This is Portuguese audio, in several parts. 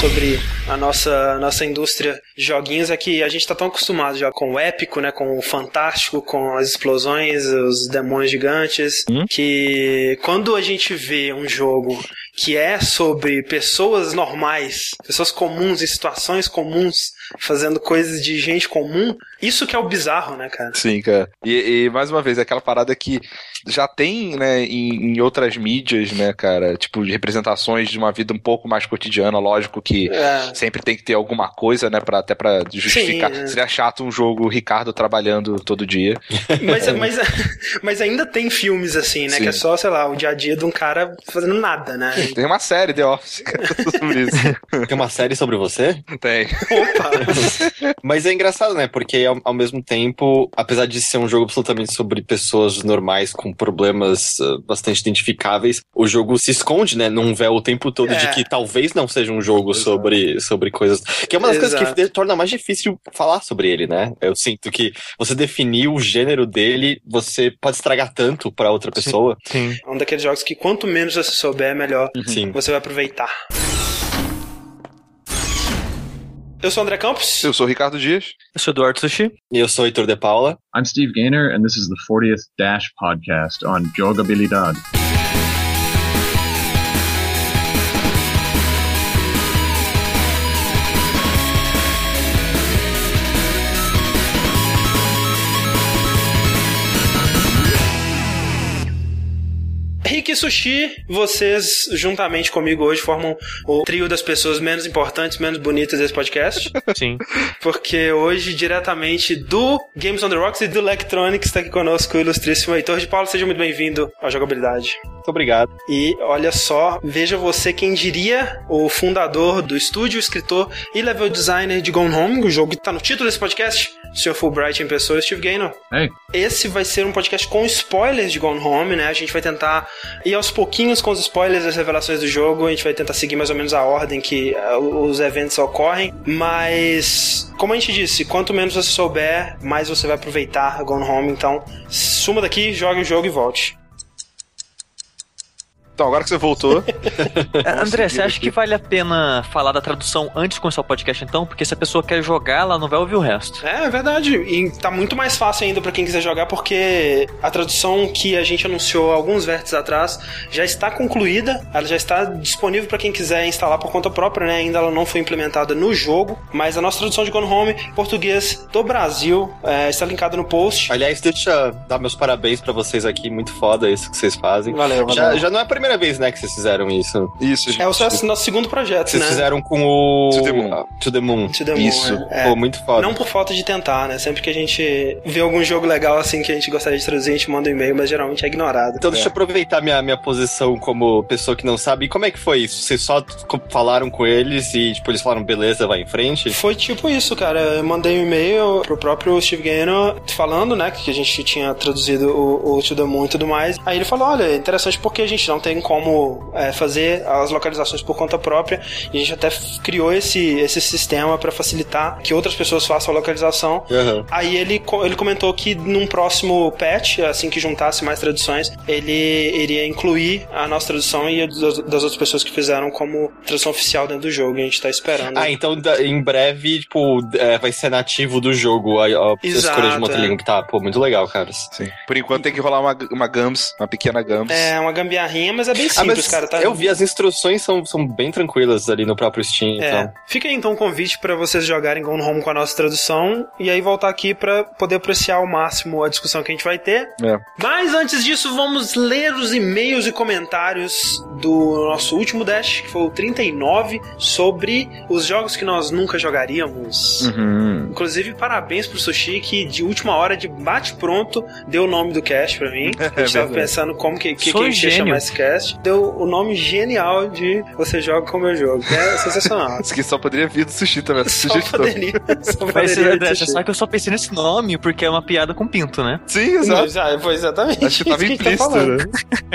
sobre a nossa, nossa indústria de joguinhos é que a gente tá tão acostumado já com o épico, né, com o fantástico, com as explosões, os demônios gigantes, Hum? que quando a gente vê um jogo que é sobre pessoas normais, pessoas comuns em situações comuns, fazendo coisas de gente comum, isso que é o bizarro, né, cara? Sim, cara. E, e, mais uma vez, é aquela parada que já tem, né, em, em, outras mídias, né, cara, tipo, de representações de uma vida um pouco mais cotidiana, lógico que É. sempre tem que ter alguma coisa, né, pra, até pra justificar. Sim, é. Seria chato um jogo Ricardo trabalhando todo dia. Mas, mas, mas ainda tem filmes assim, né? Sim. Que é só, sei lá, o dia a dia de um cara fazendo nada, né? Tem uma série The Office cara, sobre isso. Tem uma série sobre você? Tem. Opa! Mas é engraçado, né? Porque ao, ao mesmo tempo, apesar de ser um jogo absolutamente sobre pessoas normais com problemas uh, bastante identificáveis, o jogo se esconde, né? Num véu o tempo todo É. de que talvez não seja um jogo Exato. sobre, sobre coisas. Que é uma das coisas Exato. que de- torna mais difícil falar sobre ele, né? Eu sinto que você definir o gênero dele, você pode estragar tanto pra outra pessoa. Sim. É um daqueles jogos que quanto menos você souber, melhor Sim. você vai aproveitar. Eu sou o André Campos. Eu sou o Ricardo Dias. Eu sou Eduardo Sushi. E eu sou o Heitor de Paula. I'm Steve Gaynor, and this is the 40th Dash podcast on Jogabilidad. E Sushi, vocês, juntamente comigo hoje, formam o trio das pessoas menos importantes, menos bonitas desse podcast. Sim. Porque hoje, diretamente do Games on the Rocks e do Electronics, está aqui conosco o ilustríssimo Heitor de Paulo. Seja muito bem-vindo à jogabilidade. Muito obrigado. E olha só, veja você quem diria o fundador do estúdio, escritor e level designer de Gone Home, o jogo que tá no título desse podcast, Sr. Fulbright em pessoa, Steve Gaynor. Hey, Esse vai ser um podcast com spoilers de Gone Home, né? A gente vai tentar ir aos pouquinhos com os spoilers das revelações do jogo, a gente vai tentar seguir mais ou menos a ordem que eh, os eventos ocorrem, mas como a gente disse, quanto menos você souber, mais você vai aproveitar Gone Home, então suma daqui, jogue o jogo e volte. Então, agora que você voltou. André, você acha que vale a pena falar da tradução antes de começar o podcast, então? Porque se a pessoa quer jogar, ela não vai ouvir o resto. É, é verdade. E tá muito mais fácil ainda pra quem quiser jogar, porque a tradução que a gente anunciou alguns vértices atrás já está concluída. Ela já está disponível pra quem quiser instalar por conta própria, né? Ainda ela não foi implementada no jogo, mas a nossa tradução de Gone Home, português do Brasil, é, está linkada no post. Aliás, deixa eu dar meus parabéns pra vocês aqui. Muito foda isso que vocês fazem. Valeu, valeu. Já, já não é a primeira vez, né, que vocês fizeram isso. Isso, gente. É o seu- nosso segundo projeto, Vocês né? fizeram com o. To the Moon. To the Moon. To the Moon, Isso. é. Pô, muito foda. Não por falta de tentar, né? Sempre que a gente vê algum jogo legal assim que a gente gostaria de traduzir, a gente manda um e-mail, mas geralmente é ignorado. Então deixa eu aproveitar minha, minha posição como pessoa que não sabe. Como é que foi isso? Vocês só falaram com eles e, tipo, eles falaram, beleza, vai em frente? Foi tipo isso, cara. Eu mandei um e-mail pro próprio Steve Gaynor falando, né, que a gente tinha traduzido o, o To The Moon e tudo mais. Aí ele falou, olha, é interessante porque a gente não tem como é, fazer as localizações por conta própria. E a gente até criou esse, esse sistema pra facilitar que outras pessoas façam a localização. Aham. Aí ele, ele comentou que num próximo patch, assim que juntasse mais traduções, ele iria incluir a nossa tradução e a das, das outras pessoas que fizeram como tradução oficial dentro do jogo. E a gente tá esperando. Ah, então em breve, tipo, é, vai ser nativo do jogo a, a Exato, escolha de uma outra é. língua. Tá, pô, muito legal, cara. Sim. Por enquanto tem que rolar uma, uma Gams, uma pequena Gams. É uma gambiarrinha, mas é bem Ah, simples, mas cara. Tá? eu vi, as instruções são, são bem tranquilas ali no próprio Steam, É. então. Fica aí então um convite pra vocês jogarem Gone Home com a nossa tradução e aí voltar aqui pra poder apreciar ao máximo a discussão que a gente vai ter. É. Mas antes disso, vamos ler os e-mails e comentários do nosso último Dash, que foi o 39, sobre os jogos que nós nunca jogaríamos. Uhum. Inclusive, parabéns pro Sushi, que de última hora, de bate-pronto, deu o nome do cast pra mim. A gente tava verdade. pensando como que, que, que Sou a gente ia chamar esse cast. Deu o nome genial de Você Joga Como Eu Jogo. que É sensacional. Isso aqui só poderia vir do sushi também. Só sugestão. poderia, só Mas poderia existir. você sabe que eu só pensei nesse nome porque é uma piada com pinto, né? Sim, exato. Mas, foi exatamente Acho que tava tá implícito, falando. né?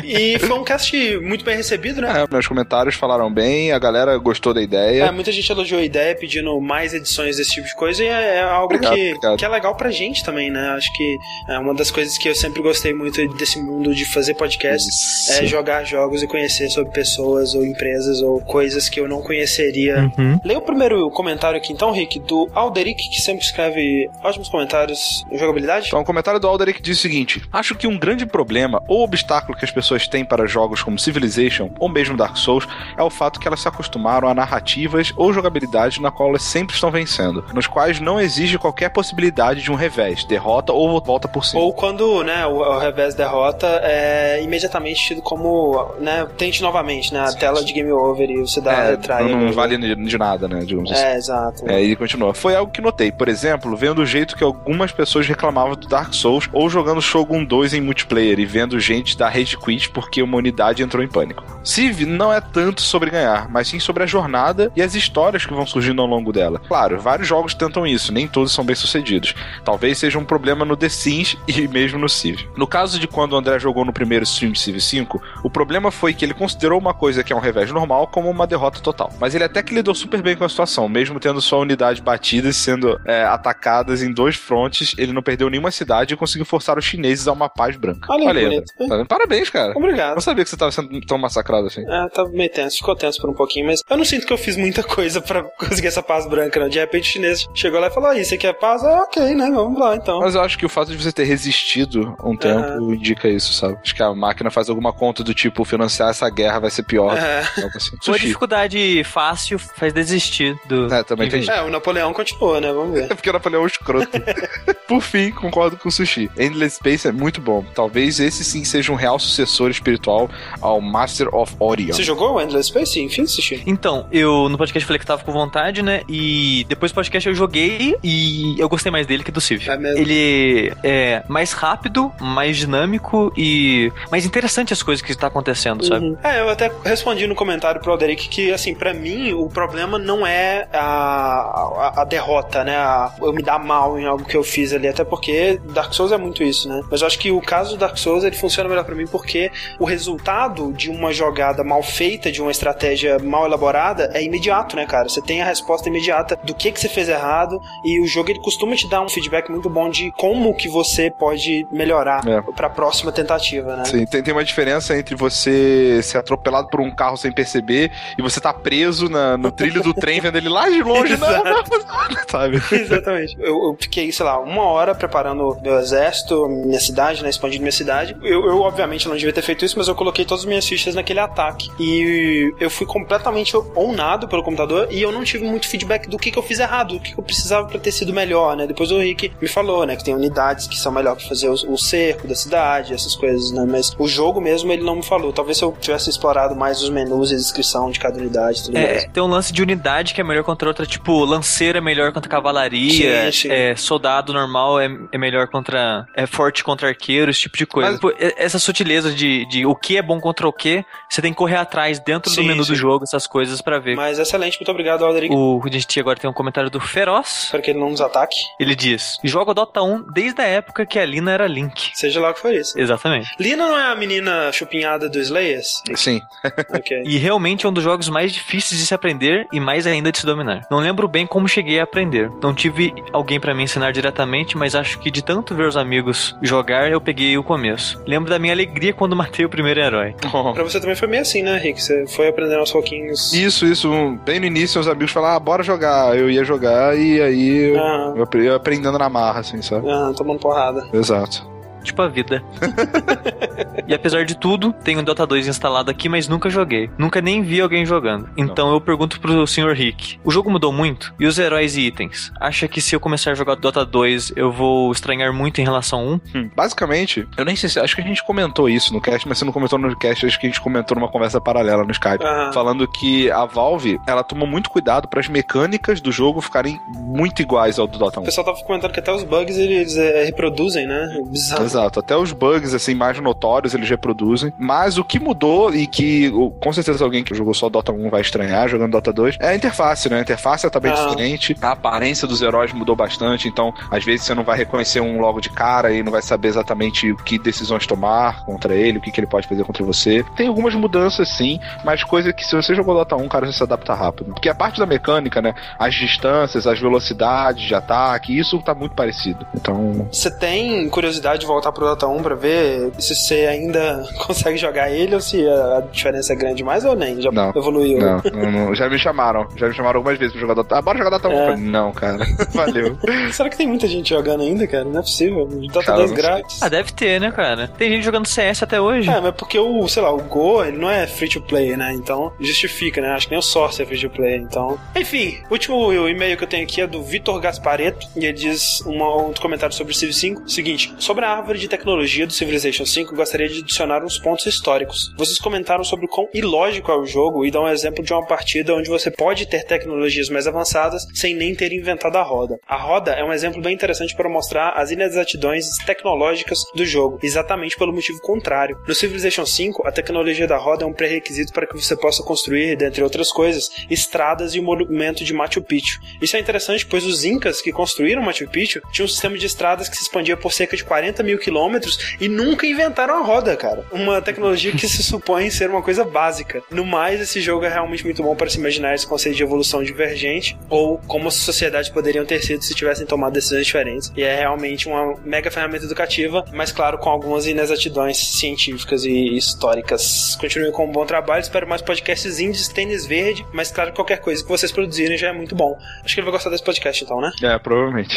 E foi um cast muito bem recebido né? É, meus comentários falaram bem, a galera gostou da ideia. É, muita gente elogiou a ideia pedindo mais edições desse tipo de coisa e é, é algo Obrigado, que, obrigado. que é legal pra gente também, né? Acho que é uma das coisas que eu sempre gostei muito desse mundo de fazer podcasts é jogar jogos e conhecer sobre pessoas ou empresas ou coisas que eu não conheceria. Uhum. Leia o primeiro comentário aqui então, Rick, do Alderic, que sempre escreve ótimos comentários em jogabilidade. Então, o comentário do Alderic diz o seguinte: Acho que um grande problema ou obstáculo que as pessoas têm para jogos como Civilization ou mesmo Dark Souls é o fato que elas se acostumaram a narrativas ou jogabilidade na qual elas sempre estão vencendo, nos quais não exige qualquer possibilidade de um revés, derrota ou volta por cima. Ou quando, né, o, o revés derrota é imediatamente tido como, né, tente novamente, né, a tela de game over e você dá é, não, vale de, de nada, né? Digamos assim. É, exato. É, e continua. Foi algo que notei, por exemplo, vendo o jeito que algumas pessoas reclamavam do Dark Souls ou jogando Shogun 2 em multiplayer e vendo gente dar rage quit porque uma unidade entrou em pânico. Civ não é tanto sobre ganhar, mas sim sobre a jornada e as histórias que vão surgindo ao longo dela. Claro, vários jogos tentam isso, nem todos são bem sucedidos. Talvez seja um problema no The Sims e mesmo no Civ. No caso de quando o André jogou no primeiro stream de Civ 5, o problema foi que ele considerou uma coisa que é um revés normal como uma derrota total. Mas ele até que lidou super bem com a situação, mesmo tendo sua unidade batida e sendo é, atacadas em dois frontes, ele não perdeu nenhuma cidade e conseguiu forçar os chineses a uma paz branca. Olha aí, aí. Tá? Parabéns, cara. Obrigado. Não sabia que você tava sendo tão massacrado assim. É, tava meio tenso, ficou tenso por um pouquinho, mas eu não sinto que eu fiz muita coisa pra conseguir essa paz branca, não. De repente o chinês chegou lá e falou: Isso aqui é paz? Ah, ok, né? Vamos lá então. Mas eu acho que o fato de você ter resistido um tempo indica isso, sabe? Acho que a máquina faz alguma conta do tipo, financiar essa guerra vai ser pior. É. Assim. Sua Sushi. dificuldade fácil faz desistir do. É, também tem É, o Napoleão continuou, né? Vamos ver. É porque o Napoleão é um escroto. Por fim, concordo com o Sushi. Endless Space é muito bom. Talvez esse sim seja um real sucessor espiritual ao Master of Orion. Você jogou o Endless Space? Enfim, assisti. Então, eu no podcast falei que tava com vontade, né? E depois do podcast eu joguei e eu gostei mais dele que do Civ. É mesmo? Ele é mais rápido, mais dinâmico e mais interessante as coisas que tá acontecendo, sabe? Uhum. É, eu até respondi no comentário pro Alderic que, assim, pra mim, o problema não é a, a, a derrota, né? A- eu me dar mal em algo que eu fiz ali, até porque Dark Souls é muito isso, né? Mas eu acho que o caso do Dark Souls, ele funciona melhor pra mim porque o resultado de uma jogada mal feita, de uma estratégia mal elaborada, é imediato, né, cara? Você tem a resposta imediata do que que você fez errado e o jogo, ele costuma te dar um feedback muito bom de como que você pode melhorar É. pra próxima tentativa, né? Sim, tem, tem uma diferença entre você ser atropelado por um carro sem perceber e você tá preso na- no trilho do trem vendo ele lá de longe, não, não, não, sabe? Exatamente. Eu, eu fiquei, sei lá, uma hora preparando meu exército, minha cidade, né? Expandindo minha cidade. Eu, eu, obviamente, não devia ter feito isso, mas eu coloquei todas as minhas fichas naquele ataque. E eu fui completamente ownado pelo computador e eu não tive muito feedback do que, que eu fiz errado, do que, que eu precisava pra ter sido melhor, né? Depois o Rick me falou, né? Que tem unidades que são melhor que fazer o, o cerco da cidade, essas coisas, né? Mas o jogo mesmo ele não me falou. Talvez se eu tivesse explorado mais os menus e a descrição de cada unidade tudo mais. É, tem um lance de unidade que é melhor contra outra, tipo, lanceira é melhor contra cavalaria, Sim, sim. É, soldado normal é, é melhor contra. é forte contra arqueiro, esse tipo de coisa. Mas- Pô, essa sutileza de, de o que é bom contra o que, você tem que correr atrás dentro Sim, do menu sim. do jogo, essas coisas pra ver. Mas excelente, muito obrigado, Alderic. O a gente agora tem um comentário do Feroz. Espero que ele não nos ataque. Ele diz: Jogo Dota 1 desde a época que a Lina era Link. Seja lá o que for isso. Exatamente. Lina não é a menina chupinhada do Slayers? Sim. ok. E realmente é um dos jogos mais difíceis de se aprender e mais ainda de se dominar. Não lembro bem como cheguei a aprender. Não tive alguém pra me ensinar diretamente, mas acho que de tanto ver os amigos jogar, eu peguei o começo. Lembro da minha alegria quando matei o primeiro herói. Pra você também foi meio assim, né, Rick? Você foi aprendendo aos pouquinhos. Isso, isso. Bem no início, os amigos falaram, ah, bora jogar. Eu ia jogar e aí eu, Ah, eu aprendendo na marra, assim, sabe? ah, tomando porrada. Exato. Tipo a vida. e apesar de tudo, tenho o Dota 2 instalado aqui, mas nunca joguei. Nunca nem vi alguém jogando. Então eu pergunto pro Sr. Rick: o jogo mudou muito? E os heróis e itens? Acha que se eu começar a jogar Dota 2, eu vou estranhar muito em relação a 1? Hum, Basicamente, eu nem sei se. Acho que a gente comentou isso no cast, mas você não comentou no cast, acho que a gente comentou numa conversa paralela no Skype. Aham. Falando que a Valve, ela tomou muito cuidado para as mecânicas do jogo ficarem muito iguais ao do Dota 1. O pessoal tava comentando que até os bugs eles é, reproduzem, né? Bizarro. Exato, até os bugs assim mais notórios eles reproduzem, mas o que mudou e que com certeza alguém que jogou só Dota 1 vai estranhar jogando Dota 2 é a interface, né? A interface tá bem Ah. diferente, a aparência dos heróis mudou bastante, então às vezes você não vai reconhecer um logo de cara e não vai saber exatamente o que decisões tomar contra ele, o que, que ele pode fazer contra você. Tem algumas mudanças sim, mas coisa que se você jogou Dota 1, cara, você se adapta rápido. Porque a parte da mecânica, né? As distâncias, as velocidades de ataque, isso tá muito parecido. Então, Você tem curiosidade de voltar pro Dota 1 pra ver se você ainda consegue jogar ele ou se a diferença é grande demais ou nem? Já Não. evoluiu? Não, não, não, já me chamaram. Já me chamaram algumas vezes pra jogar Dota. Ah, bora jogar Dota 1. É. Não, cara. Valeu. Será que tem muita gente jogando ainda, cara? Não é possível. Dota Cara, 2 não sei. grátis. Ah, deve ter, né, cara? Tem gente jogando CS até hoje. É, mas porque o, sei lá, o Go, ele não é free to play, né? Então, justifica, né? Acho que nem o Source é free to play, então... Enfim, o último e-mail que eu tenho aqui é do Vitor Gaspareto, e ele diz uma, um comentário sobre o Civ 5. Seguinte, sobre a árvore de tecnologia do Civilization 5, gostaria de adicionar uns pontos históricos. Vocês comentaram sobre o quão ilógico é o jogo e dão um exemplo de uma partida onde você pode ter tecnologias mais avançadas sem nem ter inventado a roda. A roda é um exemplo bem interessante para mostrar as inexatidões tecnológicas do jogo, exatamente pelo motivo contrário. No Civilization 5, a tecnologia da roda é um pré-requisito para que você possa construir, dentre outras coisas, estradas e o monumento de Machu Picchu. Isso é interessante, pois os incas que construíram Machu Picchu tinham um sistema de estradas que se expandia por cerca de 40 mil quilômetros e nunca inventaram a roda, cara. Uma tecnologia que se supõe ser uma coisa básica. No mais, esse jogo é realmente muito bom para se imaginar esse conceito de evolução divergente ou como as sociedades poderiam ter sido se tivessem tomado decisões diferentes. E é realmente uma mega ferramenta educativa, mas claro, com algumas inexatidões científicas e históricas. Continuem com um bom trabalho, espero mais podcasts indies, tênis verde, mas claro, qualquer coisa que vocês produzirem já é muito bom. Acho que ele vai gostar desse podcast então, né? É, provavelmente.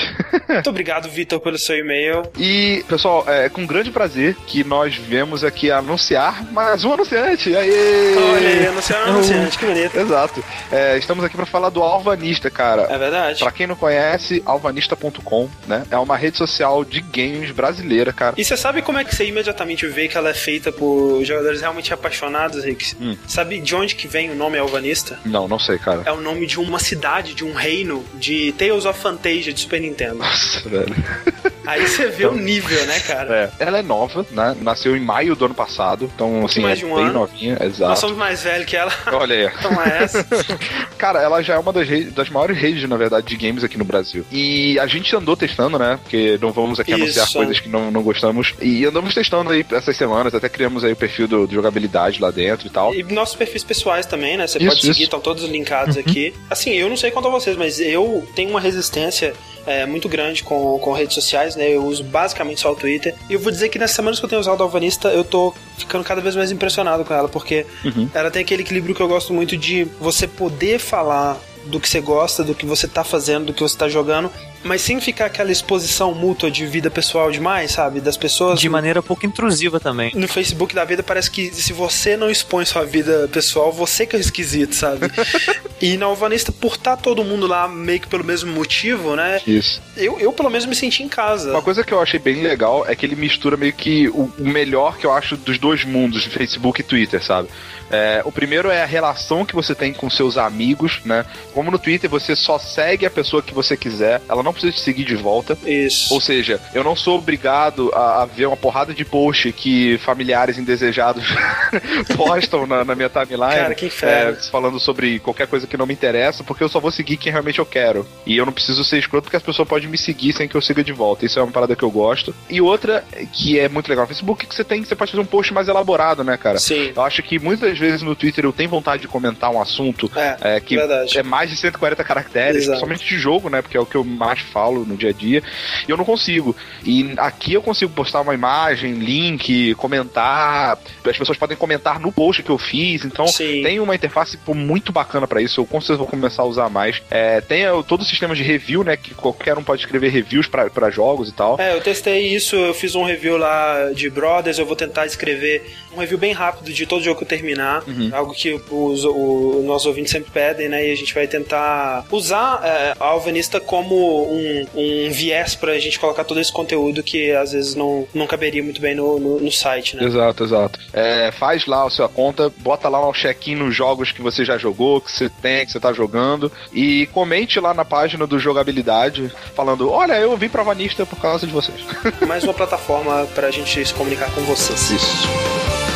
Muito obrigado, Vitor, pelo seu e-mail. E, pessoal, é com grande prazer que nós vemos aqui anunciar mais um anunciante. Aê! Olha aí, anunciaram anunciante, que bonito. Exato. É, estamos aqui para falar do Alvanista, cara. É verdade. Pra quem não conhece, alvanista.com, né? É uma rede social de games brasileira, cara. E você sabe como é que você imediatamente vê que ela é feita por jogadores realmente apaixonados, Rick? Hum. Sabe de onde que vem o nome Alvanista? Não, não sei, cara. É o nome de uma cidade, de um reino de Tales of Fantasia de Super Nintendo. Nossa, velho. Aí você vê o nível, né, cara? É, ela é nova, né? Nasceu em maio do ano passado, então assim, mais é de um bem ano. novinha, Nós exato. somos mais velhos que ela. Olha aí. Toma essa. Cara, ela já é uma das, redes- das maiores redes, na verdade, de games aqui no Brasil. E a gente andou testando, né? Porque não vamos aqui anunciar Isso. coisas que não, não gostamos. E andamos testando aí essas semanas, até criamos aí o perfil do, do jogabilidade lá dentro e tal. E nossos perfis pessoais também, né? Você Isso, pode seguir, isso. estão todos linkados aqui. Assim, eu não sei quanto a vocês, mas eu tenho uma resistência é, muito grande com, com redes sociais, né? Eu uso basicamente só o Twitter. E eu vou dizer que nessas semanas que eu tenho usado a Alvanista, eu tô ficando cada vez mais impressionado com ela, porque Uhum. ela tem aquele equilíbrio que eu gosto muito de você poder falar do que você gosta, do que você tá fazendo, do que você tá jogando, mas sem ficar aquela exposição mútua de vida pessoal demais, sabe? Das pessoas. De maneira pouco intrusiva também. no Facebook da vida parece que se você não expõe sua vida pessoal, você que é esquisito, sabe? e na Alvanista, por estar todo mundo lá meio que pelo mesmo motivo, né? Isso. Eu, eu pelo menos me senti em casa. Uma coisa que eu achei bem legal é que ele mistura meio que o, o melhor que eu acho dos dois mundos, Facebook e Twitter, sabe? É, o primeiro é a relação que você tem com seus amigos, né? Como no Twitter você só segue a pessoa que você quiser, ela não precisa te seguir de volta. Isso. Ou seja, eu não sou obrigado a, a ver uma porrada de post que familiares indesejados postam na, na minha timeline. Cara, que inferno. é, falando sobre qualquer coisa que não me interessa, porque eu só vou seguir quem realmente eu quero. E eu não preciso ser escroto porque as pessoas podem me seguir sem que eu siga de volta. Isso é uma parada que eu gosto. E outra, que é muito legal no Facebook, que você tem, você pode fazer um post mais elaborado, né, cara? Sim. Eu acho que muitas vezes no Twitter eu tenho vontade de comentar um assunto É, é, que verdade. é mais de 140 caracteres, Exato. principalmente de jogo, né? Porque é o que eu mais falo no dia a dia. E eu não consigo. E aqui eu consigo postar uma imagem, link, comentar. As pessoas podem comentar no post que eu fiz. Então Sim. tem uma interface pô, muito bacana pra isso. Eu com certeza vou começar a usar mais. É, tem o- todo o sistema de review, né? Que qualquer um pode escrever reviews pra pra jogos e tal. É, eu testei isso, eu fiz um review lá de Brothers, eu vou tentar escrever um review bem rápido de todo jogo que eu terminar, Uhum. algo que os, o, os nossos ouvintes sempre pedem, né, e a gente vai tentar usar é, a Alvanista como um, um viés pra gente colocar todo esse conteúdo que às vezes não, não caberia muito bem no, no, no site, né. Exato, exato. É, faz lá a sua conta, bota lá um check-in nos jogos que você já jogou, que você tem, que você tá jogando. E comente lá na página do Jogabilidade, falando: Olha, eu vim pra Vanista por causa de vocês. Mais uma plataforma pra gente se comunicar com vocês. Isso.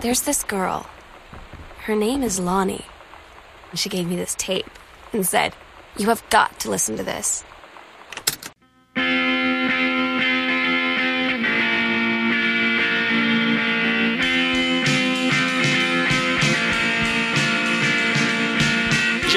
There's this girl. Her name is Lonnie. And she gave me this tape and said, You have got to listen to this.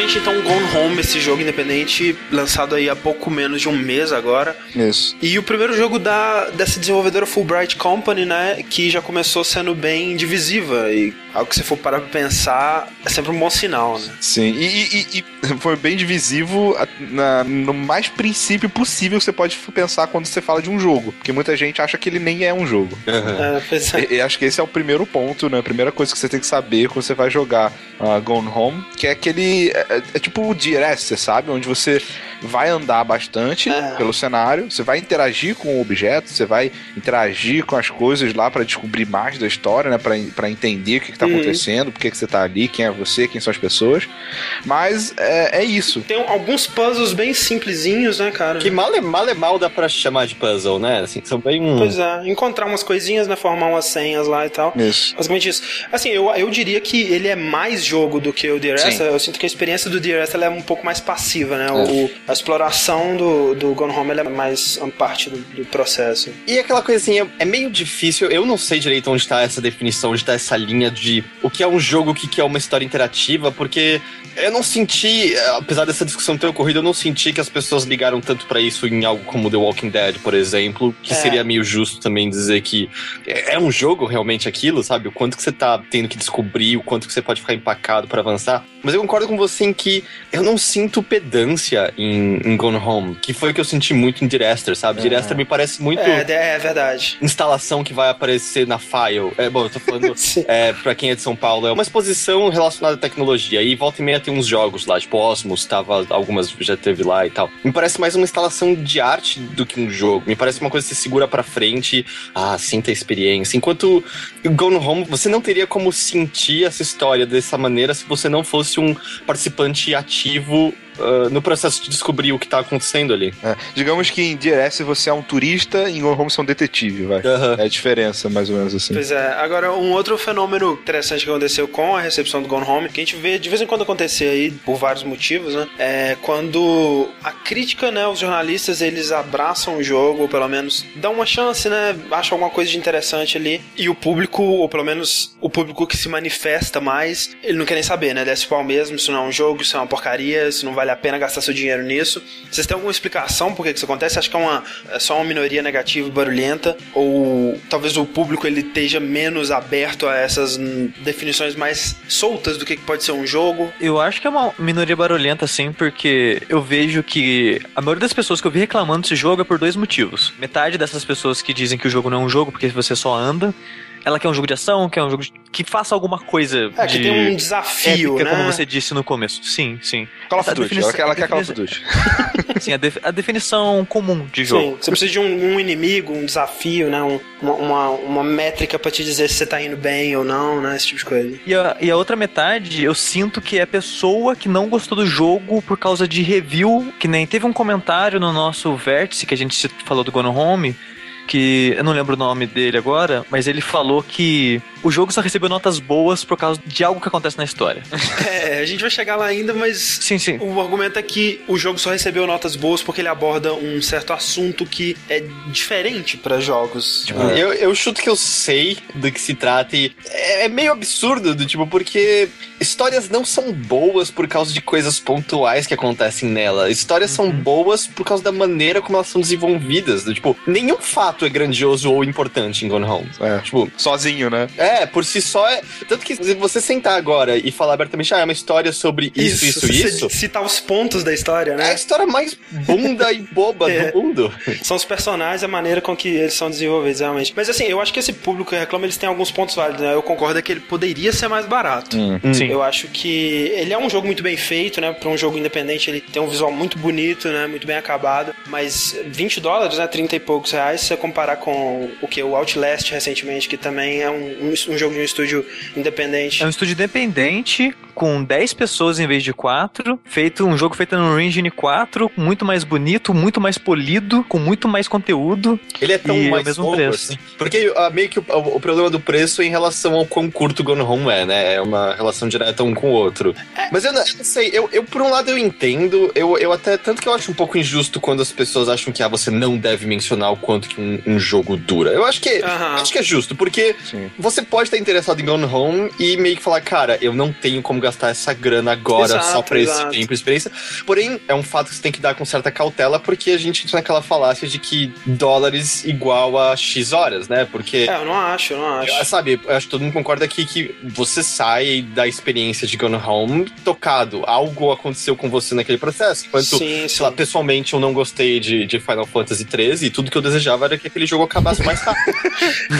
Gente, então Gone Home, esse jogo independente, lançado aí há pouco menos de um mês agora. Isso. E o primeiro jogo da, dessa desenvolvedora Fulbright Company, né? Que já começou sendo bem divisiva. E algo que se for parar pra pensar, é sempre um bom sinal, né? Sim, e, e- e- foi bem divisivo na- no mais princípio possível que você pode pensar quando você fala de um jogo. Porque muita gente acha que ele nem é um jogo. É, pois é. E, e acho que esse é o primeiro ponto, né? A primeira coisa que você tem que saber quando você vai jogar ah, Gone Home, que é aquele. É, é- tipo o DRS, sabe? Onde você vai andar bastante É. pelo cenário, você vai interagir com o objeto, você vai interagir com as coisas lá pra descobrir mais da história, né? Pra, pra entender o que, que tá Uhum. acontecendo, por que, que você tá ali, quem é você, quem são as pessoas. Mas é, é isso. Tem alguns puzzles bem simplesinhos, né, cara? Que mal é, mal é mal dá pra chamar de puzzle, né? Assim, são bem. Pois é, encontrar umas coisinhas, né? Formar umas senhas lá e tal. Isso. Basicamente isso. Assim, eu, eu diria que ele é mais jogo do que o DRS. Sim. Eu sinto que a experiência do DRS ela é um pouco mais passiva, né? O, a exploração do, do Gone Home é mais uma parte do, do processo. E aquela assim, é, meio difícil. Eu não sei direito onde tá essa definição, onde tá essa linha de o que é um jogo, o que é uma história interativa, porque eu não senti, eh, apesar dessa discussão ter ocorrido, eu não senti que as pessoas ligaram tanto pra isso em algo como The Walking Dead, por exemplo, que É. seria meio justo também dizer que é é um jogo realmente aquilo, sabe? O quanto que você tá tendo que descobrir, o quanto que você pode ficar empacado pra avançar. Mas eu concordo com você em que eu não sinto pedância em, em Gone Home, que foi o que eu senti muito em Direster, sabe? Direster me parece muito É, é, verdade. instalação que vai aparecer na file. É, bom, eu tô falando é, pra quem é de São Paulo, é uma exposição relacionada à tecnologia. E volta e meia tem uns jogos lá, tipo Osmos, tava, algumas já teve lá e tal. Me parece mais uma instalação de arte do que um jogo. Me parece uma coisa que você segura pra frente, ah, sinta a experiência. Enquanto Gone Home, você não teria como sentir essa história dessa maneira se você não fosse um participante ativo ah, no processo de descobrir o que tá acontecendo ali. É, digamos que em DRS você é um turista e em Gone Home você é um detetive, vai. Aham. É a diferença, mais ou menos assim. Pois é, agora um outro fenômeno interessante que aconteceu com a recepção do Gone Home, que a gente vê de vez em quando acontecer aí, por vários motivos, né? É quando a crítica, né, os jornalistas, eles abraçam o jogo, ou pelo menos dão uma chance, né? Acham alguma coisa de interessante ali, e o público, ou pelo menos o público que se manifesta mais, ele não quer nem saber, né? Desce o pau mesmo, isso não é um jogo, isso é uma porcaria, isso não vale a pena gastar seu dinheiro nisso. Vocês têm alguma explicação por que isso acontece? Acho que é, uma, é só uma minoria negativa e barulhenta? Ou talvez o público ele esteja menos aberto a essas definições mais soltas do que pode ser um jogo? Eu acho que é uma minoria barulhenta, sim, porque eu vejo que a maioria das pessoas que eu vi reclamando desse jogo é por dois motivos. Metade dessas pessoas que dizem que o jogo não é um jogo porque você só anda, ela quer um jogo de ação, quer um jogo de- que faça alguma coisa É, de que tem um desafio, épica, né? como você disse no começo. Sim, sim. Call of Duty, ela, quer- ela quer Call of Duty. Sim, a, def- a definição comum de Sim, jogo. você precisa de um, um inimigo, um desafio, né? Um- uma, uma, uma métrica pra te dizer se você tá indo bem ou não, né? Esse tipo de coisa. E a, e a outra metade, eu sinto que é pessoa que não gostou do jogo por causa de review, que nem teve um comentário no nosso vértice que a gente falou do Gone Home, que eu não lembro o nome dele agora, mas ele falou que o jogo só recebeu notas boas por causa de algo que acontece na história. É, a gente vai chegar lá ainda, mas Sim, sim. O argumento é que o jogo só recebeu notas boas porque ele aborda um certo assunto que é diferente pra jogos. Tipo, Eu, eu chuto que eu sei do que se trata e é, é meio absurdo, do tipo, porque histórias não são boas por causa de coisas pontuais que acontecem nela. Histórias são boas por causa da maneira como elas são desenvolvidas. Do, tipo, nenhum fato é grandioso ou importante em Gone Home. É. Tipo, Sozinho, né? é, É, por si só é. Tanto que se você sentar agora e falar abertamente, ah, é uma história sobre isso, isso, você isso. Citar os pontos da história, É a né? história mais bunda e boba É. do mundo. São os personagens, a maneira com que eles são desenvolvidos, realmente. Mas assim, eu acho que esse público que reclama, eles têm alguns pontos válidos, né? Eu concordo que ele poderia ser mais barato. Sim. Eu acho que ele é um jogo muito bem feito, né? Pra um jogo independente, ele tem um visual muito bonito, né? Muito bem acabado. Mas 20 dólares, né? 30 e poucos reais, se você comparar com o que? O Outlast recentemente, que também é um, um, um jogo de um estúdio independente. É um estúdio independente, com 10 pessoas em vez de 4, feito um jogo feito no Engine 4, muito mais bonito, muito mais polido, com muito mais conteúdo. Ele é tão E é o mais mesmo novo, preço. assim. Porque ah, meio que o, o problema do preço é em relação ao quão curto o Gone Home é, né? É uma relação direta um com o outro. Mas eu não, eu não sei, eu, eu por um lado eu entendo, eu, eu até, tanto que eu acho um pouco injusto quando as pessoas acham que ah, você não deve mencionar o quanto que um, um jogo dura. Eu acho que, Aham. acho que é justo, porque Sim. você pode estar interessado em Gone Home e meio que falar, cara, eu não tenho como gastar essa grana agora Exato, só pra esse exato. tempo de experiência. Porém, é um fato que você tem que dar com certa cautela, porque a gente entra naquela falácia de que dólares igual a X horas, né? Porque. É, eu não acho, eu não acho. eu- Sabe, eu acho que todo mundo concorda aqui que você sai da experiência de Gone Home tocado. Algo aconteceu com você naquele processo. Enquanto, Sim, sei lá, sim. pessoalmente eu não gostei de, de Final Fantasy XIII e tudo que eu desejava era que aquele jogo acabasse mais rápido.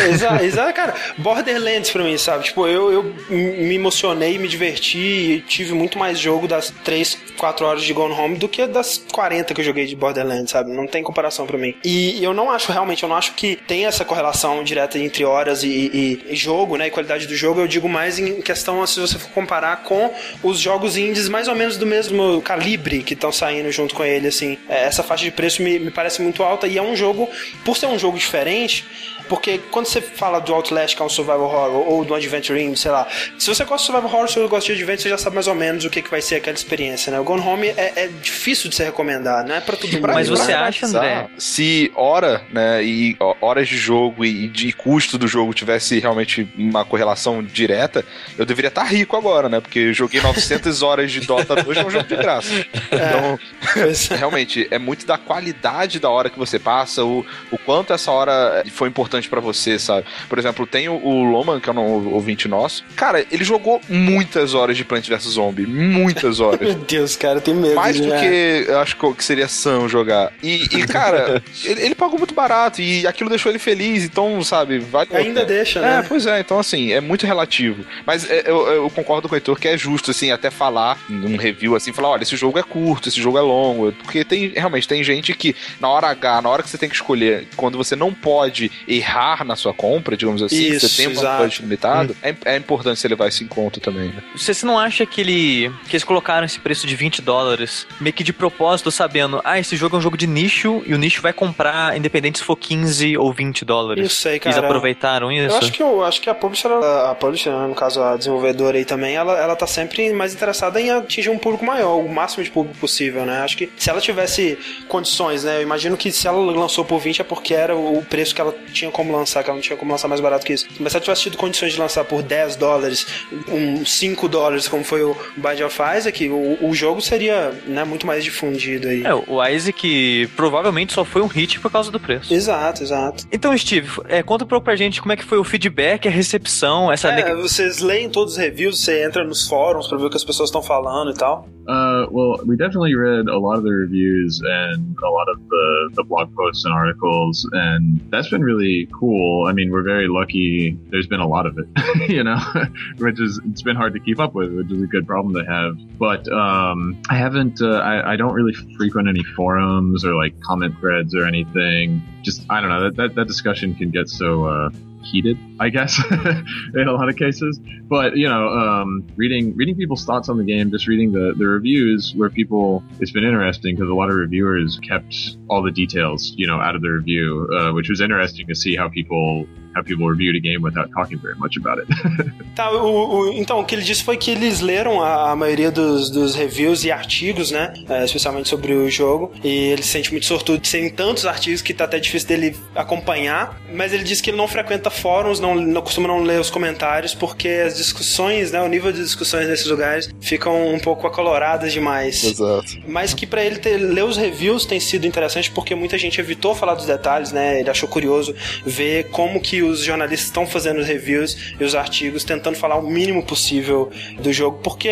Exato, exato, cara. Borderlands pra mim, sabe? Tipo, eu, eu me emocionei, me diverti e tive muito mais jogo das 3, 4 horas de Gone Home do que das 40 que eu joguei de Borderlands, sabe? Não tem comparação pra mim. E eu não acho, realmente, eu não acho que tem essa correlação direta entre horas e, e- e jogo, né? E qualidade do jogo. Eu digo mais em questão, se você for comparar com os jogos indies mais ou menos do mesmo calibre que estão saindo junto com ele, assim. É, Essa faixa de preço me, me parece muito alta e é um jogo, por ser um jogo diferente, porque quando você fala do Outlast, que é um survival horror, ou do Adventure sei lá, se você gosta de survival horror, se você gosta de adventure, você já sabe mais ou menos o que, que vai ser aquela experiência, né? O Gone Home é, é difícil de se recomendar, não é pra todo mundo. Mas Pra você analisar acha, André? Se hora, né, e ó, horas de jogo e de custo do jogo tivesse realmente uma correlação direta, eu deveria estar rico agora, né? Porque eu joguei 900 horas de Dota 2 é um jogo de graça. Então, Pois é. realmente, é muito da qualidade da hora que você passa, o, o quanto essa hora foi importante pra você, sabe? Por exemplo, tem o, o Loman, que é um ouvinte nosso. Cara, ele jogou muitas horas de Plant vs Zombie. Muitas horas. Meu Deus, cara, tenho medo. Mais do que eu acho que seria são jogar. E, e, cara, ele, ele pagou muito barato e aquilo deixou ele feliz, então, sabe, a Ainda deixa, É, né? pois é, então assim, é muito relativo. Mas é, eu, eu concordo com o Heitor que é justo, assim, até falar num review, assim, falar, olha, esse jogo é curto, esse jogo é longo, porque tem, realmente, tem gente que na hora H, na hora que você tem que escolher, quando você não pode errar na sua compra, digamos assim, Isso, você tem um budget limitado, é, é importante você levar isso em conta também, né? Você, você não acha que, ele, que eles colocaram esse preço de 20 dólares meio que de propósito, sabendo, ah, esse jogo é um jogo de nicho e o nicho vai comprar, independente se for 15 ou 20 dólares? Sei, Eles cara. aproveitaram isso? Eu acho que eu acho que a publisher, ela- a publisher, né, no caso a desenvolvedora aí também, ela, ela tá sempre mais interessada em atingir um público maior, o máximo de público possível, né? Acho que se ela tivesse condições, né? Eu imagino que se ela lançou por 20 é porque era o preço que ela tinha como lançar, que ela não tinha como lançar mais barato que isso. Mas se ela tivesse tido condições de lançar por 10 dólares, um 5 dólares, como foi o Bind of Isaac, o, o jogo seria né, muito mais difundido aí. É, o Isaac provavelmente só foi um hit por causa do preço. Exato, exato. Então, Steve, é, conta um pouco pra gente como é que foi o feedback, a recepção, essa É, neg- vocês leem todos os reviews, você entra nos fóruns pra ver o que as pessoas estão falando e tal. Uh, well, we definitely read a lot of the reviews and a lot of the, the blog posts and articles, and that's been really cool. I mean, we're very lucky. There's been a lot of it, you know, which is it's been hard to keep up with, which is a good problem to have. But um, I haven't. Uh, I, I don't really frequent any forums or like comment threads or anything. Just I don't know that that, that discussion can get so. Uh, heated, I guess, in a lot of cases. But you know, um, reading reading people's thoughts on the game, just reading the the reviews where people, it's been interesting because a lot of reviewers kept all the details, you know, out of the review, uh, which was interesting to see how people how people reviewed a game without talking very much about it. Tá, o, o- então, o que ele disse foi que eles leram a, a maioria dos, dos reviews e artigos, né? é, especialmente sobre o jogo. E ele se sente muito sortudo de serem tantos artigos que tá até difícil dele acompanhar. Mas ele disse que ele não frequenta fóruns, não, não costuma não ler os comentários, porque as discussões, né? O nível de discussões nesses lugares ficam um pouco acoloradas demais. Exato. Mas que pra ele ter, ler os reviews tem sido interessante porque muita gente evitou falar dos detalhes, né? Ele achou curioso ver como que os jornalistas estão fazendo os reviews e os artigos, tentando falar o mínimo possível do jogo, porque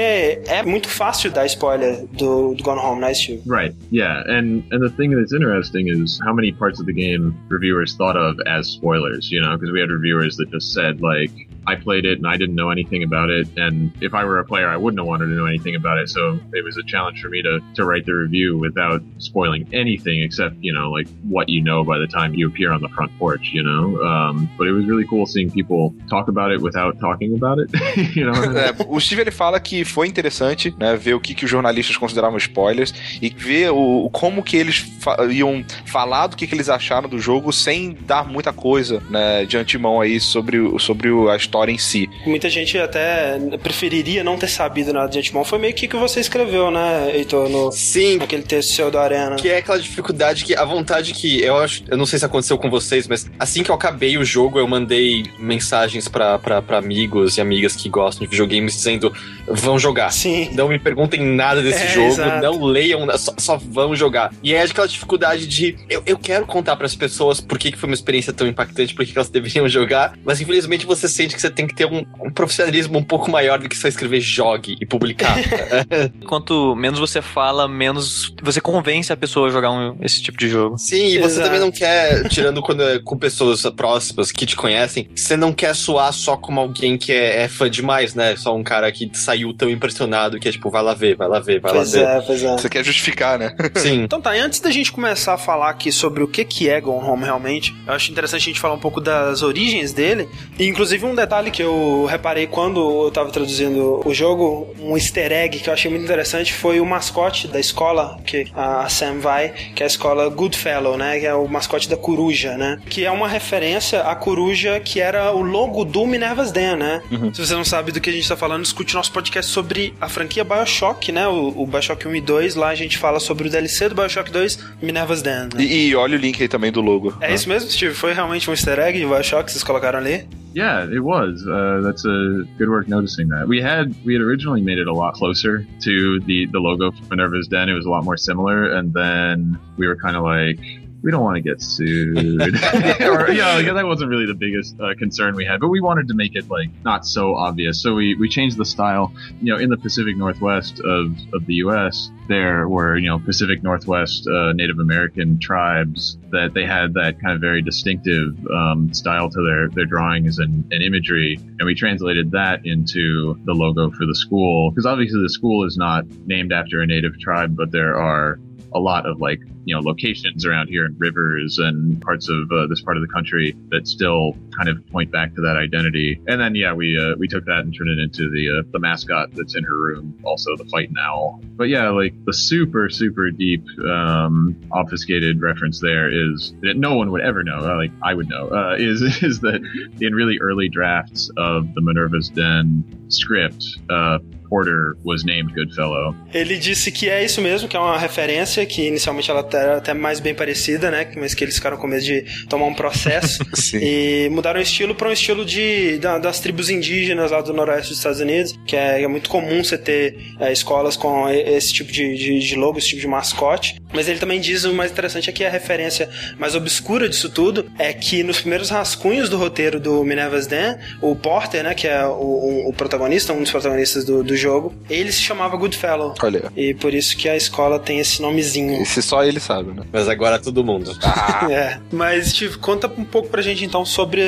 é muito fácil dar spoiler do, do Gone Home, né, Steve? Right. Yeah, and and the thing that's interesting is how many parts of the game reviewers thought of as spoilers. You know, because we had reviewers that just said like I played it and I didn't know anything about it. And if I were a player, I wouldn't have wanted to know anything about it. So it was a challenge for me to, to write the review without spoiling anything except, you know, like what you know by the time you appear on the front porch, you know? Um, but it was really cool seeing people talk about it without talking about it, you know? É, o Steve ele fala que foi interessante, né, ver o que, que os jornalistas consideravam spoilers e ver o, como que eles fa iam falar do que, que eles acharam do jogo sem dar muita coisa, né, de antemão aí sobre, sobre a história em si. Muita gente até preferiria não ter sabido nada de antemão. Foi meio que que você escreveu, né, Heitor? No, Sim. Naquele texto seu do Arena. Que é aquela dificuldade que, a vontade que eu acho, eu não sei se aconteceu com vocês, mas assim que eu acabei o jogo, eu mandei mensagens pra amigos e amigas que gostam de videogames dizendo: vão jogar. Sim. Não me perguntem nada desse É, jogo, exato. não leiam, só, só vão jogar. E é aquela dificuldade de eu, eu quero contar pras pessoas por que, que foi uma experiência tão impactante, por que, que elas deveriam jogar, mas infelizmente você sente que você tem que ter um, um profissionalismo um pouco maior do que só escrever jogue e publicar. Quanto menos você fala, menos você convence a pessoa a jogar um- esse tipo de jogo. Sim, e você Exato. também não quer, tirando quando é com pessoas próximas que te conhecem, você não quer soar só como alguém que é, é fã demais, né? Só um cara que saiu tão impressionado que é tipo, vai lá ver, vai lá ver, vai Pois lá ver. é, pois é. Você quer justificar, né? Sim. Então tá, e antes da gente começar a falar aqui sobre o que que é Gone Home realmente, eu acho interessante a gente falar um pouco das origens dele, e inclusive um detalhe que eu reparei quando eu tava traduzindo o jogo, um easter egg que eu achei muito interessante foi o mascote da escola que a Sam vai, que é a escola Goodfellow, né, que é o mascote da coruja, né, que é uma referência à coruja que era o logo do Minerva's Den, né. Se você não sabe do que a gente tá falando, escute nosso podcast sobre a franquia BioShock, né, o, o BioShock 1 e 2, lá a gente fala sobre o DLC do BioShock 2, Minerva's Den, né? E, e olha o link aí também do logo. É isso mesmo, Steve? Foi realmente um easter egg de Bioshock que vocês colocaram ali? Yeah, it was. Uh, that's a good work noticing that. We had we had originally made it a lot closer to the the logo for Minerva's Den. It was a lot more similar, and then we were kind of like, we don't want to get sued, or yeah, like, that wasn't really the biggest uh, concern we had. But we wanted to make it like not so obvious, so we we changed the style. You know, in the Pacific Northwest of of the U.S., there were you know Pacific Northwest uh, Native American tribes that they had that kind of very distinctive um, style to their their drawings and, and imagery, and we translated that into the logo for the school because obviously the school is not named after a native tribe, but there are a lot of like you know locations around here and rivers and parts of uh, this part of the country that still kind of point back to that identity. And then yeah, we uh, we took that and turned it into the uh, the mascot that's in her room, also the fighting owl. But yeah, like the super super deep um, obfuscated reference there is that no one would ever know. uh, Like I would know uh, is is that in really early drafts of the Minerva's Den script. Uh, Porter was named Goodfellow, Ele disse que é isso mesmo, que é uma referência, que inicialmente ela era até mais bem parecida, né? Mas que eles ficaram com medo de tomar um processo. Sim. E mudaram o estilo para um estilo de, da- das tribos indígenas lá do noroeste dos Estados Unidos, que é, é muito comum você ter é, escolas com esse tipo de, de, de logo, esse tipo de mascote. Mas ele também diz o mais interessante é que a referência mais obscura disso tudo é que nos primeiros rascunhos do roteiro do Minerva's Den, o Porter, né, que é o, o- o protagonista, um dos protagonistas do, do jogo, ele se chamava Goodfellow. Olha, E por isso que a escola tem esse nomezinho. esse só ele sabe, né? Mas agora todo mundo. É. Mas, Steve, conta um pouco pra gente então sobre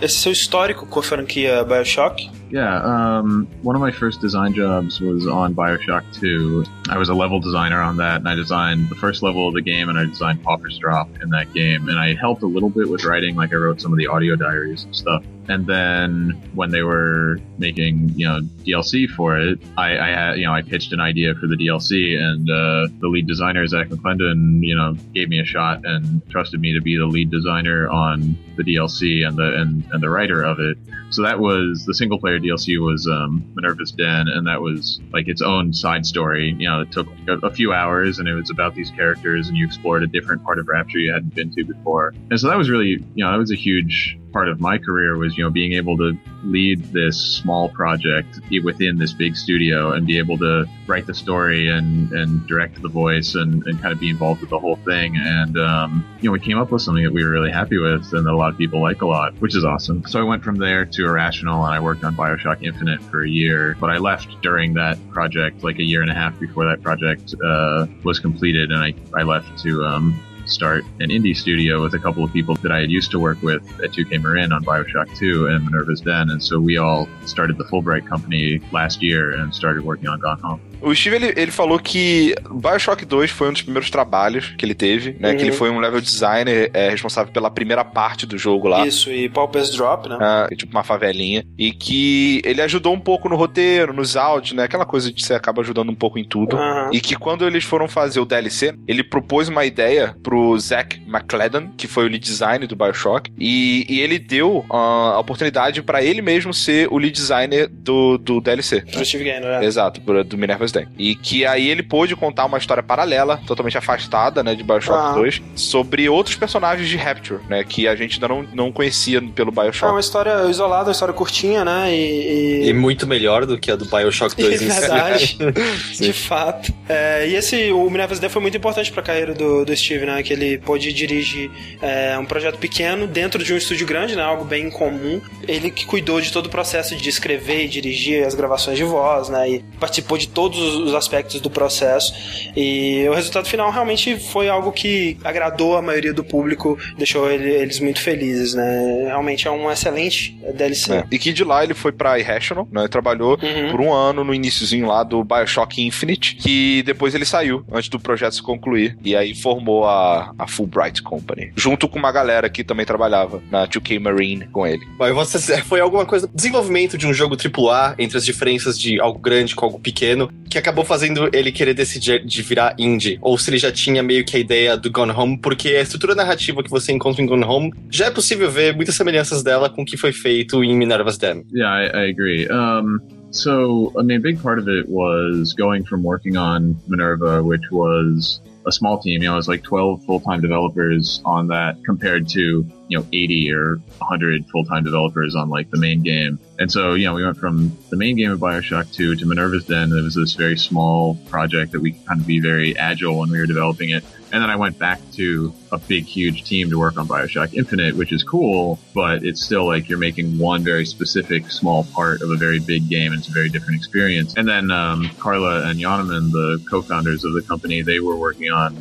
esse seu histórico com a franquia Bioshock. Yeah, um, one of my first design jobs was on Bioshock 2. I was a level designer on that, and I designed the first level of the game, and I designed Pauper's Drop in that game. And I helped a little bit with writing, like I wrote some of the audio diaries and stuff. And then when they were making, you know, DLC for it, I, I had, you know, I pitched an idea for the DLC, and uh, the lead designer Zach McClendon, you know, gave me a shot and trusted me to be the lead designer on the DLC and the and, and the writer of it. So that was the single player DLC was um, Minerva's Den, and that was like its own side story. You know, it took a, a few hours, and it was about these characters, and you explored a different part of Rapture you hadn't been to before. And so that was really, you know, that was a huge part of my career was, you know, being able to lead this small project within this big studio and be able to write the story and, and direct the voice and, and kind of be involved with the whole thing. And, um, you know, we came up with something that we were really happy with and that a lot of people like a lot, which is awesome. So I went from there to Irrational and I worked on Bioshock Infinite for a year, but I left during that project, like a year and a half before that project, uh, was completed. And I, I left to, um, start an indie studio with a couple of people that I had used to work with at 2K Marin on Bioshock 2 and Minerva's Den. And so we all started the Fulbright company last year and started working on Gone Home. O Steve, ele, ele falou que Bioshock 2 foi um dos primeiros trabalhos que ele teve, né? Uhum. Que ele foi um level designer é, responsável pela primeira parte do jogo lá. Isso, e Pauper's Drop, né? Ah, tipo uma favelinha. E que ele ajudou um pouco no roteiro, nos áudios, né? Aquela coisa de você acaba ajudando um pouco em tudo. Aham. E que quando eles foram fazer o DLC, ele propôs uma ideia pro Zach McClellan, que foi o lead designer do Bioshock, e, e ele deu ah, a oportunidade pra ele mesmo ser o lead designer do, do DLC. Pro Steve Gaynor, né? Exato, pro- do Minerva's E que aí ele pôde contar uma história paralela, totalmente afastada, né, de Bioshock Ah. 2, sobre outros personagens de Rapture, né, que a gente ainda não, não conhecia pelo É Bioshock. uma história isolada, uma história curtinha, né? E. E muito melhor do que a do Bioshock 2 É em si. verdade, de fato. É, e esse, o Minerva's Den foi muito importante pra carreira do, do Steve, né? Que ele pôde dirigir é, um projeto pequeno dentro de um estúdio grande, né? Algo bem incomum. Ele que cuidou de todo o processo de escrever e dirigir as gravações de voz, né? E participou de todos os aspectos do processo. E o resultado final realmente foi algo que agradou a maioria do público, deixou ele- eles muito felizes, né? Realmente é um excelente DLC. É. E que de lá ele foi pra Irrational, né? Trabalhou Uhum. por um ano no iníciozinho lá do Bioshock Infinite, que depois ele saiu antes do projeto se concluir. E aí formou a, a Fulbright Company. Junto com uma galera que também trabalhava na 2K Marine com ele. Você, foi alguma coisa, desenvolvimento de um jogo AAA entre as diferenças de algo grande com algo pequeno, que acabou fazendo ele querer decidir de virar indie, ou se ele já tinha meio que a ideia do Gone Home, porque a estrutura narrativa que você encontra em Gone Home já é possível ver muitas semelhanças dela com o que foi feito em Minerva's Den. Yeah, I, I agree. Um, so, I mean, a big part of it was going from working on Minerva, which was a small team, you know, it was like 12 full-time developers on that compared to, you know, 80 or 100 full-time developers on like the main game. And so, you know, we went from the main game of Bioshock 2 to Minerva's Den. It was this very small project that we could kind of be very agile when we were developing it. And then I went back to a big, huge team to work on Bioshock Infinite, which is cool, but it's still like you're making one very specific small part of a very big game, and it's a very different experience. And then um, Carla and Jonaman, the co-founders of the company, they were working on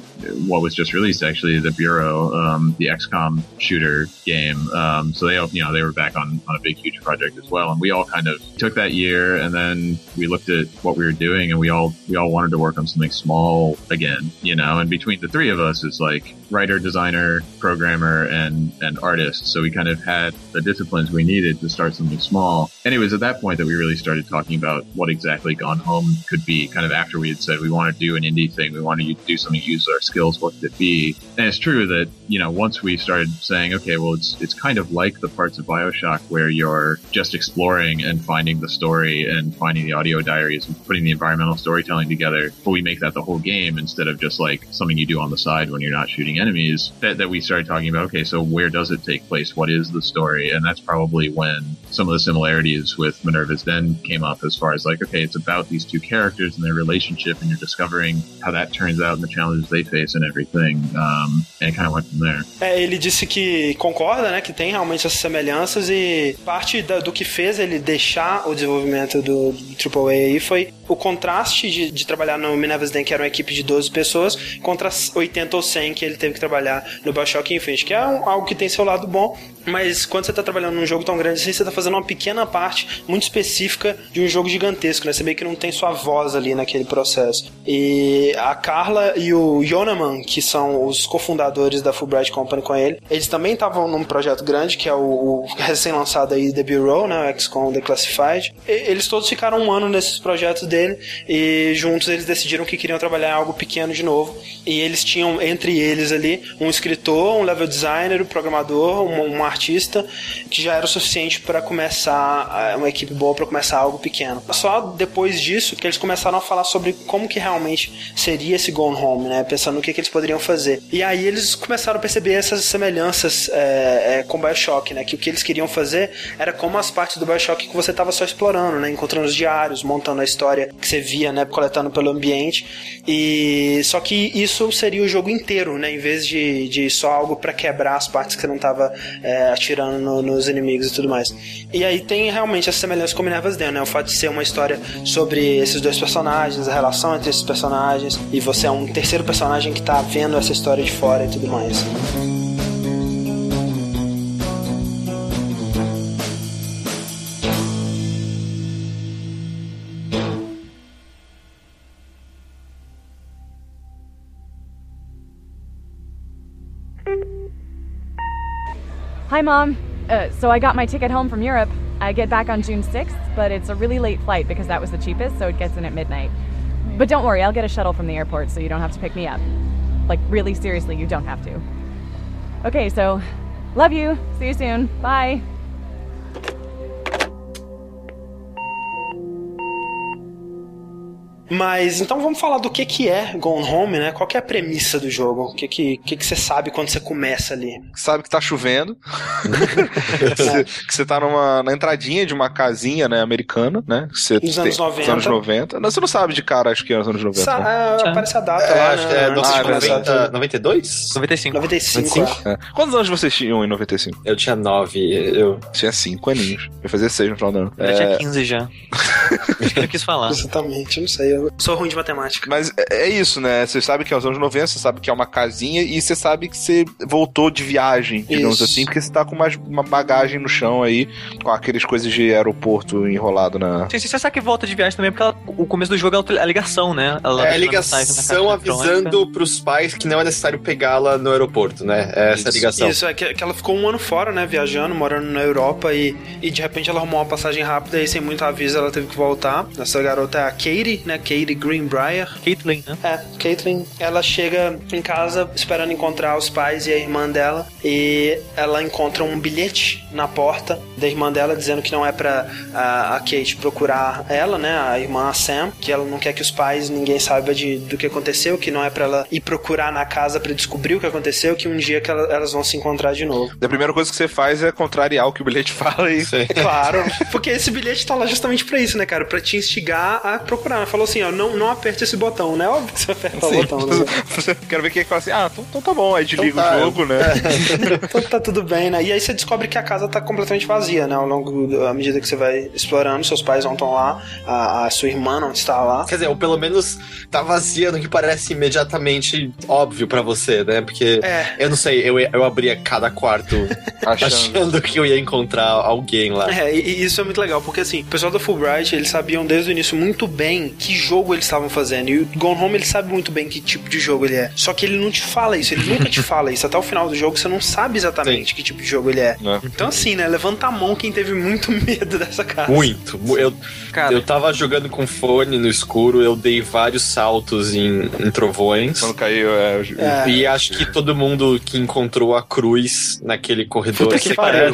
what was just released, actually, the Bureau, um, the XCOM shooter game. Um, so they, you know, they were back on, on a big, huge project as well. And we all kind of took that year, and then we looked at what we were doing, and we all we all wanted to work on something small again, you know. And between the three of us, it's like writer, designer, programmer, and and artist. So we kind of had the disciplines we needed to start something small. And it was at that point that we really started talking about what exactly Gone Home could be. Kind of after we had said we want to do an indie thing, we wanted to do something, use our skills. What could it be? And it's true that you know once we started saying, okay, well, it's it's kind of like the parts of Bioshock where you're just exploring and finding the story and finding the audio diaries and putting the environmental storytelling together. But we make that the whole game instead of just like something you do on the side when you're not shooting enemies. That that we started talking about. Okay, so where does it take place? What is the story? And that's probably when some of the similarities with Minerva's Den came up as far as like, okay, it's about these two characters and their relationship, and you're discovering how that turns out and the challenges they face and everything. Um, and kind of went from there. É, ele disse que concorda, né, que tem realmente essas semelhanças e parte da- do que fez ele deixar o desenvolvimento do, do AAA aí foi o contraste de, de trabalhar no Minerva's Den, que era uma equipe de 12 pessoas, contra as 80 ou 100 que ele teve que trabalhar no Bioshock Infinite, que é um- algo que tem seu lado bom, mas quando você tá trabalhando num jogo tão grande assim, você tá fazendo uma pequena parte muito específica de um jogo gigantesco, né? Você meio que não tem sua voz ali naquele processo. E a Carla e o Jonaman, que são os cofundadores da Fulbright Company com ele, eles também estavam num projeto grande, que é o, o recém-lançado aí The Bureau, né? O XCOM Declassified. E, eles todos ficaram um ano nesses projetos dele e juntos eles decidiram que queriam trabalhar algo pequeno de novo. E eles tinham entre eles ali um escritor, um level designer, um programador, um, um artista, que já era o suficiente para começar, é, uma equipe boa para começar algo pequeno. Só depois disso que eles começaram a falar sobre como que realmente seria esse Gone Home, né? Pensando no que, que eles poderiam fazer. E aí eles começaram a perceber essas semelhanças é, é, com Bioshock, né? Que o que eles queriam fazer era como as partes do Bioshock que você estava só explorando, né? Encontrando os diários, montando a história que você via, né? Coletando pelo ambiente. E só que isso seria o jogo inteiro, né? Vez de, de só algo para quebrar as partes que você não estava é, atirando no, nos inimigos e tudo mais. E aí tem realmente essa semelhança com Minerva's Den, né? O fato de ser uma história sobre esses dois personagens, a relação entre esses personagens, e você é um terceiro personagem que tá vendo essa história de fora e tudo mais. Hi, Mom. Uh, so I got my ticket home from Europe. I get back on June 6th, but it's a really late flight because that was the cheapest, so it gets in at midnight. But don't worry, I'll get a shuttle from the airport so you don't have to pick me up. Like, really, seriously, you don't have to. Okay, so love you. See you soon. Bye. Mas então vamos falar do que que é Gone Home, né? Qual que é a premissa do jogo? O que que, que, que você sabe quando você começa ali? Sabe que tá chovendo. que, você, que você tá numa, na entradinha de uma casinha, né, americana, né? Você Nos anos 90. Nos anos 90. Não, você não sabe de cara, acho que é nos anos 90. Sa né? ah, aparece a data É, lá, acho que né? é de Ah, começar 90, tudo. 92? 95. 95. 95? é. Quantos anos vocês tinham em 95? Eu tinha 9. Eu... Tinha 5 aninhos. Eu ia fazer 6 no final do ano. Eu já É, tinha 15 já. Isso que eu quis falar. Exatamente, eu não sei. Eu sou ruim de matemática. Mas é é isso, né? Você sabe que é os anos 90, você sabe que é uma casinha e você sabe que você voltou de viagem, digamos Isso. assim, porque você tá com mais uma bagagem no chão aí, com aqueles coisas de aeroporto enrolado na. Sim, sim, você sabe que volta de viagem também, porque ela- o começo do jogo é a ligação, né? Ela É a ligação avisando pros pais que não é necessário pegá-la no aeroporto, né? É essa Isso. ligação. Isso, é que, que ela ficou um ano fora, né? Viajando, morando na Europa e, e de repente ela arrumou uma passagem rápida e sem muito aviso ela teve que voltar. Essa garota é a Katie, né? Katie Greenbrier. Caitlyn, né? É, Caitlyn, ela chega em casa esperando encontrar os pais e a irmã dela e ela encontra um bilhete na porta da irmã dela dizendo que não é pra a, a Kate procurar ela, né, a irmã a Sam, que ela não quer que os pais, ninguém saiba de, do que aconteceu, que não é pra ela ir procurar na casa pra descobrir o que aconteceu, que um dia que ela- elas vão se encontrar de novo. A primeira coisa que você faz é contrariar o que o bilhete fala e. Sim. É claro, porque esse bilhete tá lá justamente pra isso, né, cara? Pra te instigar a procurar. Ela falou assim, ó, não, não aperte esse botão, né? Óbvio que você aperta o Sim. botão, né? Quero ver quem é que fala assim, ah, então, então tá bom, aí desliga tá. o jogo, né? Então tá tudo bem, né? E aí você descobre que a casa tá completamente vazia, né? Ao longo, do- à medida que você vai explorando, seus pais não estão lá, a, a sua irmã não está lá. Quer dizer, ou pelo menos tá vazia no que parece imediatamente óbvio pra você, né? Porque É. eu não sei, eu, eu abria cada quarto Achando. achando que eu ia encontrar alguém lá. É, e, e isso é muito legal, porque assim, o pessoal da Fulbright, eles sabiam desde o início muito bem que jogo eles estavam fazendo. E o Gone Home, ele sabe muito bem que tipo de jogo ele é. Só que ele não te fala isso, ele nunca te fala isso. Até o final do jogo, você não sabe exatamente que tipo de jogo ele é. Né? Então assim, né, levanta a mão quem teve muito medo dessa casa. Muito. mu- Eu, Cara, eu tava jogando com fone no escuro, eu dei vários saltos em, em trovões. Quando caiu, é. o- É. E acho que todo mundo que encontrou a cruz naquele corredor Puta que pariu,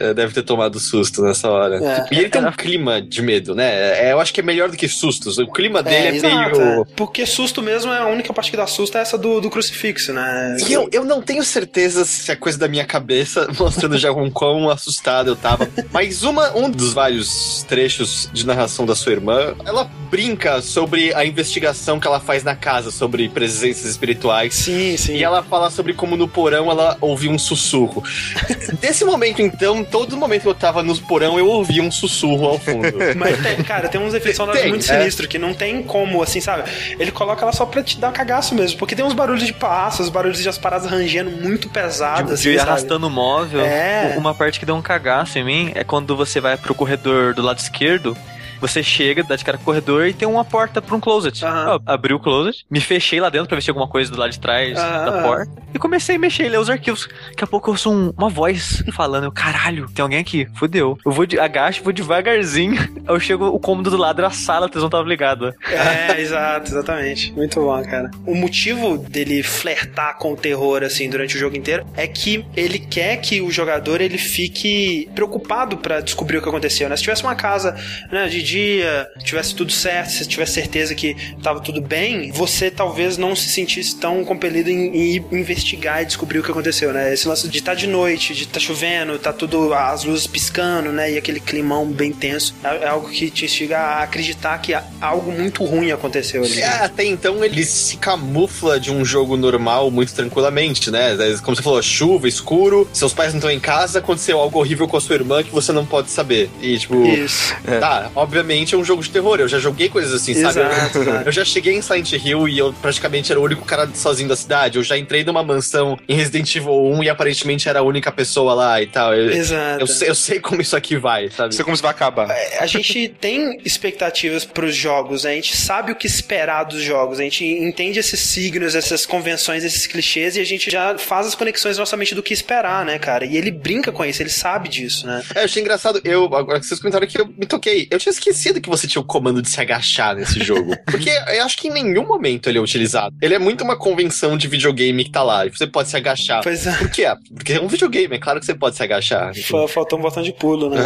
eh, deve ter tomado susto nessa hora. É. E ele tem um clima de medo, né? É, eu acho que é melhor do que sustos. O clima dele é, exato, meio. é. Porque susto mesmo é a única parte que dá susto é essa do, do crucifixo, né? E eu, eu não tenho certeza se é coisa da minha cabeça, mostrando já com quão assustado eu tava. Mas uma, um dos vários trechos de narração da sua irmã, ela brinca sobre a investigação que ela faz na casa, sobre presenças espirituais. Sim, sim. E ela fala sobre como no porão ela ouviu um sussurro. Desse momento, então, todo momento que eu tava no porão, eu ouvi um sussurro ao fundo. Mas, tem, cara, tem uns efeitos sonoros Tem, muito é. sinistros que não tem como, assim, sabe? Ele coloca ela só pra te dar cagaço mesmo. Porque tem uns barulhos de passos, barulhos de as paradas rangendo muito pesadas, de, de assim, sabe? arrastando o móvel. É. Uma parte que deu um cagaço em mim é quando você vai pro corredor do lado esquerdo Você chega, dá de cara com o corredor e tem uma porta pra um closet. Eu abri o closet, me fechei lá dentro pra ver se tinha alguma coisa do lado de trás da porta. E comecei a mexer, ler os arquivos. Daqui a pouco eu ouço um- uma voz falando, eu, caralho, tem alguém aqui, fudeu. Eu vou de, agacho, vou devagarzinho. Eu chego, o cômodo do lado era a sala, a televisão tava ligada. É, exato, exatamente. Muito bom, cara. O motivo dele flertar com o terror, assim, durante o jogo inteiro é que ele quer que o jogador ele fique preocupado pra descobrir o que aconteceu, né? Se tivesse uma casa né, de dia, tivesse tudo certo, se tivesse certeza que tava tudo bem, você talvez não se sentisse tão compelido em, em investigar e descobrir o que aconteceu, né? Esse lance de estar de noite, de estar chovendo, tá tudo, as luzes piscando, né? E aquele climão bem tenso, é, é algo que te instiga a acreditar que algo muito ruim aconteceu ali. É, até então ele se camufla de um jogo normal muito tranquilamente, né? Como você falou, chuva, escuro, seus pais não estão em casa, aconteceu algo horrível com a sua irmã que você não pode saber. E, tipo, Isso. tá, obviamente é um jogo de terror. Eu já joguei coisas assim, sabe? Exato, Eu, exato. eu já cheguei em Silent Hill e eu praticamente era o único cara sozinho da cidade. Eu já entrei numa mansão em Resident Evil 1 e aparentemente era a única pessoa lá e tal. Eu, Exato. eu, sei, eu sei como isso aqui vai, sabe? Não sei como isso vai acabar. A gente tem expectativas pros jogos, né? a gente sabe o que esperar dos jogos, a gente entende esses signos, essas convenções, esses clichês e a gente já faz as conexões na nossa mente do que esperar, né, cara? E ele brinca com isso, ele sabe disso, né? É, eu achei engraçado. Eu, agora que vocês comentaram aqui, eu me toquei. Eu tinha esquecido que você tinha o comando de se agachar nesse jogo. Porque eu acho que em nenhum momento ele é utilizado. Ele é muito uma convenção de videogame que tá lá. E você pode se agachar. Pois é. Por quê? Porque é um videogame, é claro que você pode se agachar. Fa- Faltou um botão de pulo, né?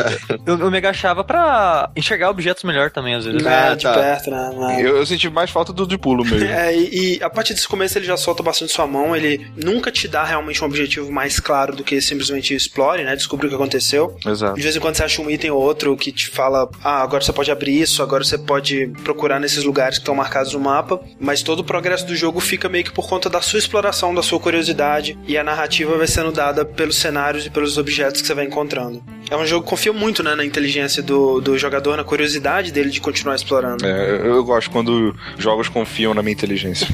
Eu, eu me agachava pra enxergar objetos melhor também, às vezes. Né, Ah, de tá. perto, né? né? Eu, eu senti mais falta do de pulo mesmo. É, e, e a partir desse começo ele já solta bastante sua mão, ele nunca te dá realmente um objetivo mais claro do que simplesmente explore, né? Descobrir o que aconteceu. Exato. De vez em quando você acha um item ou outro que te fala, ah, agora você pode abrir isso, agora você pode procurar nesses lugares que estão marcados no mapa, mas todo o progresso do jogo fica meio que por conta da sua exploração, da sua curiosidade, e a narrativa vai sendo dada pelos cenários e pelos objetos que você vai encontrando. É um jogo que confia muito né, na inteligência do, do jogador, na curiosidade dele de continuar explorando. É, eu gosto quando jogos confiam na minha inteligência.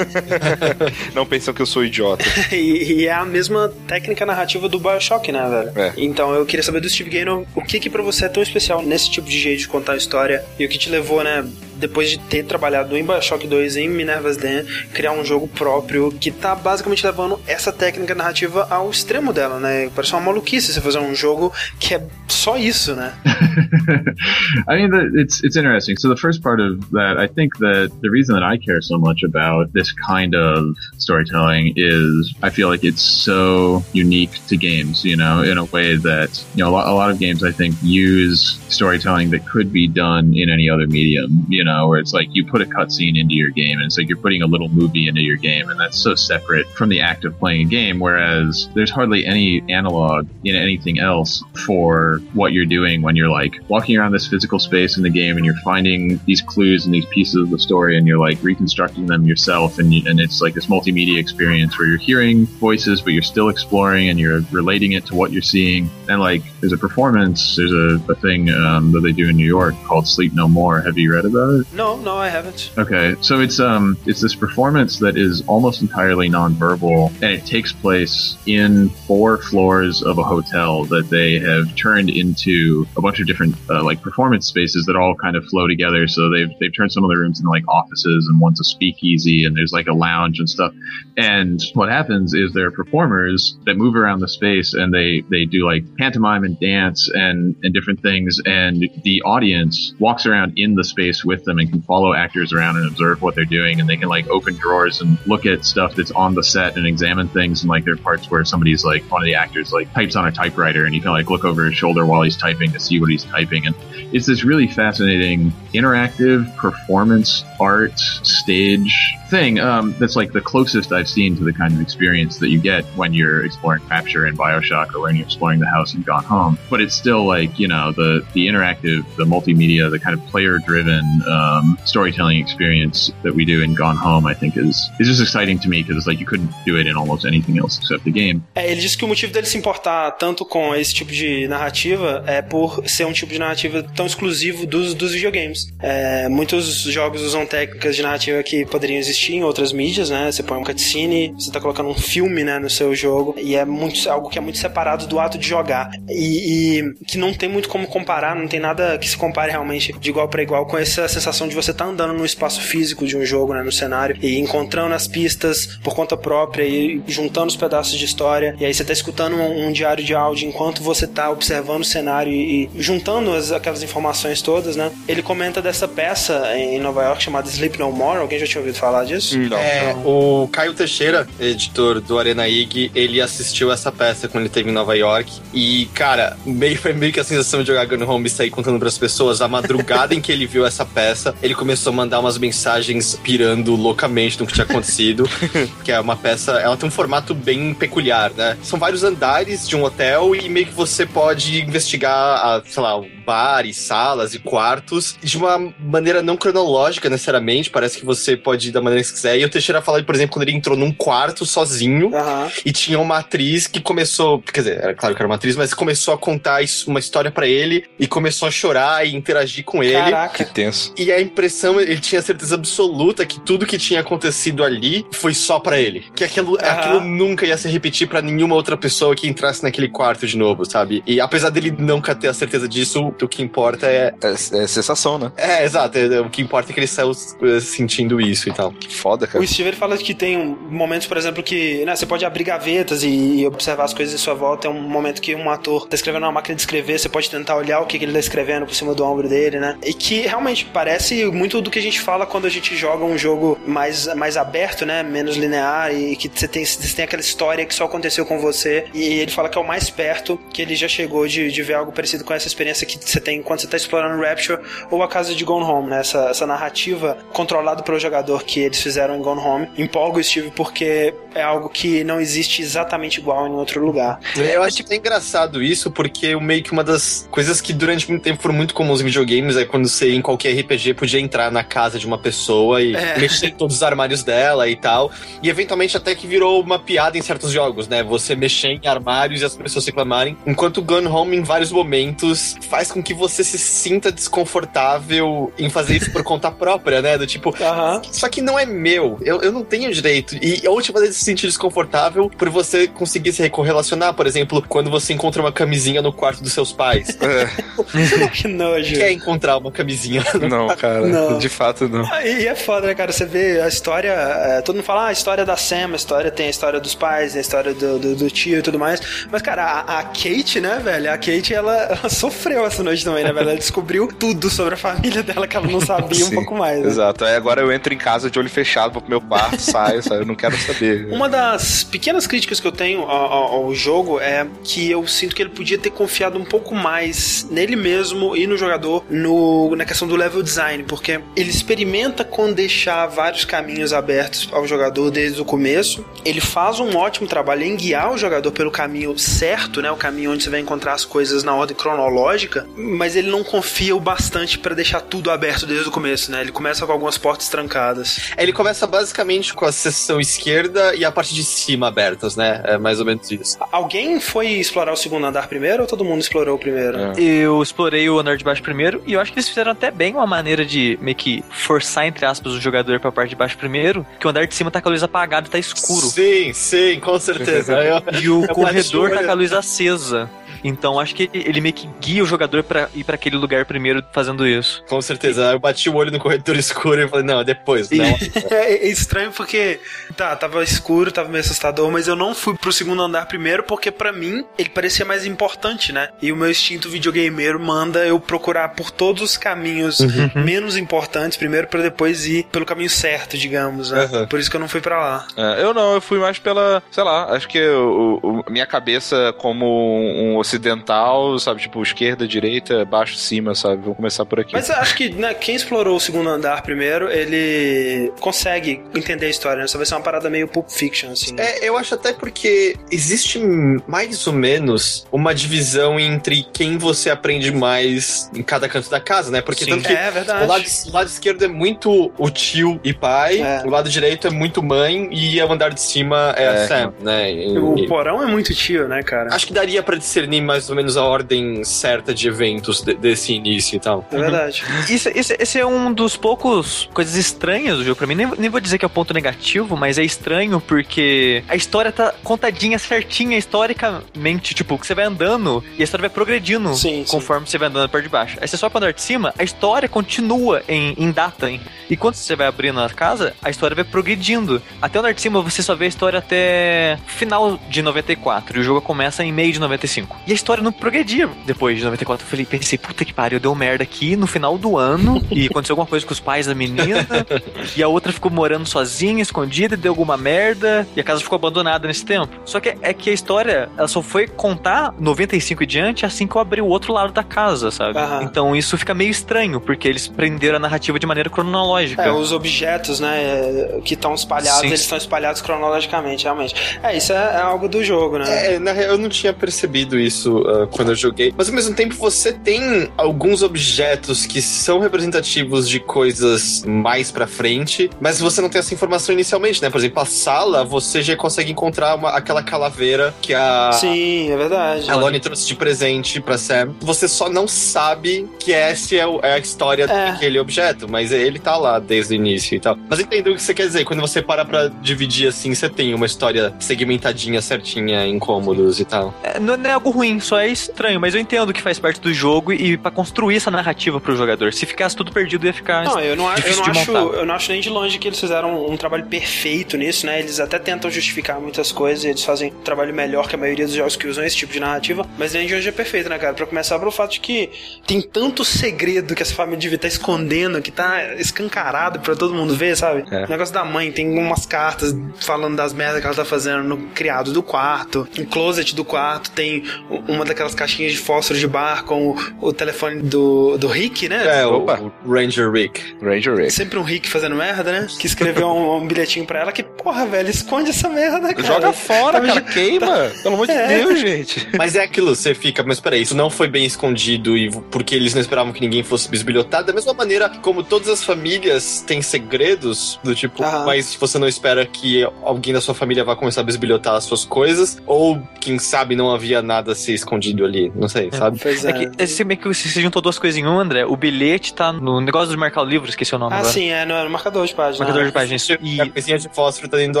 Não pensam que eu sou idiota. E, e é a mesma técnica narrativa do Bioshock, né, velho? É. Então eu queria saber do Steve Gaynor o que que pra você é tão especial nesse tipo de jeito de contar a história e o que te levou, né, depois de ter trabalhado em Bioshock 2 em Minerva's Den, criar um jogo próprio que tá basicamente levando essa técnica narrativa ao extremo dela, né? Parece uma maluquice você fazer um jogo que é só isso, né? I mean, it's it's interesting. So the first part of that, I think that the reason that I care so much about this kind of storytelling is I feel like it's so unique to games. You know, in a way that you know a lot, a lot of games I think use storytelling that could be done in any other medium. You know, where it's like you put a cutscene into your game, and it's like you're putting a little movie into your game, and that's so separate from the act of playing a game. Whereas there's hardly any analog in anything else for what you're doing when you're like walking around this physical space in the game and you're finding these clues and these pieces of the story and you're like reconstructing them yourself and, you, and it's like this multimedia experience where you're hearing voices but you're still exploring and you're relating it to what you're seeing and like there's a performance there's a, a thing um, that they do in new york called sleep no more have you read about it No, no, I haven't. Okay, so it's um it's this performance that is almost entirely nonverbal, and it takes place in four floors of a hotel that they have turned into a bunch of different uh, like performance spaces that all kind of flow together. So they've they've turned some of the rooms into like offices, and one's a speakeasy, and there's like a lounge and stuff. And what happens is there are performers that move around the space, and they they do like pantomime and dance and and different things, and the audience walks around in the space with them and can follow actors around and observe what they're doing, and they can like open drawers and look at stuff that's on the set and examine things. And like there are parts where somebody's like one of the actors like types on a typewriter, and you can like look over his shoulder while he's typing to see what he's typing, and it's this really fascinating interactive performance art stage thing um, that's like the closest I've seen to the kind of experience that you get when you're exploring Rapture in Bioshock or when you're exploring the house in Gone Home. But it's still like you know the the interactive, the multimedia, the kind of player driven um, storytelling experience that we do in Gone Home. I think is is just exciting to me because it's like you couldn't do it in almost anything else except the game. É, ele disse que o motivo dele se importar tanto com esse tipo de narrativa é por ser um tipo de narrativa tão exclusivo dos, dos videogames. É, muitos jogos usam técnicas de narrativa que poderiam existir existir em outras mídias, né? Você põe um cutscene, você tá colocando um filme, né, no seu jogo, e é muito, algo que é muito separado do ato de jogar. E, e que não tem muito como comparar, não tem nada que se compare realmente de igual para igual com essa sensação de você tá andando no espaço físico de um jogo, né, no cenário, e encontrando as pistas por conta própria e juntando os pedaços de história. E aí você tá escutando um, um diário de áudio enquanto você tá observando o cenário e, e juntando as, aquelas informações todas, né? Ele comenta dessa peça em Nova York chamada Sleep No More. Alguém já tinha ouvido falar disso? Não. É, o Caio Teixeira, editor do Arena IG, ele assistiu essa peça quando ele esteve em Nova York. E, cara, meio, foi meio que a sensação de jogar Gun Home e sair contando pras pessoas. A madrugada em que ele viu essa peça, ele começou a mandar umas mensagens pirando loucamente no que tinha acontecido. que é uma peça, ela tem um formato bem peculiar, né? São vários andares de um hotel e meio que você pode investigar, a, sei lá, bares, salas e quartos de uma maneira não cronológica necessariamente. Parece que você pode ir da maneira que quiser. E o Teixeira fala, por exemplo, quando ele entrou num quarto sozinho Uhum. e tinha uma atriz que começou, quer dizer, era claro que era uma atriz, mas começou a contar isso- uma história pra ele e começou a chorar e interagir com ele. Caraca. Que tenso. E a impressão, ele tinha certeza absoluta que tudo que tinha acontecido ali foi só pra ele. Que aquilo, Aham. aquilo nunca ia se repetir pra nenhuma outra pessoa que entrasse naquele quarto de novo, sabe? E apesar dele nunca ter a certeza disso, o que importa é. É, é sensação, né? É, exato. é- o que importa é que ele saiu eh, sentindo isso e tal. Foda, cara. O Steve ele fala que tem momentos, por exemplo, que né, você pode abrir gavetas e, observar as coisas em sua volta. É um momento que um ator tá escrevendo uma máquina de escrever, você pode tentar olhar o que, que ele tá escrevendo por cima do ombro dele, né? E que realmente parece muito do que a gente fala quando a gente joga um jogo mais, mais aberto, né? Menos linear e que você tem, você tem aquela história que só aconteceu com você. E ele fala que é o mais perto que ele já chegou de, de ver algo parecido com essa experiência que você tem quando você tá explorando Rapture ou a casa de Gone Home, né? Essa, essa narrativa controlada pelo jogador que eles fizeram em Gone Home empolga o Steve porque é algo que não existe exatamente igual em outro lugar. Eu acho que é engraçado isso, porque meio que uma das coisas que durante muito tempo foram muito comuns em videogames é quando você em qualquer RPG podia entrar na casa de uma pessoa e É. mexer em todos os armários dela e tal. E eventualmente até que virou uma piada em certos jogos, né? Você mexer em armários e as pessoas reclamarem. Enquanto o Gun Home, em vários momentos, faz com que você se sinta desconfortável em fazer isso por conta própria, né? Do tipo, Aham. só que não é meu. Eu, eu não tenho direito. E a última vez se sentir desconfortável por você conseguir se correlacionar. Por exemplo, quando você encontra uma camisinha no quarto dos seus pais. É, que nojo. Quer encontrar uma camisinha? não, cara. Não. De fato, não. E é foda, né, cara? Você vê a história. é, todo mundo fala, ah, a história da Sam, a história tem a história dos pais, a história do, do, do tio e tudo mais. Mas, cara, a, a Kate, né, velho? A Kate, ela, ela sofreu essa noite também, né, velho? Ela descobriu tudo sobre a família dela que ela não sabia um Sim, pouco mais. Né? Exato. Aí agora eu entro em casa de olho fechado, vou pro meu quarto, saio, saio. Eu não quero saber. Uma das pequenas críticas que eu tenho ao, ao- ao jogo é que eu sinto que ele podia ter confiado um pouco mais nele mesmo e no jogador no, na questão do level design, porque ele experimenta com deixar vários caminhos abertos ao jogador desde o começo. Ele faz um ótimo trabalho em guiar o jogador pelo caminho certo, né, o caminho onde você vai encontrar as coisas na ordem cronológica, mas ele não confia o bastante para deixar tudo aberto desde o começo, né? Ele começa com algumas portas trancadas. Ele começa basicamente com a seção esquerda e a parte de cima abertas, né? É mais ou menos isso. Alguém foi explorar o segundo andar primeiro ou todo mundo explorou o primeiro? É. Eu explorei o andar de baixo primeiro e eu acho que eles fizeram até bem uma maneira de meio que forçar, entre aspas, o jogador pra parte de baixo primeiro, que o andar de cima tá com a luz apagada e tá escuro. Sim, sim, com certeza. E o Eu corredor tá com a luz acesa. Então acho que ele meio que guia o jogador pra ir pra aquele lugar primeiro fazendo isso. com certeza. Eu bati o olho no corredor escuro e falei, não, depois, não. É, é estranho porque, tá, tava escuro, tava meio assustador, mas eu não fui pro segundo andar primeiro porque pra mim ele parecia mais importante, né? E o meu instinto videogameiro manda eu procurar por todos os caminhos menos importantes primeiro pra depois ir pelo caminho certo, digamos, né? Uhum. Por isso que eu não fui pra lá. É, eu não, eu fui mais pela, sei lá, acho que o, o- minha cabeça como um ocidental, sabe, tipo esquerda, direita, baixo, cima, sabe, vou começar por aqui. Mas eu acho que né, quem explorou o segundo andar primeiro, ele consegue entender a história, né? Só vai ser uma parada meio Pulp fiction, assim. Né? É, eu acho até porque existe mais ou menos uma divisão entre quem você aprende mais em cada canto da casa, né? Porque Sim. tanto que É verdade. o lado, o lado esquerdo é muito o tio e pai, É. o lado direito é muito mãe e o andar de cima é, a Sam, né? E- O e- porão é muito tio, né, cara? Acho que daria pra discernir mais ou menos a ordem certa de eventos de- desse início e tal. É verdade. Isso, esse, esse é um dos poucos coisas estranhas do jogo pra mim. Nem, nem vou dizer que é o ponto negativo, mas é estranho porque a história tá contadinha certinha historicamente. Tipo, que você vai andando e a história vai progredindo Sim, sim. conforme você vai andando para de baixo. Aí você sobe pro andar de cima, a história continua em, em data. Hein? E quando você vai abrindo a casa, a história vai progredindo. Até o andar de cima você só vê a história até final de 94. E o jogo começa em meio de 95. E a história não progredia depois de 94. Eu falei, pensei, puta que pariu, deu merda aqui no final do ano. e aconteceu alguma coisa com os pais da menina. e a outra ficou morando sozinha, escondida, e deu alguma merda. E a casa ficou abandonada nesse tempo. Só que é que a história, ela só foi contar 95 e diante assim que eu abri o outro lado da casa, sabe? Aham. Então isso fica meio estranho, porque eles prenderam a narrativa de maneira cronológica. É, os objetos, né, que estão espalhados, Sim. eles estão espalhados cronologicamente, realmente. É, isso é, é algo do jogo, né? É, na real, eu não tinha percebido isso ah, quando eu joguei. Mas ao mesmo tempo, você tem alguns objetos que são representativos de coisas mais pra frente, mas você não tem essa informação inicialmente, né? Por exemplo, a sala, você já consegue encontrar uma- aquela calaveira que a. Sim, é verdade. A Lonnie trouxe de presente pra Sam. Você só não sabe que essa é, o- é a história É. daquele objeto, mas ele tá lá desde o início e tal. Mas entendo o que você quer dizer. Quando você para pra dividir assim, você tem uma história segmentadinha, certinha, em cômodos e tal. É, não, é algo ruim, só é estranho, mas eu entendo que faz parte do jogo e pra construir essa narrativa pro jogador. Se ficasse tudo perdido, ia ficar. Não, eu não, eu, não acho, eu não acho nem de longe que eles fizeram um trabalho perfeito nisso, né? Eles até tentam justificar muitas coisas, eles fazem um trabalho melhor que a maioria dos jogos que usam esse tipo de narrativa, mas nem de longe é perfeito, né, cara? Pra começar, pelo fato de que tem tanto segredo que essa família devia estar escondendo, que tá escancarado pra todo mundo ver, sabe? É. O negócio da mãe, tem umas cartas falando das merdas que ela tá fazendo no criado do quarto, no closet do quarto, tem uma daquelas caixinhas de fósforo de bar com o, o telefone do, do Rick, né? É, o, Opa. o Ranger Rick. Ranger Rick. Sempre um Rick fazendo merda, né? Que escreveu um, um bilhetinho pra ela que, porra, velho, esconde essa merda, cara. Joga fora, Tá- cara, queima. Pelo amor de É. Deus, gente. Mas é aquilo, você fica, mas peraí, isso não foi bem escondido e porque eles não esperavam que ninguém fosse bisbilhotado. Da mesma maneira como todas as famílias têm segredos, do tipo, Aham. mas você não espera que alguém da sua família vá começar a bisbilhotar as suas coisas, ou quem sabe não havia nada a ser escondido ali, não sei, sabe? Pois é. É que esse meio que você juntou duas coisas em um, André. O bilhete tá no negócio de marcar o livro, esqueci o nome Ah, agora. sim, é no, no marcador de página. Marcador de páginas. E a coisinha de fósforo tá dentro do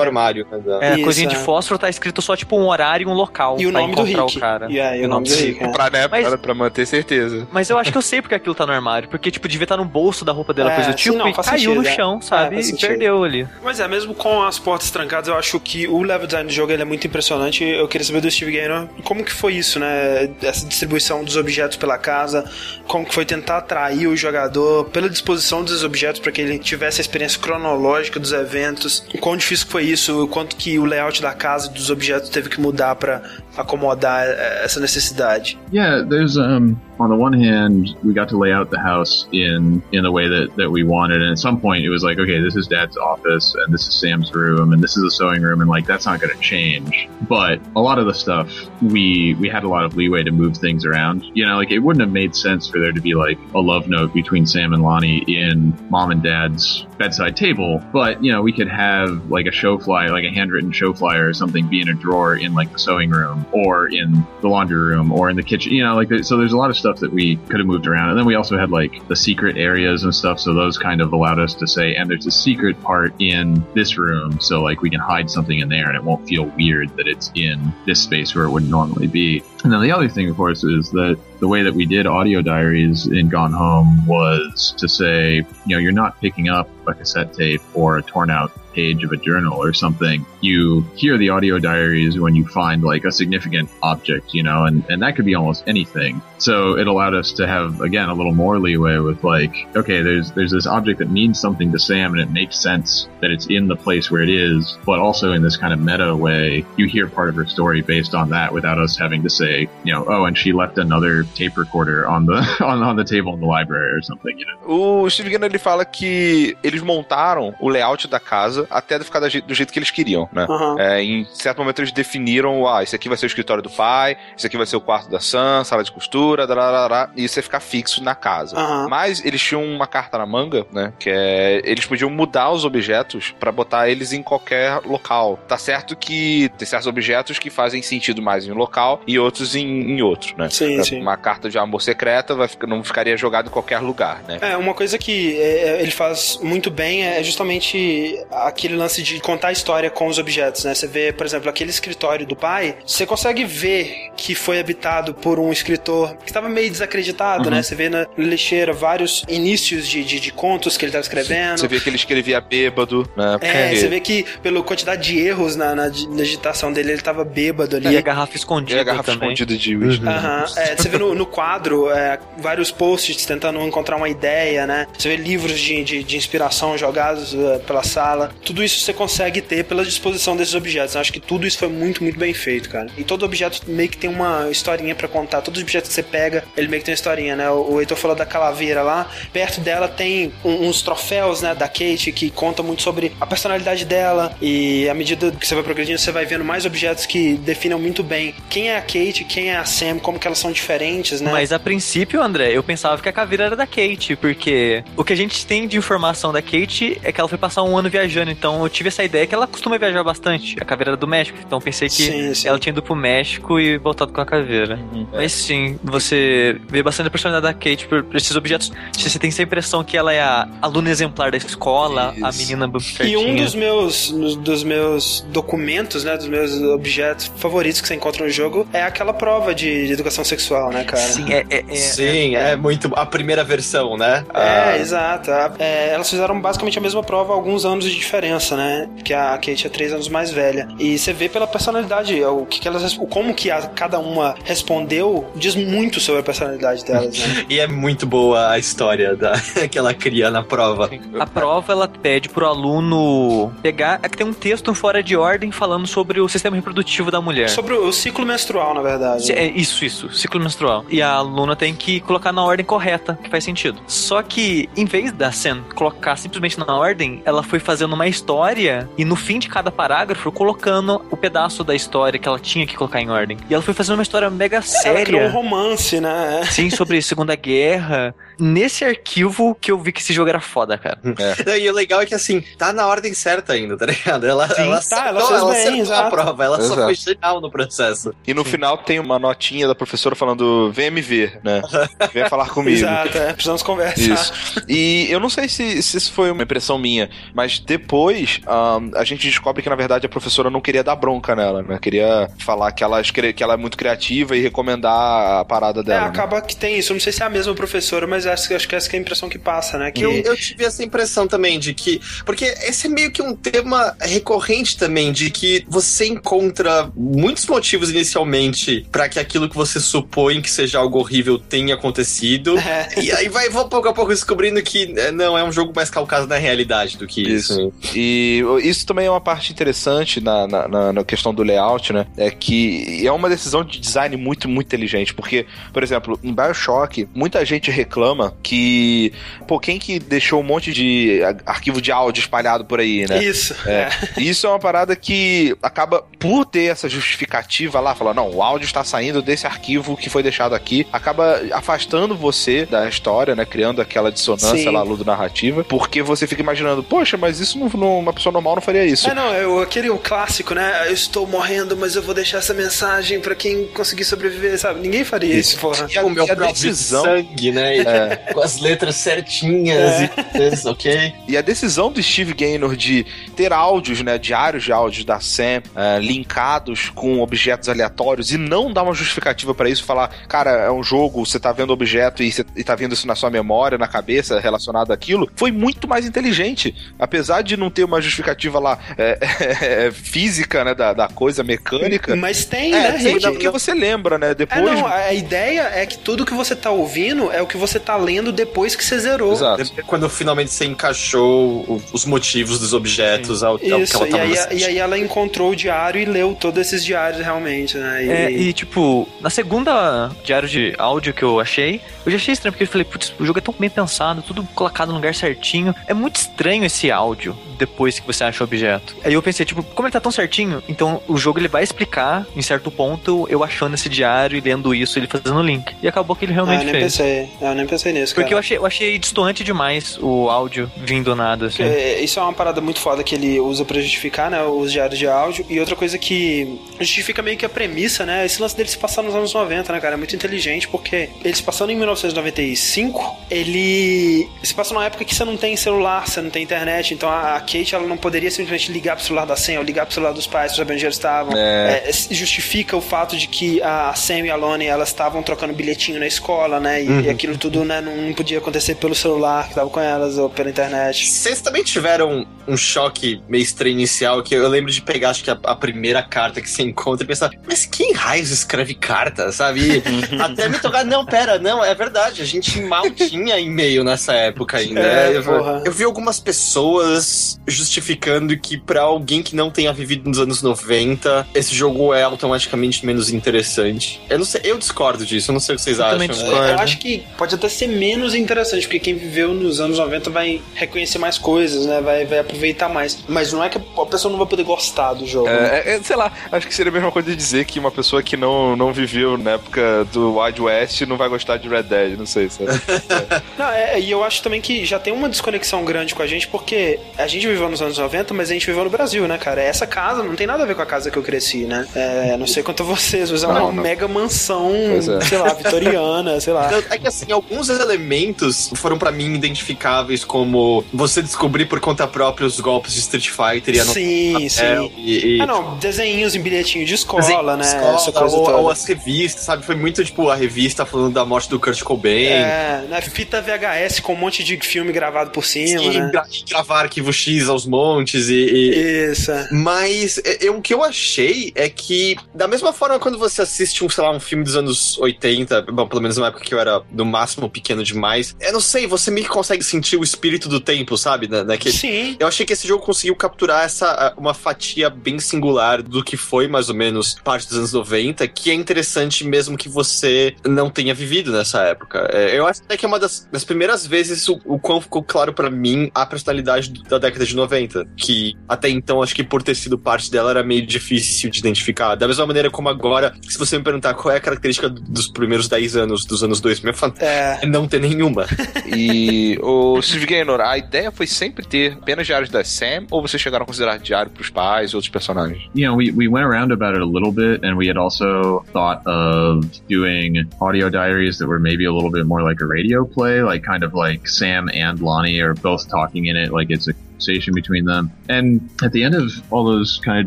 armário. né, É, a Isso, coisinha de é. fósforo tá escrito só tipo um horário e um local E o nome do Rick. o cara. E aí, o nome do Rick. é. Pra, né, Mas- pra, pra manter certeza. Mas eu acho que eu sei porque aquilo tá no armário. Porque, tipo, devia estar no bolso da roupa dela, É, coisa do sim, tipo, não, e caiu sentido, no é. chão, sabe? e perdeu ali. Mas é, mesmo com as portas trancadas, eu acho que o level design do jogo ele é muito impressionante. Eu queria saber do Steve Gaynor como que foi isso, né? Essa distribuição dos objetos pela casa, como que foi tentar atrair o jogador pela disposição dos objetos para que ele tivesse a experiência cronológica dos eventos. O quão difícil foi isso, o quanto que o layout da casa dos objetos teve que mudar para acomodar eh, essa necessidade. Yeah, there's um on the one hand, we got to lay out the house in in the way that that we wanted, and at some point it was like, okay, this is Dad's office, and this is Sam's room, and this is a sewing room, and like that's not going to change. But a lot of the stuff we we had a lot of leeway to move things around. You know, like it wouldn't have made sense for there to be like a love note between Sam and Lonnie in mom and dad's bedside table, but you know, we could have like a show flyer, like a handwritten show flyer or something, be in a drawer in like the sewing room or in the laundry room or in the kitchen. You know, like so. There's a lot of stuff that we could have moved around, and then we also had like the secret areas and stuff. So those kind of allowed us to say, and there's a secret part in this room, so like we can hide something in there, and it won't feel weird that it's in this space where it wouldn't normally be. And then the other thing, of course, is that the way that we did audio diaries in Gone Home was to say, you know, you're not picking up a cassette tape or a torn out page of a journal or something. You hear the audio diaries when you find like a significant object, you know, and, and that could be almost anything. So it allowed us to have, again, a little more leeway with like, okay, there's, there's this object that means something to Sam and it makes sense that it's in the place where it is, but also in this kind of meta way, you hear part of her story based on that without us having to say, you know, oh, and she left another tape recorder on the on, on the table in the library or something, you know. O Steve ele fala que eles montaram o layout da casa até ficar do jeito, do jeito que eles queriam, né? Aham. É, em certo momento eles definiram, ah, esse aqui vai ser o escritório do pai, esse aqui vai ser o quarto da Sam, sala de costura, darará, e isso ia ficar fixo na casa. Aham. Mas eles tinham uma carta na manga, né? Que é. Eles podiam mudar os objetos pra botar eles em qualquer local. Tá certo que tem certos objetos que fazem sentido mais em um local e outros em, em outro, né? Sim, sim. Uma carta de amor secreta vai, não ficaria jogada em qualquer lugar, né? É, uma coisa que é, ele faz muito bem é justamente aquele lance de contar a história com os objetos, né? Você vê, por exemplo, aquele escritório do pai, você consegue ver que foi habitado por um escritor que estava meio desacreditado, né? Você vê na lixeira vários inícios de, de, de contos que ele estava escrevendo. Você vê que ele escrevia bêbado, né? É, você vê que pela quantidade de erros na, na, na digitação dele, ele tava bêbado ali. E a garrafa E escondida a garrafa também. escondida de whisky. Aham, é, você vê no, no quadro é, vários posts tentando encontrar uma ideia, né? Você vê livros de, de, de inspiração jogados é, pela sala. Tudo isso você consegue ter pela disposição desses objetos. Eu acho que tudo isso foi muito, muito bem feito, cara. E todo objeto meio que tem uma historinha pra contar. Todos os objetos que você pega, ele meio que tem uma historinha, né? O, Heitor falou da calaveira lá. Perto dela tem um- uns troféus, né, da Kate que contam muito sobre a personalidade dela. E à medida que você vai progredindo, você vai vendo mais objetos que definem muito bem quem é a Kate, quem é a Sam, como que elas são diferentes, né? Mas a princípio, André, eu pensava que a caveira era da Kate, porque o que a gente tem de informação da Kate é que ela foi passar um ano viajando, então eu tive essa ideia que ela costuma viajar bastante. A caveira era do México, então eu pensei que Sim, sim. ela tinha ido pro México e voltado com a caveira. Mas sim, você vê bastante a personalidade da Kate por por esses objetos. Você tem essa impressão que ela é a aluna exemplar da escola, a Isso. menina E certinha. um dos meus, dos meus documentos, né, dos meus objetos favoritos que você encontra no jogo é aquela prova de, de educação sexual, né, cara? Sim, é, é, é- Sim, é, muito. A primeira versão, né? É, Ah, exato. A- é, elas fizeram basicamente a mesma prova, alguns anos de diferença, né? Porque a Kate é três anos mais velha. E você vê pela personalidade, o que, que elas, como que a- cada uma respondeu diz muito sobre a personalidade delas, né? E é muito boa a história da, que ela cria na prova. A prova ela pede pro aluno pegar. É que tem um texto fora de ordem falando sobre o sistema reprodutivo da mulher. Sobre o, o ciclo menstrual, na verdade. É isso, isso, ciclo menstrual. E a aluna tem que colocar na ordem correta, que faz sentido. Só que, em vez da Sen colocar simplesmente na ordem, ela foi fazendo uma história e no fim de cada parágrafo colocando o pedaço da história que ela tinha que colocar em ordem. E ela foi fazendo uma história mega Ela criou um séria. romance, né? Sim, sobre Segunda Guerra. Nesse arquivo que eu vi que esse jogo era foda, cara. E o legal é que, assim, tá na ordem certa ainda, tá ligado? Ela, ela tá, ela acertou, fez ela bem, acertou a prova, ela só Exato. foi genial no processo. E no final tem uma notinha da professora falando: vem me ver, né? Vem falar comigo. Exato, é, precisamos conversar. Isso. E eu não sei se, se isso foi uma impressão minha, mas depois ahn, a gente descobre que, na verdade, a professora não queria dar bronca nela, né? Queria falar que ela, que ela é muito criativa e recomendar a parada É, dela. né? acaba que tem isso. Eu não sei se é a mesma professora, mas acho, acho que essa que é a impressão que passa, né? Que Eu, eu tive essa impressão também de que. Porque esse é meio que um tema recorrente também, de que você encontra muitos motivos inicialmente pra que aquilo que você supõe que seja algo horrível tenha acontecido. É. E aí vai vou pouco a pouco descobrindo que é, não, é um jogo mais calcado na realidade do que isso. E isso também é uma parte interessante na, na, na- na questão do layout, né? É que é uma decisão de design muito, muito inteligente. Porque, por exemplo, em Bioshock, muita gente reclama que, pô, quem que deixou um monte de arquivo de áudio espalhado por aí, né? Isso. É. E Isso é uma parada que acaba por ter essa justificativa lá, falar, não, o áudio está saindo desse arquivo que foi deixado aqui, acaba afastando você da história, né? Criando aquela dissonância Sim. lá, ludo-narrativa, porque você fica imaginando, poxa, mas isso não, não- uma pessoa normal não faria isso. É, não, é o- aquele o clássico, né? Eu estou morrendo, mas eu vou deixar essa mensagem pra quem conseguir sobreviver, sabe? Ninguém faria isso, porra. E a, o meu e a próprio decisão, sangue, né? Com as letras certinhas e isso, ok? e a decisão do Steve Gaynor de ter áudios, né, diários de áudios da Sam, eh, linkados com objetos aleatórios e não dar uma justificativa pra isso, falar, cara, é um jogo, você tá vendo objeto e, você, e tá vendo isso na sua memória, na cabeça, relacionado àquilo, foi muito mais inteligente. Apesar de não ter uma justificativa lá eh, física, né, da, da coisa mecânica. Mas tem, É, né, tem porque você lembra, né? É, Depois. não, a a ideia é que tudo que você tá ouvindo é o que você tá tá lendo depois que você zerou. Exato. Depois, Quando finalmente você encaixou o- os motivos dos objetos ao, ao que ela e tava aí, sentindo. e aí ela encontrou o diário e leu todos esses diários realmente, né? E, É, e tipo, na segunda diário de áudio que eu achei, eu já achei estranho, porque eu falei, putz, o jogo é tão bem pensado, tudo colocado no lugar certinho. É muito estranho esse áudio depois que você acha o objeto. Aí eu pensei, tipo, como ele tá tão certinho, então o jogo ele vai explicar, em certo ponto, eu achando esse diário e lendo isso, ele fazendo o link. E acabou que ele Ah, realmente eu nem fez. pensei. Eu nem pensei nisso, Porque eu cara. achei, eu achei distoante demais o áudio vindo do nada, assim. É, Isso é uma parada muito foda que ele usa pra justificar, né, os diários de áudio. E outra coisa que justifica meio que a premissa, né, esse lance dele se passar nos anos 90, né, cara, é muito inteligente, porque ele se passando em 1995, ele se passa numa época que você não tem celular, você não tem internet, então a Kate, ela não poderia simplesmente ligar pro celular da Sam ou ligar pro celular dos pais pra saber onde eles estavam. É. É, justifica o fato de que a Sam e a Lonnie, elas estavam trocando bilhetinho na escola, né, e, e aquilo tudo, né, não, não podia acontecer pelo celular que tava com elas ou pela internet. Vocês também tiveram um choque meio estranho inicial, que eu lembro de pegar, acho que a, a primeira carta que você encontra e pensar, mas quem raios escreve carta, sabe? Até me tocar, não, pera, não, é verdade, a gente mal tinha e-mail nessa época ainda. É, eu, porra. eu vi algumas pessoas justificando que pra alguém que não tenha vivido nos anos 90, esse jogo é automaticamente menos interessante. Eu não sei, eu discordo disso, eu não sei o que vocês Eu acham. também né? discordo. Eu acho que pode até ser menos interessante, porque quem viveu nos anos 90 vai reconhecer mais coisas, né? Vai, vai aproveitar mais. Mas não é que a pessoa não vai poder gostar do jogo. né? É, é, sei lá, acho que seria a mesma coisa de dizer que uma pessoa que não, não viveu na época do Wild West não vai gostar de Red Dead, não sei, sabe? Não, é, e eu acho também que já tem uma desconexão grande com a gente, porque a gente viveu nos anos 90, mas a gente viveu no Brasil, né, cara? Essa casa não tem nada a ver com a casa que eu cresci, né? É, não sei quanto a vocês, mas é uma Não, não. mega mansão, é. sei lá, vitoriana, sei lá. É que assim, alguns elementos foram pra mim identificáveis como você descobrir por conta própria os golpes de Street Fighter e anotar Sim, sim. E, e, Ah, não, desenhinhos em bilhetinho de escola, né? escola, Essa coisa ou, toda. ou as revistas, sabe? Foi muito tipo a revista falando da morte do Kurt Cobain. É, né? Fita VHS com um monte de filme gravado por cima, E, né? e gravar arquivo X aos montes e. e- Isso. é. Mas eu- o que eu achei é que, da mesma forma quando você assiste um, sei lá, um filme dos anos 80, bom, pelo menos na época que eu era no máximo pequeno demais, eu não sei, você meio que consegue sentir o espírito do tempo, sabe? Na, naquele, Sim. eu achei que esse jogo conseguiu capturar essa uma fatia bem singular do que foi mais ou menos parte dos anos 90, que é interessante mesmo que você não tenha vivido nessa época. É, eu acho até que é uma das, das primeiras vezes o, o quão ficou claro pra mim a personalidade da década de 90, que até então acho que por ter sido parte dela era meio difícil de identificar. Da mesma maneira como agora, se você me perguntar qual é a característica do- dos primeiros 10 anos dos anos 2000, eu falo, É. não ter nenhuma. E o Steve Gaynor, a ideia foi sempre ter apenas diários da Sam, ou vocês chegaram a considerar diário pros pais e outros personagens? you know, we, we went around about it a little bit, and we had also thought of doing audio diaries that were maybe a little bit more like a radio play, like kind of like Sam and Lonnie are both talking in it, like it's a conversation between them. And at the end of all those kind of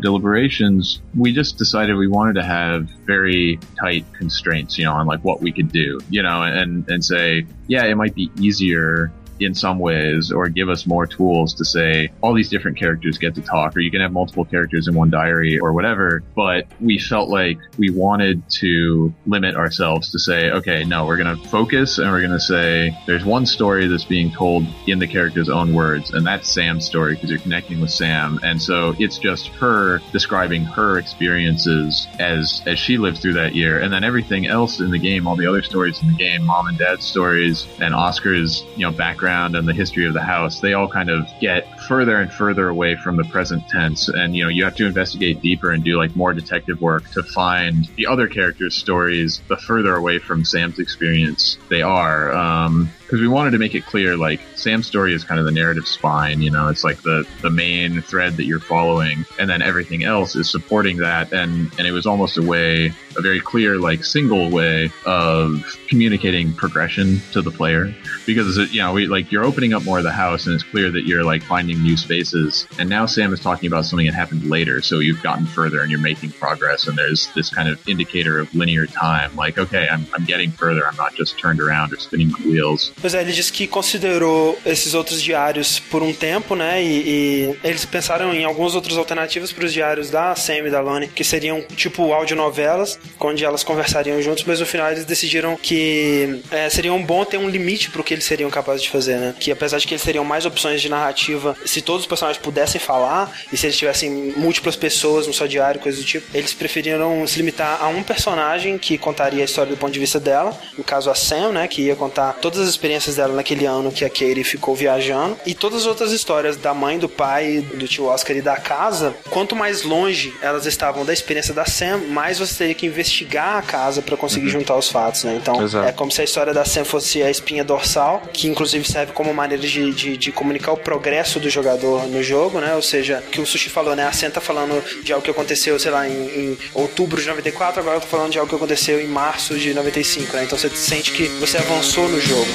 deliberations, we just decided we wanted to have very tight constraints, you know, on like what we could do, you know, and, and say, yeah, it might be easier in some ways or give us more tools to say all these different characters get to talk or you can have multiple characters in one diary or whatever. But we felt like we wanted to limit ourselves to say okay no we're going to focus and we're going to say there's one story that's being told in the character's own words and that's Sam's story because you're connecting with Sam. And so it's just her describing her experiences as as she lived through that year. And then everything else in the game all the other stories in the game mom and dad's stories and Oscar's you know background and the history of the house they all kind of get further and further away from the present tense. And you know you have to investigate deeper and do like more detective work to find the other characters stories the further away from Sam's experience they are. Um because we wanted to make it clear like Sam's story is kind of the narrative spine you know it's like the the main thread that you're following and then everything else is supporting that. And and it was almost a way a very clear like single way of communicating progression to the player. Because you know we like you're opening up more of the house and it's clear that you're like finding new spaces and now sam is talking about something that happened later so you've gotten further and you're making progress and there's this kind of indicator of linear time like okay i'm, I'm getting further i'm not just turned around or spinning the wheels Pois é, ele disse que considerou esses outros diários por um tempo, né? E, e eles pensaram em algumas outras alternativas para os diários da Sam e da Lonnie, que seriam tipo audionovelas, onde elas conversariam juntos, mas no final eles decidiram que é, seria um bom ter um limite pro que eles seriam capazes de fazer, né? Que apesar de que eles teriam mais opções de narrativa, se todos os personagens pudessem falar, e se eles tivessem múltiplas pessoas no seu diário, coisas do tipo, eles preferiram se limitar a um personagem que contaria a história do ponto de vista dela, no caso a Sam, né? Que ia contar todas as experiências dela naquele ano que a Katie ficou viajando, e todas as outras histórias da mãe, do pai, do tio Oscar e da casa, quanto mais longe elas estavam da experiência da Sam, mais você teria que investigar a casa para conseguir juntar os fatos, né? Então, Exato. é como se a história da Sam fosse a espinha dorsal, que inclusive serve como maneira de, de, de comunicar o progresso do jogador no jogo, né? Ou seja, que o Sushi falou, né? A Sam tá falando de algo que aconteceu, sei lá, em, em outubro de 94, agora eu tô falando de algo que aconteceu em março de 95, né? Então você sente que você avançou no jogo.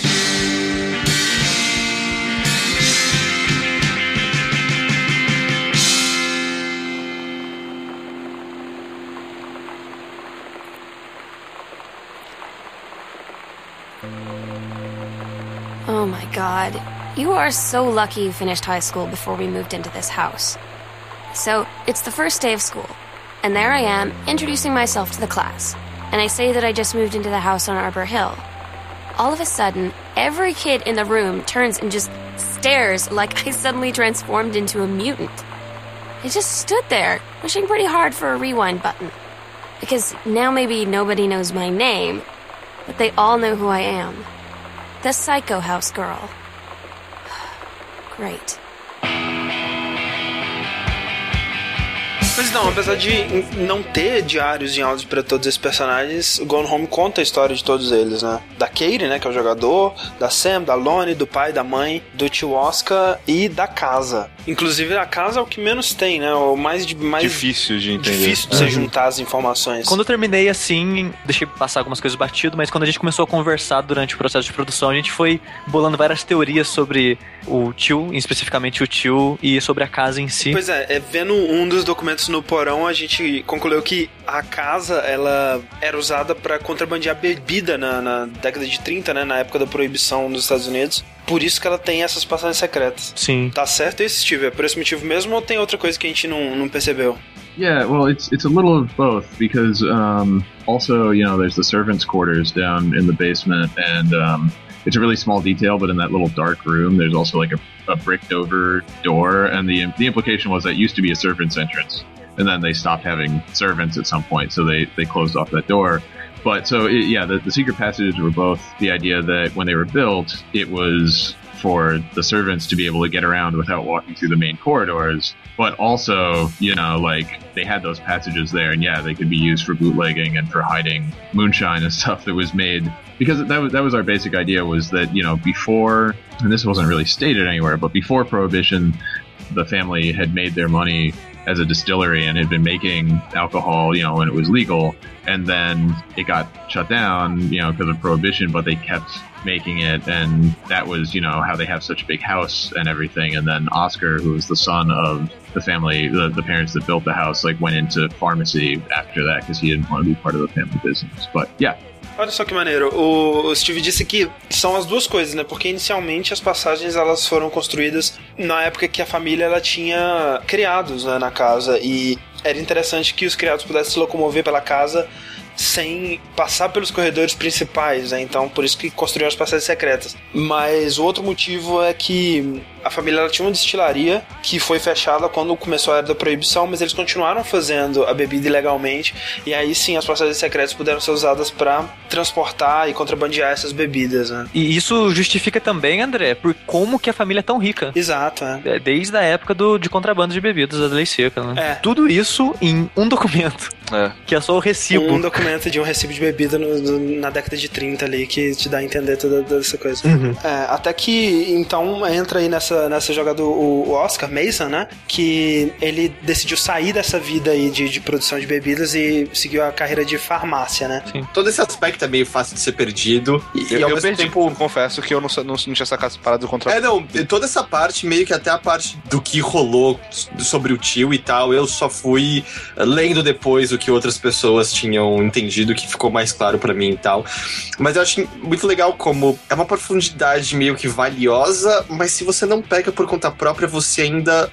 God. You are so lucky you finished high school before we moved into this house. So, it's the first day of school, and there I am, introducing myself to the class. And I say that I just moved into the house on Arbor Hill. All of a sudden, every kid in the room turns and just stares like I suddenly transformed into a mutant. I just stood there, wishing pretty hard for a rewind button. Because now maybe nobody knows my name, but they all know who I am. The Psycho House girl. Great. Mas não, apesar de não ter diários em áudio para todos esses personagens, o Gone Home conta a história de todos eles, né? Da Katie, né, que é o jogador, da Sam, da Lonnie, do pai, da mãe, do tio Oscar e da casa. Inclusive a casa é o que menos tem, né? O mais, de- mais Difícil de entender. difícil de você juntar as informações. Quando eu terminei assim, deixei passar algumas coisas batido, mas quando a gente começou a conversar durante o processo de produção, a gente foi bolando várias teorias sobre o tio, especificamente o tio, e sobre a casa em si. Pois é, é, vendo um dos documentos no porão, a gente concluiu que a casa ela era usada para contrabandear bebida na, na década de 30, né, na época da proibição nos Estados Unidos. Por isso que ela tem essas passagens secretas. Sim. Tá certo esse, Steve? É por esse motivo mesmo ou tem outra coisa que a gente não, não percebeu? Yeah, well, it's it's a little of both because um, also you know there's the servants' quarters down in the basement, and um, it's a really small detail, but in that little dark room, there's also like a, a bricked over door, and the the implication was that used to be a servants' entrance, and then they stopped having servants at some point, so they they closed off that door. But so it, yeah, the, the secret passages were both the idea that when they were built, it was for the servants to be able to get around without walking through the main corridors, but also, you know, like they had those passages there, and yeah, they could be used for bootlegging and for hiding moonshine and stuff that was made. Because that was that was our basic idea was that you know before, and this wasn't really stated anywhere, but before Prohibition, the family had made their money as a distillery and had been making alcohol, you know, when it was legal. And then it got shut down, you know, because of prohibition, but they kept making it. And that was, you know, how they have such a big house and everything. And then Oscar, who was the son of the family, the, the parents that built the house, like went into pharmacy after that because he didn't want to be part of the family business. But yeah, Olha só que maneiro. O Steve disse que são as duas coisas, né? Porque inicialmente as passagens elas foram construídas na época que a família ela tinha criados né, na casa e era interessante que os criados pudessem se locomover pela casa sem passar pelos corredores principais, né? Então, por isso que construíram as passagens secretas. Mas o outro motivo é que a família ela tinha uma destilaria que foi fechada quando começou a era da proibição, mas eles continuaram fazendo a bebida ilegalmente e aí sim as passagens secretas puderam ser usadas para transportar e contrabandear essas bebidas, né? E isso justifica também, André, por como que a família é tão rica. Exato, é. É, Desde a época do, de contrabando de bebidas, da lei seca, né? É. Tudo isso em um documento, É. que é só o recibo. Um documento de um recibo de bebida no- no- na década de 30 ali que te dá a entender toda, toda essa coisa. É, até que então entra aí nessa, nessa jogada o, o Oscar Mason, né? Que ele decidiu sair dessa vida aí de, de produção de bebidas e seguiu a carreira de farmácia, né? Todo esse aspecto é meio fácil de ser perdido. E, e Eu, ao eu mesmo perdi, tempo. confesso que eu não, não, não tinha sacado parada do contrato. É, não, toda essa parte, meio que até a parte do que rolou sobre o tio e tal, eu só fui lendo depois o que outras pessoas tinham entendido, que ficou mais claro para mim e tal. Mas eu acho muito legal como é uma profundidade meio que valiosa, mas se você não pega por conta própria, você ainda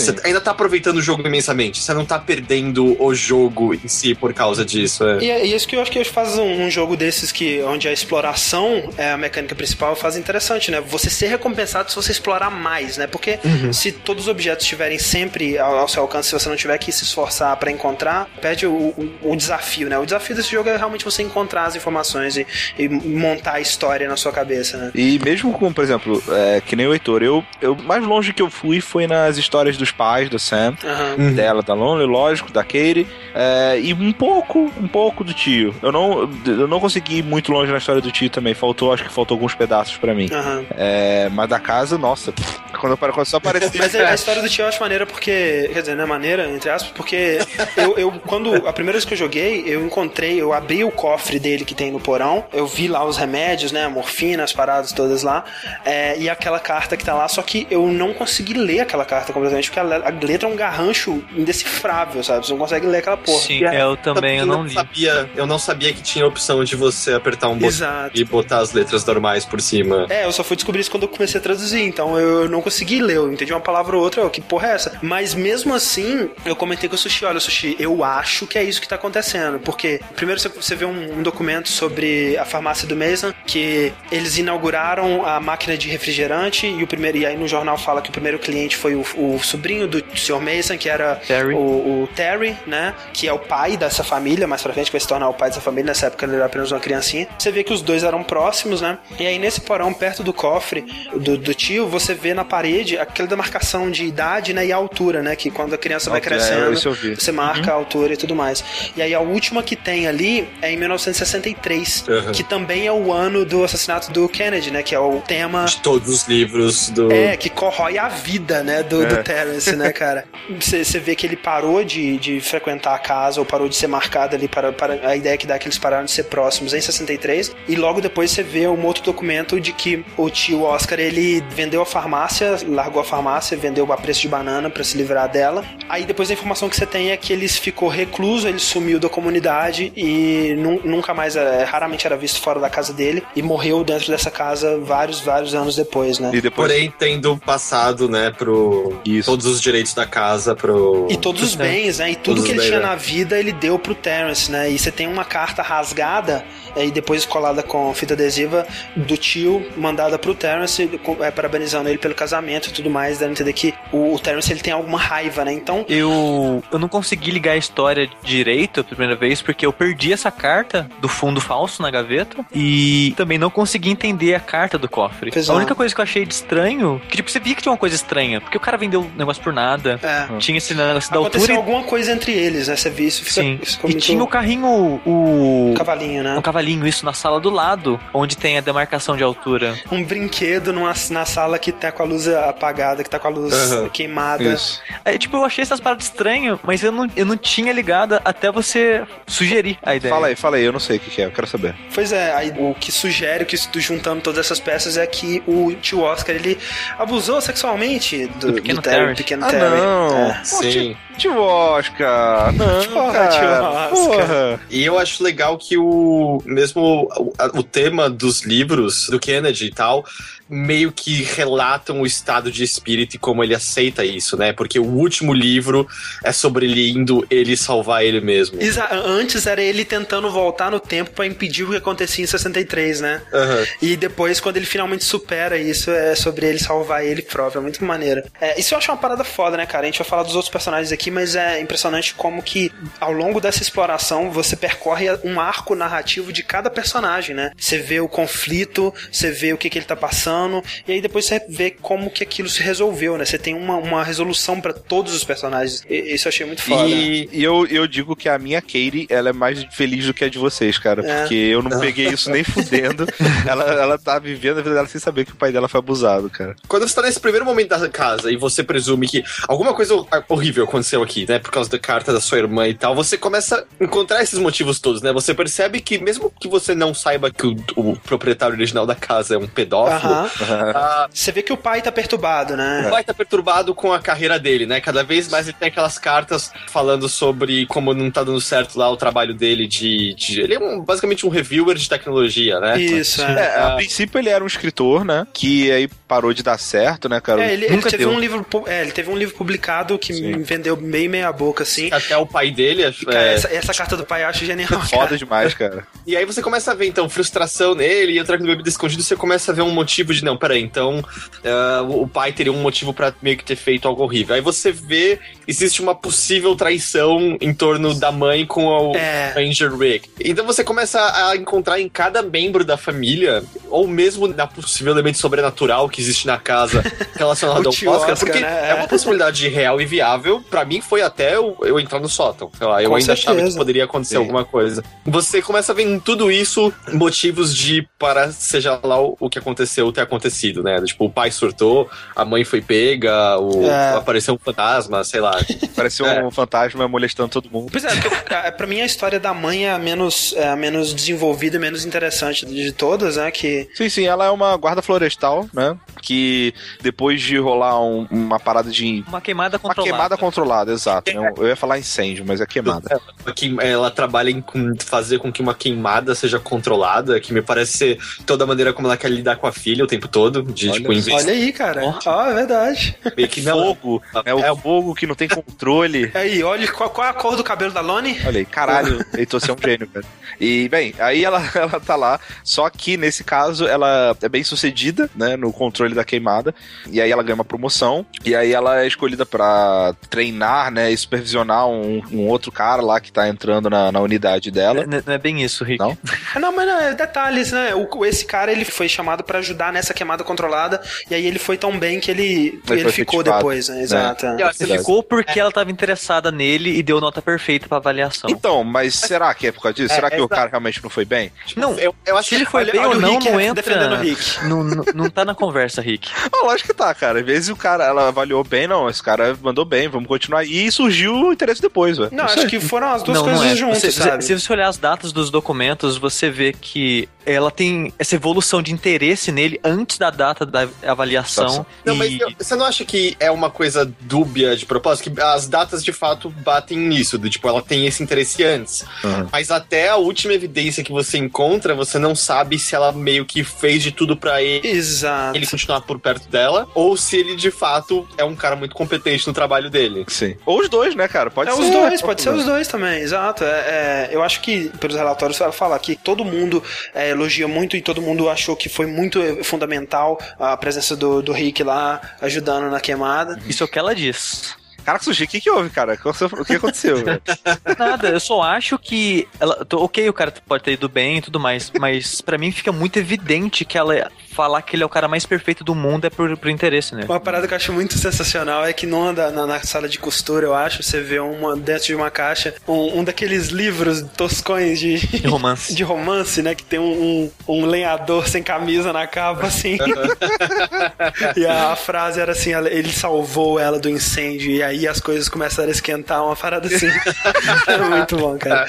você ainda tá aproveitando o jogo imensamente. Você não tá perdendo o jogo em si por causa disso. É. E é isso que eu acho que faz um, um, jogo desses que onde a exploração é a mecânica principal faz interessante, né? Você ser recompensado se você explorar mais, né? Porque uhum. se todos os objetos estiverem sempre ao, ao, seu alcance, se você não tiver que se esforçar para encontrar, perde o, o, o, desafio, né? O desafio desse jogo é realmente você encontrar as informações e, e montar a história na sua cabeça, né? E mesmo com, por exemplo, é, que nem o Heitor, eu, eu mais longe que eu fui foi nas histórias dos pais da Sam, uhum. dela, da Lonely, lógico, da Katie, é, e um pouco, um pouco do tio. Eu não, eu não consegui ir muito longe na história do tio também, faltou, acho que faltou alguns pedaços para mim. Uhum. É, mas da casa, nossa, quando, quando só apareceu... mas a história do tio eu acho maneira porque, quer dizer, não é maneira, entre aspas, porque eu, eu, quando, a primeira vez que eu joguei, eu encontrei, eu abri o cofre dele que tem no porão, eu vi lá os remédios, né, a morfina, as paradas todas lá, é, e aquela carta que tá lá, só que eu não consegui ler aquela carta completamente, porque a, a letra é um garrancho indecifrável, sabe? Você não consegue ler aquela porra. Sim, é, eu também eu não li. Sabia, eu não sabia que tinha a opção de você apertar um botão e botar as letras normais por cima. É, eu só fui descobrir isso quando eu comecei a traduzir, então eu não consegui ler, eu entendi uma palavra ou outra, que porra é essa? Mas mesmo assim, eu comentei com o Sushi, olha, Sushi, eu acho que é isso que tá acontecendo, porque primeiro você vê um, um documento sobre a farmácia do Mason, que eles inauguraram a máquina de refrigerante e o primeiro, e aí no jornal fala que o primeiro cliente foi o, o sobrinho do Sr. Mason, que era Terry. O, o, Terry, né? Que é o pai dessa família, mais pra frente vai se tornar o pai dessa família. Nessa época ele era apenas uma criancinha. Você vê que os dois eram próximos, né? E aí nesse porão, perto do cofre do, do tio, você vê na parede aquela demarcação de idade, né? E altura, né? Que quando a criança vai crescendo, é, você marca uhum. a altura e tudo mais. E aí a última que tem ali é em 1963, uhum. que também é o ano do assassinato do Kennedy, né? Que é o tema. De todos os livros do. É, que corrói a vida, né? Do, é. do Terence, né, cara? Você vê que ele parou de, de frequentar a casa ou parou de ser marcado ali para, para a ideia que dá que eles pararam de ser próximos em 63. E logo depois você vê um outro documento de que o tio Oscar ele vendeu a farmácia, largou a farmácia, vendeu a preço de banana para se livrar dela. Aí depois a informação que você tem é que ele ficou recluso, ele sumiu da comunidade e nunca mais, é, raramente era visto fora da casa dele e morreu dentro dessa casa vários, vários anos depois, né? E depois... Porém, tendo passado, né, pro Isso. Todos os direitos da casa pro. E todos os bens, né? E tudo que ele bens, tinha é. na vida ele deu pro Terence, né? E você tem uma carta rasgada e depois colada com fita adesiva do tio, mandada pro Terence, é, parabenizando ele pelo casamento e tudo mais, dando a entender que o, o Terence ele tem alguma raiva, né? Então. Eu, eu não consegui ligar a história direito a primeira vez, porque eu perdi essa carta do fundo falso na gaveta e também não consegui entender a carta do cofre. A única coisa que eu achei de estranho, que tipo, você via que tinha uma coisa estranha, porque o cara vendeu o negócio por nada, é. tinha esse negócio da Aconteceu altura. alguma coisa entre eles, né? Você viu isso? Fica, Sim. Isso e tinha o carrinho, o. o cavalinho, né? O cavalinho isso na sala do lado, onde tem a demarcação de altura. Um brinquedo numa, na sala que tá com a luz apagada, que tá com a luz uhum. queimada. Isso. É, tipo, eu achei essas paradas estranhas, mas eu não, eu não tinha ligado até você sugerir a ideia. Fala aí, fala aí, eu não sei o que, que é, eu quero saber. Pois é, aí, o que sugere, o que juntando todas essas peças é que o tio Oscar, ele abusou sexualmente do, do do Terry. Pequeno ah, Terry. Não. É. Sim. Tio Oscar, não, cara. Tio Oscar. E eu acho legal que o mesmo o, o tema dos livros do Kennedy e tal meio que relatam o estado de espírito e como ele aceita isso, né? Porque o último livro é sobre ele indo ele salvar ele mesmo. Exa Antes era ele tentando voltar no tempo para impedir o que acontecia em 63, né? Uhum. E depois, quando ele finalmente supera isso, é sobre ele salvar ele próprio. É muito maneiro. É, isso eu acho uma parada foda, né, cara? A gente vai falar dos outros personagens aqui, mas é impressionante como que ao longo dessa exploração você percorre um arco narrativo de cada personagem, né? Você vê o conflito, você vê o que, que ele tá passando e aí depois você vê como que aquilo se resolveu, né? Você tem uma, uma resolução para todos os personagens. E, isso eu achei muito foda. E, e, eu, eu digo que a minha Katie, ela é mais feliz do que a de vocês, cara, é. porque eu não peguei isso nem fudendo. ela, ela tá vivendo a vida dela sem saber que o pai dela foi abusado, cara. Quando você tá nesse primeiro momento da casa e você presume presume que alguma coisa horrível aconteceu aqui, né? Por causa da carta da sua irmã e tal. Você começa a encontrar esses motivos todos, né? Você percebe que, mesmo que você não saiba que o, o proprietário original da casa é um pedófilo, Aham. ah, Você vê que o pai tá perturbado, o né? pai tá perturbado com a carreira dele, né? Cada vez mais ele tem aquelas cartas falando sobre como não tá dando certo lá o trabalho dele de. de- ele é um- basicamente um reviewer de tecnologia, né? Isso, é. É, a princípio ele era um escritor, né? Que aí parou de dar certo, né, cara? É, ele, ele teve deu. um livro, é, ele teve um livro publicado que Sim. me vendeu bem meia boca, assim. Até o pai dele. é- Cara, essa, essa carta do pai eu acho genial. Foda cara. demais, cara. E aí você começa a ver, então, frustração nele e entrando no bebida escondido, você começa a ver um motivo de, não, peraí, então ah, o pai teria um motivo pra meio que ter feito algo horrível. Aí você vê, existe uma possível traição em torno da mãe com o É. Ranger Rick. Então você começa a encontrar em cada membro da família, ou mesmo na possível elemento sobrenatural que existe na casa relacionado ao Oscar, Oscar, porque né? é uma possibilidade real e viável. Pra mim foi até eu, eu entrar no sótão. Sei lá, eu Com ainda achava que certeza. poderia acontecer Sim. alguma coisa. Você começa a ver em tudo isso motivos de para seja lá o, o que aconteceu ter acontecido, né? Tipo, o pai surtou, a mãe foi pega, o, É. apareceu um fantasma, sei lá. Pareceu É. um fantasma molestando todo mundo. Pois é, porque, é, pra mim a história da mãe é a menos, é a menos desenvolvida e menos interessante de todas, né? Que Sim, sim, ela é uma guarda florestal, né? Que depois de rolar um- uma parada de. Uma queimada Uma controlada. Queimada exato. né? Eu ia falar incêndio, mas é queimada. Uma queim- Ela trabalha em com- fazer com que uma queimada seja controlada, que me parece ser toda a maneira como ela quer lidar com a filha o tempo todo, de Olha tipo, vez olha aí, cara. Ó, é verdade. meio que não. Fogo, é o É. fogo que não tem controle. Aí, olha qual, qual é a cor do cabelo da Loni? Olha aí, caralho, Heitor, você é um gênio, velho. E, bem, aí ela, ela tá lá, só que nesse caso ela é bem sucedida, né, no controle da queimada, e aí ela ganha uma promoção, e aí ela é escolhida pra treinar, né, e supervisionar um, um outro cara lá que tá entrando na, na unidade dela. Não, não é bem isso, Rick. Não? Ah, Não, mas não, é detalhes, né? O, esse cara ele foi chamado pra ajudar nessa queimada controlada e aí ele foi tão bem que ele, Ele ficou efetivado, depois, né? Exato. é. Você ficou porque ela tava interessada nele e deu nota perfeita pra avaliação. Então, mas será que é por causa disso? É, será que o cara realmente não foi bem? Não, eu, eu acho se ele que foi olha- bem olha ou o não, Rick não defendendo entra. o Rick. Não, não, não tá na conversa, Rick. Ah, lógico que tá, cara. Às vezes o cara, ela avaliou bem, não, esse cara mandou bem, vamos continuar. E surgiu o interesse depois, velho. Não, acho que foram as duas não, coisas não é. juntas, Você- sabe? Se você olhar as datas dos documentos, você vê que ela tem essa evolução de interesse nele antes da data da avaliação. Não, mas e- eu- você não acha que é uma coisa dúbia de propósito? Que as datas de fato batem nisso, do tipo, ela tem esse interesse antes. Uhum. Mas até a última evidência que você encontra, você não sabe se ela meio que fez de tudo pra ele. Exato. Ele continuar por perto dela, ou se ele de fato é um cara muito competente no trabalho dele. Sim. Ou os dois, né, cara? Pode é ser. os dois, pode ser os dois também, exato. É, é, eu acho que, pelos relatórios, ela fala que todo mundo é, elogia muito e todo mundo achou que foi muito fundamental a presença do, do Rick lá ajudando na queimada. Isso é o que ela diz. Caraca, Sushi, o que que houve, cara? O que aconteceu? Nada, eu só acho que ela, tô- ok, o cara pode ter ido bem e tudo mais, mas pra mim fica muito evidente que ela falar que ele é o cara mais perfeito do mundo é por, por interesse, né? Uma parada que eu acho muito sensacional é que numa da- na, na sala de costura, eu acho, você vê uma, dentro de uma caixa um, um daqueles livros toscões de, De romance. de romance, né? Que tem um, um, um lenhador sem camisa na capa, assim. e a frase era assim: ele salvou ela do incêndio, e aí as coisas começaram a esquentar, uma parada assim. é muito bom, cara.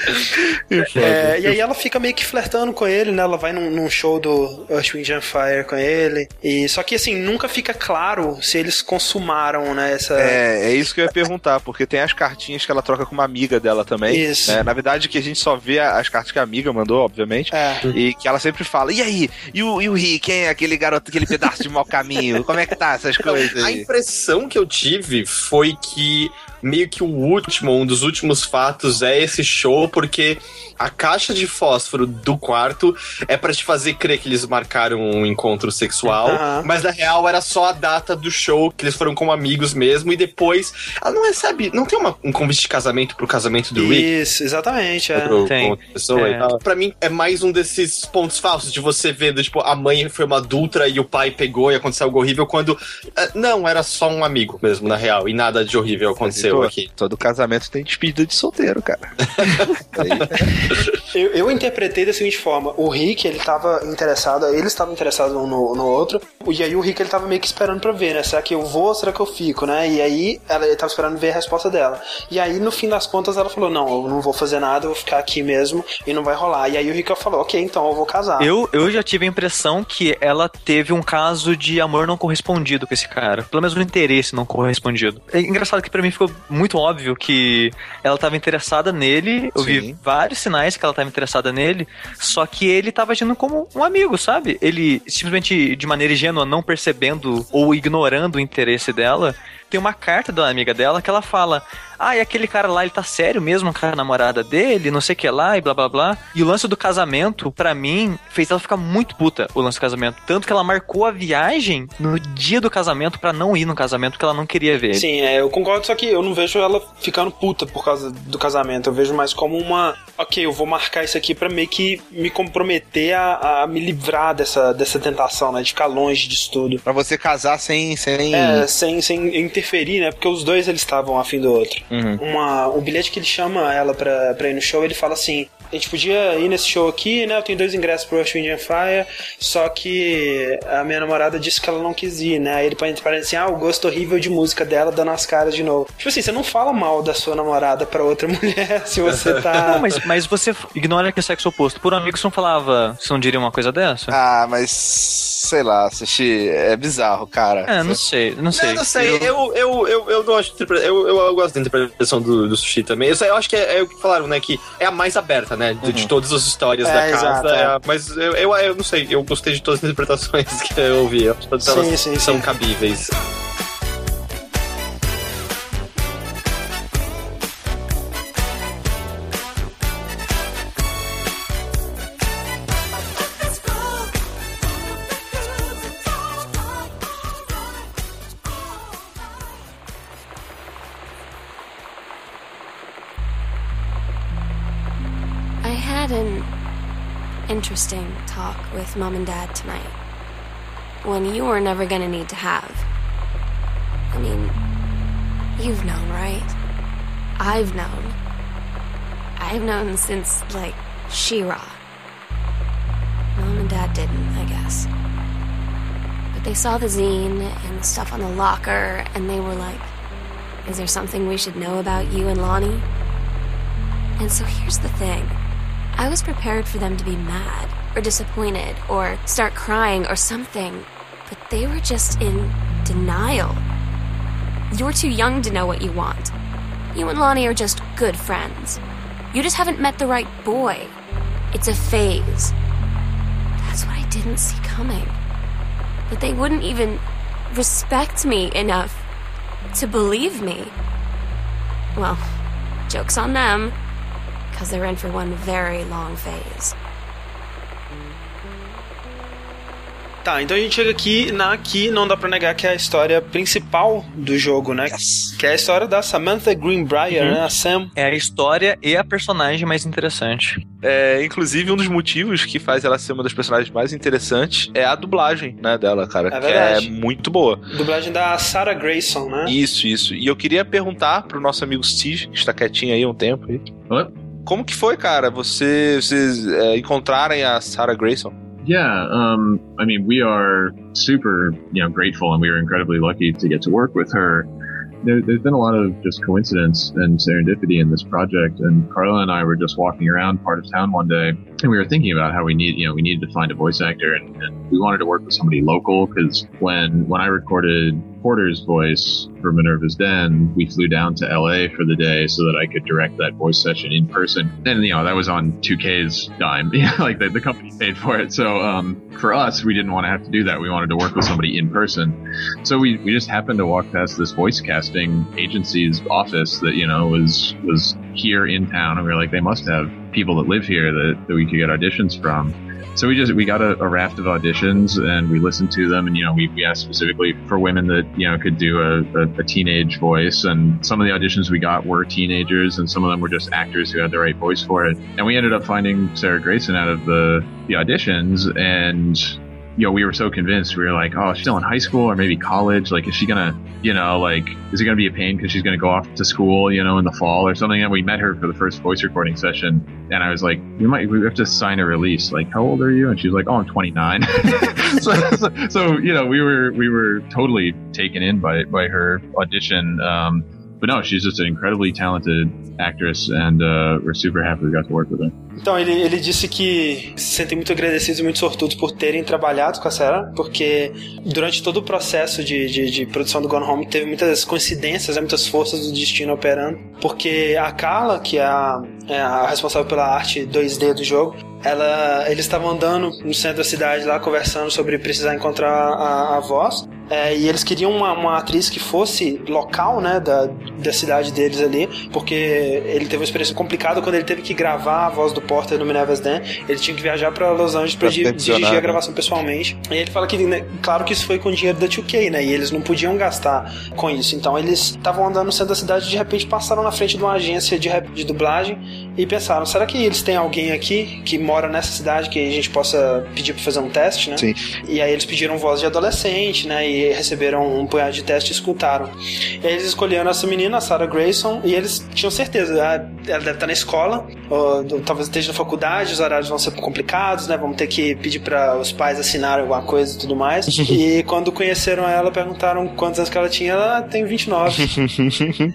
É, e aí ela fica meio que flertando com ele, né? Ela vai num, num show do Earth, Wind and Fire com ele. E, só que assim, nunca fica claro se eles consumaram, né? Essa... É, é isso que eu ia perguntar, porque tem as cartinhas que ela troca com uma amiga dela também. Isso. né? Na verdade, que a gente só vê as cartas que a amiga mandou, obviamente. É. E que ela sempre fala, e aí? E o, e o Rick, hein? Aquele garoto, aquele pedaço de mau caminho? Como é que tá essas coisas A impressão que eu tive foi que meio que o último, um dos últimos fatos é esse show, porque a caixa de fósforo do quarto é pra te fazer crer que eles marcaram um encontro sexual, Aham. mas na real era só a data do show, que eles foram como amigos mesmo, e depois ela não recebe, não tem uma- um convite de casamento pro casamento do Rick. Isso, exatamente. É. Pro, Tem. pessoa É. e tal. Pra mim, é mais um desses pontos falsos de você ver, do, tipo, a mãe foi uma adulta e o pai pegou e aconteceu algo horrível, quando. eh, não, era só um amigo mesmo, na real, e nada de horrível aconteceu. eu aqui. Todo casamento tem despedida de solteiro, cara. Eu, eu interpretei da seguinte forma: o Rick, ele tava interessado, eles estavam interessados um no, no outro, e aí o Rick, ele tava meio que esperando pra ver, né? Será que eu vou ou será que eu fico, né? E aí ela ele tava esperando ver a resposta dela. E aí, no fim das contas, ela falou: Não, eu não vou fazer nada, eu vou ficar aqui mesmo e não vai rolar. E aí o Rick falou: Ok, então eu vou casar. Eu, eu já tive a impressão que ela teve um caso de amor não correspondido com esse cara. Pelo menos um interesse não correspondido. É engraçado que pra mim ficou muito óbvio que ela tava interessada nele. Eu vi Sim. vários sinais que ela tava interessada nele. Só que ele tava agindo como um amigo, sabe? Ele simplesmente de maneira ingênua, não percebendo ou ignorando o interesse dela. Tem uma carta da amiga dela que ela fala: Ah, e aquele cara lá, ele tá sério mesmo com a namorada dele, não sei o que lá, e blá blá blá. E o lance do casamento, pra mim, fez ela ficar muito puta, o lance do casamento. Tanto que ela marcou a viagem no dia do casamento pra não ir no casamento, porque ela não queria ver ele. Sim, é, eu concordo, só que eu não vejo ela ficando puta por causa do casamento. Eu vejo mais como uma. Ok, eu vou marcar isso aqui pra meio que me comprometer a, a me livrar dessa, dessa tentação, né? De ficar longe disso tudo. pra você casar sem. sem... É, sem, sem interferir, né? Porque os dois eles estavam afim do outro. Uhum. Uma, o bilhete que ele chama ela pra, pra ir no show, ele fala assim: a gente podia ir nesse show aqui, né? Eu tenho dois ingressos pro Rush Wind and Fire, só que a minha namorada disse que ela não quis ir, né? Aí ele parece assim: ah, o gosto horrível de música dela dando as caras de novo. Tipo assim, você não fala mal da sua namorada pra outra mulher se você tá. Não, mas, mas você ignora que é sexo oposto. Por um amigo, você não falava. Você não diria uma coisa dessa? Ah, mas. Sei lá, Sushi, é bizarro, cara. É, não sei, não sei. Não, não sei, eu, eu, eu, eu não acho. Eu, eu, eu gosto da interpretação do, do sushi também. Eu, sei- eu acho que é, é o que falaram, né? Que é a mais aberta, né? De, de todas as histórias É, da casa. exato, é é. mas eu, eu, eu não sei, eu gostei de todas as interpretações que eu ouvi. Eu todas Sim, elas sim, são sim. cabíveis. Mom and dad tonight. One you were never gonna need to have. I mean, you've known, right? I've known. I've known since, like, She-Ra. Mom and dad didn't, I guess. But they saw the zine and stuff on the locker, and they were like, Is there something we should know about you and Lonnie? And so here's the thing I was prepared for them to be mad, or disappointed, or start crying, or something, but they were just in denial. You're too young to know what you want. You and Lonnie are just good friends. You just haven't met the right boy. It's a phase. That's what I didn't see coming. But they wouldn't even respect me enough to believe me. Well, joke's on them, because they're in for one very long phase. Tá, então a gente chega aqui na que não dá pra negar que é a história principal do jogo, né? Que é a história da Samantha Greenbrier, né? A Sam. É a história e a personagem mais interessante. É, inclusive, um dos motivos que faz ela ser uma das personagens mais interessantes é a dublagem, né, dela, cara. É que é muito boa. Dublagem da Sarah Grayson, né? Isso, isso. E eu queria perguntar pro nosso amigo Steve, que está quietinho aí há um tempo. Aí. What? Como que foi, cara? Você, vocês é, encontrarem a Sarah Grayson? Yeah, um, I mean, we are super, you know, grateful, and we were incredibly lucky to get to work with her. There, there's been a lot of just coincidence and serendipity in this project. And Carla and I were just walking around part of town one day, and we were thinking about how we need, you know, we needed to find a voice actor, and, and we wanted to work with somebody local because when when I recorded Porter's voice for Minerva's Den, we flew down to LA for the day so that I could direct that voice session in person. And you know that was on 2K's dime, like the, the company paid for it. So um, for us, we didn't want to have to do that. We wanted to work with somebody in person. So we, we just happened to walk past this voice casting agency's office that you know was was here in town, and we were like, they must have people that live here that, that we could get auditions from. So we just we got a, a raft of auditions and we listened to them and you know we, we asked specifically for women that you know could do a, a, a teenage voice. And some of the auditions we got were teenagers and some of them were just actors who had the right voice for it. And we ended up finding Sarah Grayson out of the the auditions and you know, we were so convinced. We were like, oh, she's still in high school or maybe college. Like, is she gonna, you know, like, is it gonna be a pain because she's gonna go off to school, you know, in the fall or something? And we met her for the first voice recording session, and I was like, we might, we have to sign a release. Like, how old are you? And she's like, oh, I'm 29. so, so, so, you know, we were we were totally taken in by by her audition. Um, but no, she's just an incredibly talented actress, and uh, we're super happy we got to work with her. Então, ele, ele disse que se sentem muito agradecidos e muito sortudos por terem trabalhado com a Sarah, porque durante todo o processo de, de, de produção do Gone Home teve muitas coincidências, né, muitas forças do destino operando, porque a Carla, que é a, é a responsável pela arte 2D do jogo, ela, eles estavam andando no centro da cidade lá, conversando sobre precisar encontrar a, a voz. É, e eles queriam uma, uma, atriz que fosse local, né, da, da cidade deles ali, porque ele teve uma experiência complicada quando ele teve que gravar a voz do Porter no Minerva's Den. Ele tinha que viajar para Los Angeles para di dirigir a né? gravação pessoalmente. E ele fala que, né, claro que isso foi com dinheiro da 2K, né, e eles não podiam gastar com isso. Então eles estavam andando no centro da cidade e de repente passaram na frente de uma agência de, de dublagem e pensaram: será que eles têm alguém aqui que mora nessa cidade que a gente possa pedir para fazer um teste, né? Sim. E aí eles pediram voz de adolescente, né? E receberam um punhado de teste e escutaram. E eles escolheram essa menina, a Sarah Grayson, e eles tinham certeza, ah, ela deve estar na escola, ou, talvez esteja na faculdade, os horários vão ser complicados, né? Vamos ter que pedir para os pais assinarem alguma coisa e tudo mais. e quando conheceram ela, perguntaram quantos anos que ela tinha, ela tem 29.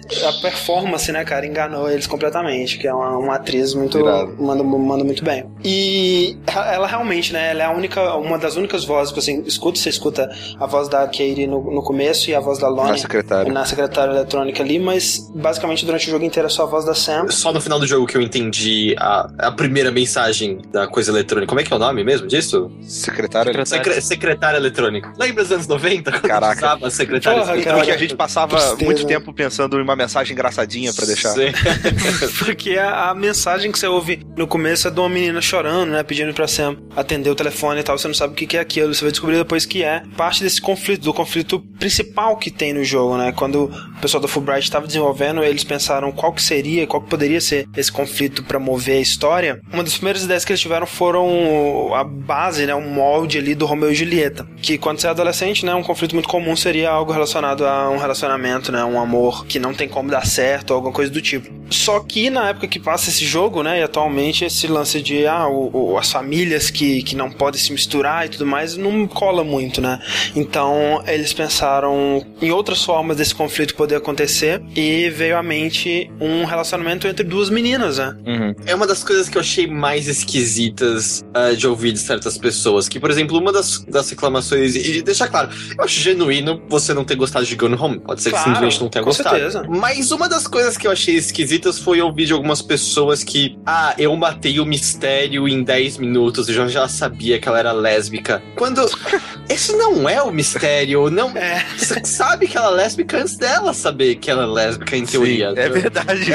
a performance, né, cara, enganou eles completamente, que é uma, uma atriz muito manda, manda muito bem. E ela realmente, né, ela é a única, uma das únicas vozes que você escuta, você escuta a voz da Katie no, no começo e a voz da Lonnie na secretária. na secretária eletrônica ali, mas basicamente durante o jogo inteiro é só a voz da Sam. Só no final do jogo que eu entendi a, a primeira mensagem da coisa eletrônica. Como é que é o nome mesmo disso? Secretária, secretária. secretária eletrônica. Lembra dos anos 90? Quando Caraca. usava a secretária Porra, Então que a gente passava Tristeza. muito tempo pensando em uma mensagem engraçadinha pra deixar. Sim. Porque a, a mensagem que você ouve no começo é de uma menina chorando, né? Pedindo pra Sam atender o telefone e tal. Você não sabe o que que é aquilo. Você vai descobrir depois que é parte desse conflito, do conflito principal que tem no jogo, né? Quando o pessoal da Fulbright estava desenvolvendo, eles pensaram qual que seria, qual que poderia ser esse conflito pra mover a história. Uma das primeiras ideias que eles tiveram foram a base, né? Um molde ali do Romeo e Julieta. Que quando você é adolescente, né? Um conflito muito comum seria algo relacionado a um relacionamento, né? Um amor que não tem como dar certo, alguma coisa do tipo. Só que na época que passa esse jogo, né? E atualmente esse lance de ah, o, o, as famílias que, que não podem se misturar e tudo mais não cola muito, né? Então eles pensaram em outras formas desse conflito poder acontecer e veio à mente um relacionamento entre duas meninas, né? Uhum. É uma das coisas que eu achei mais esquisitas ah, de ouvir de certas pessoas. Que, por exemplo, uma das, das reclamações. E deixar claro, eu acho genuíno você não ter gostado de Gone Home. Pode ser Claro, que simplesmente não tenha com gostado. certeza. Mas uma das coisas que eu achei esquisitas foi ouvir de algumas pessoas que, ah, eu matei o mistério em 10 minutos, eu já, já sabia que ela era lésbica. Quando. Esse não é o mistério, não. É. Você sabe que ela é lésbica antes dela saber que ela é lésbica, em teoria. Sim, é verdade.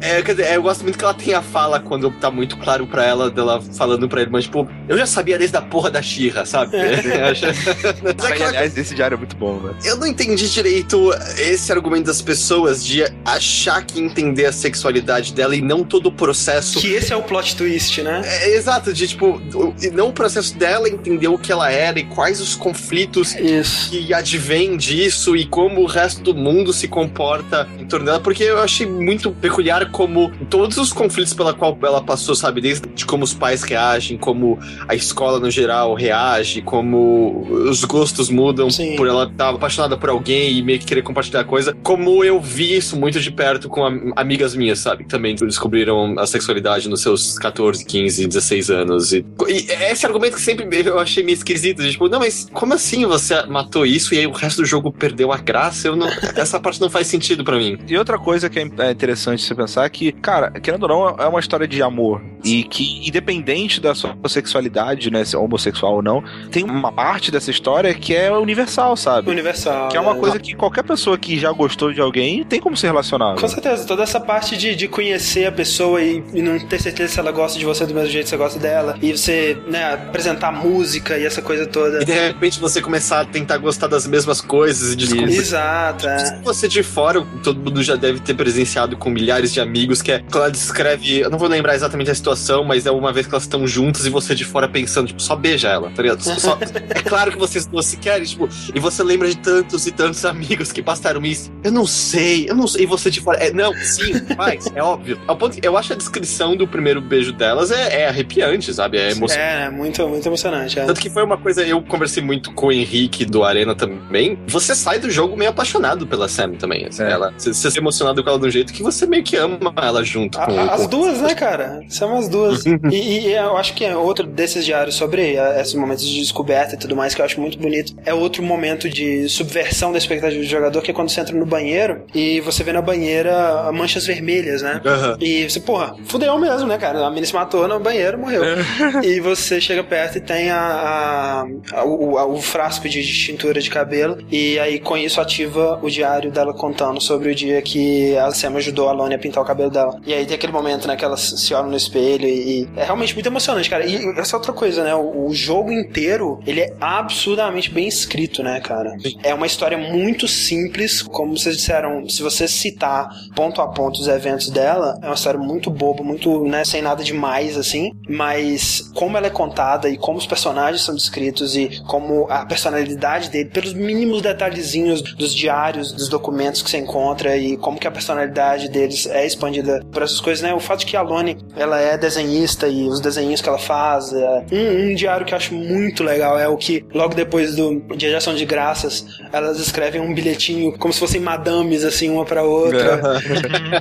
É, quer dizer, eu gosto muito que ela tenha fala quando tá muito claro pra ela, dela falando pra irmã, tipo, eu já sabia desde a porra da Xirra, sabe? Que ela- Aliás, esse diário é muito bom, velho. eu não entendi direito esse argumento das pessoas de achar que entender a sexualidade dela e não todo o processo. Que esse é o plot twist, né? É, exato, de tipo, e não o processo dela entender o que ela era e quais os conflitos Isso. Que advém disso e como o resto do mundo se comporta em torno dela, porque eu achei muito peculiar como todos os conflitos pela qual ela passou, sabe, desde de como os pais reagem, como a escola no geral reage, como os gostos mudam Sim. por ela estar apaixonada por alguém e meio que querer compartilhar coisa, como eu vi isso muito de perto com am- amigas minhas, sabe, que também descobriram a sexualidade nos seus 14, 15, 16 anos. E, e esse argumento que sempre eu achei meio esquisito, de, tipo, não, mas como assim você matou isso e aí o resto do jogo perdeu a graça? Eu não, essa parte não faz sentido pra mim. E outra coisa que é é interessante você pensar é que, cara, querendo ou não, é uma história de amor. E que, independente da sua sexualidade, né, se é homossexual ou não, tem uma parte dessa história que é universal, sabe? Universal. Que é uma né? coisa que qualquer pessoa que já gostou de alguém tem como se relacionar. Com né? certeza, toda essa parte de, de conhecer a pessoa e, e não ter certeza se ela gosta de você do mesmo jeito que você gosta dela, e você, né, apresentar música e essa coisa toda. E de repente você começar a tentar gostar das mesmas coisas e descobrir. Exato, é. Você de fora, todo mundo já deve ter presenciado com milhares de amigos, que é quando ela descreve, eu não vou lembrar exatamente a situação, mas é uma vez que elas estão juntas e você de fora pensando, tipo, só beija ela, tá ligado? Só- é claro que vocês duas se querem, tipo, e você lembra de tantos e tantos amigos que passaram isso. Eu não sei, eu não sei. E você de fora, é, não, sim, faz, é óbvio. Ao ponto que eu acho a descrição do primeiro beijo delas é, é arrepiante, sabe? É emocionante. É, muito, muito emocionante. É. Tanto que foi uma coisa, eu conversei muito com o Henrique do Arena também. Você sai do jogo meio apaixonado pela Sam também. assim, É. Ela, você, você se emocionado com ela de um jeito que você meio que ama ela junto A- com, As com- duas, né, cara? São as duas. e, e eu acho que é outro desses diários sobre a- esses momentos de descoberta e tudo mais, que eu acho muito bonito. É outro momento de subversão da expectativa do jogador, que é quando você entra no banheiro e você vê na banheira manchas vermelhas, né? Aham. E você, porra, fudeu mesmo, né, cara? A menina se matou no banheiro, morreu. e você chega perto e tem a, a- a- o, o frasco de, de tintura de cabelo. E aí, com isso, ativa o diário dela contando sobre o dia que a Sam ajudou a Lone a pintar o cabelo dela. E aí tem aquele momento, né, que elas se olham no espelho e, é realmente muito emocionante, cara. E essa outra coisa, né? O, o jogo inteiro, ele é absurdamente bem escrito, né, cara? É uma história muito simples, como vocês disseram, se você citar ponto a ponto os eventos dela, é uma história muito boba, muito, né, sem nada demais, assim, mas como ela é contada e como os personagens são descritos e como a personalidade dele, pelos mínimos detalhezinhos dos diários, dos documentos que você encontra e como que a personalidade deles é expandida por essas coisas, né? O fato de que a Lone, ela é desenhista e os desenhos que ela faz, é... um, um diário que eu acho muito legal é o que logo depois do Dia de Ação de Graças, elas escrevem um bilhetinho como se fossem madames, assim, uma pra outra.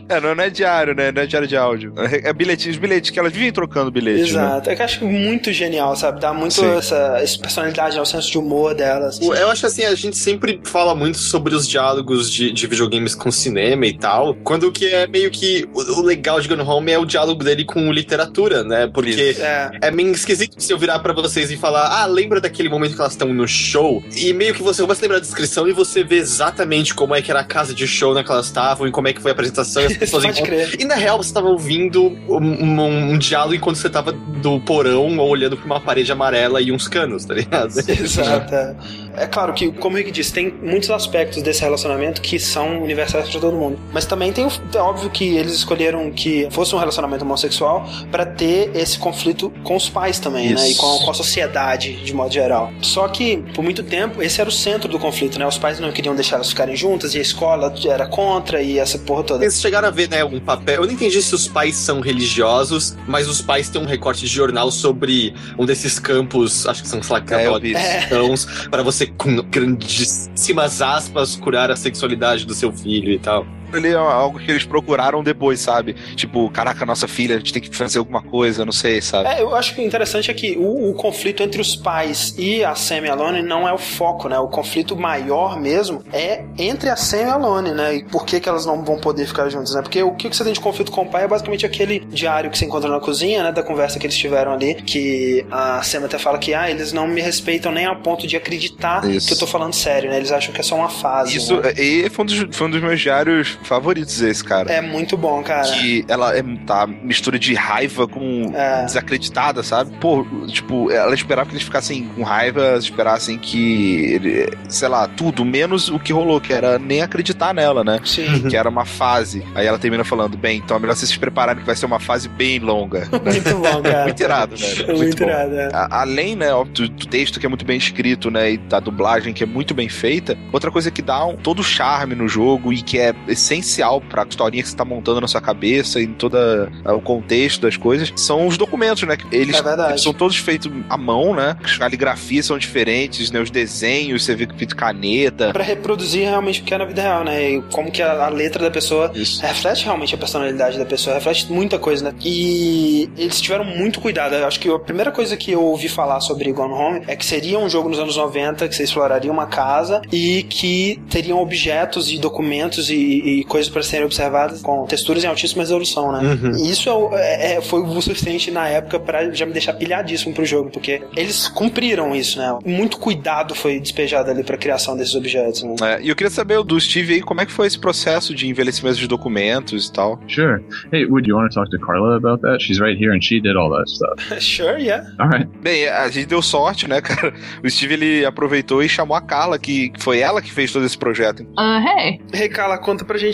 É, não, é diário, né? Não é diário de áudio. É bilhetinhos, bilhetes que elas vivem trocando bilhete. Né? Exato. É que eu acho muito genial, sabe? Dá muito essa, essa personalidade, né? o senso de humor delas. Eu acho assim, a gente sempre fala muito sobre os diálogos de, de videogames com cinema e tal, quando o que é meio que o, o legal de Gone Home é o diálogo dele com literatura, né? Porque É. é meio esquisito se eu virar pra vocês e falar, ah, lembra daquele momento que elas estão no show? E meio que você começa a lembrar da descrição e você vê exatamente como é que era a casa de show na que elas estavam e como é que foi a apresentação e as pessoas Pode encontram- crer. E na real você tava ouvindo um, um- um diálogo enquanto você tava do porão ou olhando pra uma parede amarela e uns canos, tá ligado? Exato. é. É claro que, como o Rick disse, tem muitos aspectos desse relacionamento que são universais pra todo mundo. Mas também tem, o- é óbvio que eles escolheram que fosse um relacionamento homossexual pra ter esse conflito com os pais também, né? E Isso. com, com a sociedade, de modo geral. Só que, por muito tempo, esse era o centro do conflito, né? Os pais não queriam deixar elas ficarem juntas e a escola era contra e essa porra toda. Eles chegaram a ver, né, um papel. Eu não entendi se os pais são religiosos, mas os pais têm um recorte de jornal sobre um desses campos, acho que são, sei lá, É, católicos, isso. cristãos, para você, com grandíssimas aspas, curar a sexualidade do seu filho e tal. Ali é algo que eles procuraram depois, sabe? Tipo, caraca, nossa filha, a gente tem que fazer alguma coisa, não sei, sabe? É, eu acho que o interessante é que o, o conflito entre os pais e a Sam e a Lone não é o foco, né? O conflito maior mesmo é entre a Sam e a Lone, né? E por que, que elas não vão poder ficar juntas, né? Porque o que você tem de conflito com o pai é basicamente aquele diário que você encontra na cozinha, né? Da conversa que eles tiveram ali, que a Sam até fala que, ah, eles não me respeitam nem a ponto de acreditar Isso. que eu tô falando sério, né? Eles acham que é só uma fase. Isso, né? e foi um, dos, foi um dos meus diários favoritos, esse, cara. É muito bom, cara. Que ela é, tá mistura de raiva com É. desacreditada, sabe? Pô, tipo, ela esperava que eles ficassem com raiva, esperassem que, ele- sei lá, tudo, menos o que rolou, que era nem acreditar nela, né? Sim. Que era uma fase. Aí ela termina falando, bem, então é melhor vocês se prepararem que vai ser uma fase bem longa. Muito bom, cara. Muito irado, velho. Muito bom. irado, é. A- Além, né, do, do texto que é muito bem escrito, né, e da dublagem que é muito bem feita, outra coisa que dá um, todo o charme no jogo e que é essencial pra historinha que você tá montando na sua cabeça e em todo o contexto das coisas, são os documentos, né? Eles, É eles são todos feitos à mão, né? As caligrafias são diferentes, né? Os desenhos, você vê que feito caneta. Pra reproduzir realmente o que é na vida real, né? E como que a, a letra da pessoa Isso. reflete realmente a personalidade da pessoa, reflete muita coisa, né? E eles tiveram muito cuidado. Eu acho que a primeira coisa que eu ouvi falar sobre Gone Home é que seria um jogo nos anos 90 que você exploraria uma casa e que teriam objetos e documentos e, e coisas para serem observadas com texturas em altíssima resolução, né? E isso é é- é- foi o suficiente na época pra já me deixar pilhadíssimo pro jogo, porque eles cumpriram isso, né? Muito cuidado foi despejado ali pra criação desses objetos, né? É, e eu queria saber do Steve aí, como é que foi esse processo de envelhecimento de documentos e tal? Sure. Hey, would you want to talk to Carla about that? She's right here and she did all that stuff. sure, yeah. All right. Bem, a gente deu sorte, né, cara? O Steve ele aproveitou e chamou a Carla, que que foi ela que fez todo esse projeto. Uh, hey. Hey, Carla, conta pra gente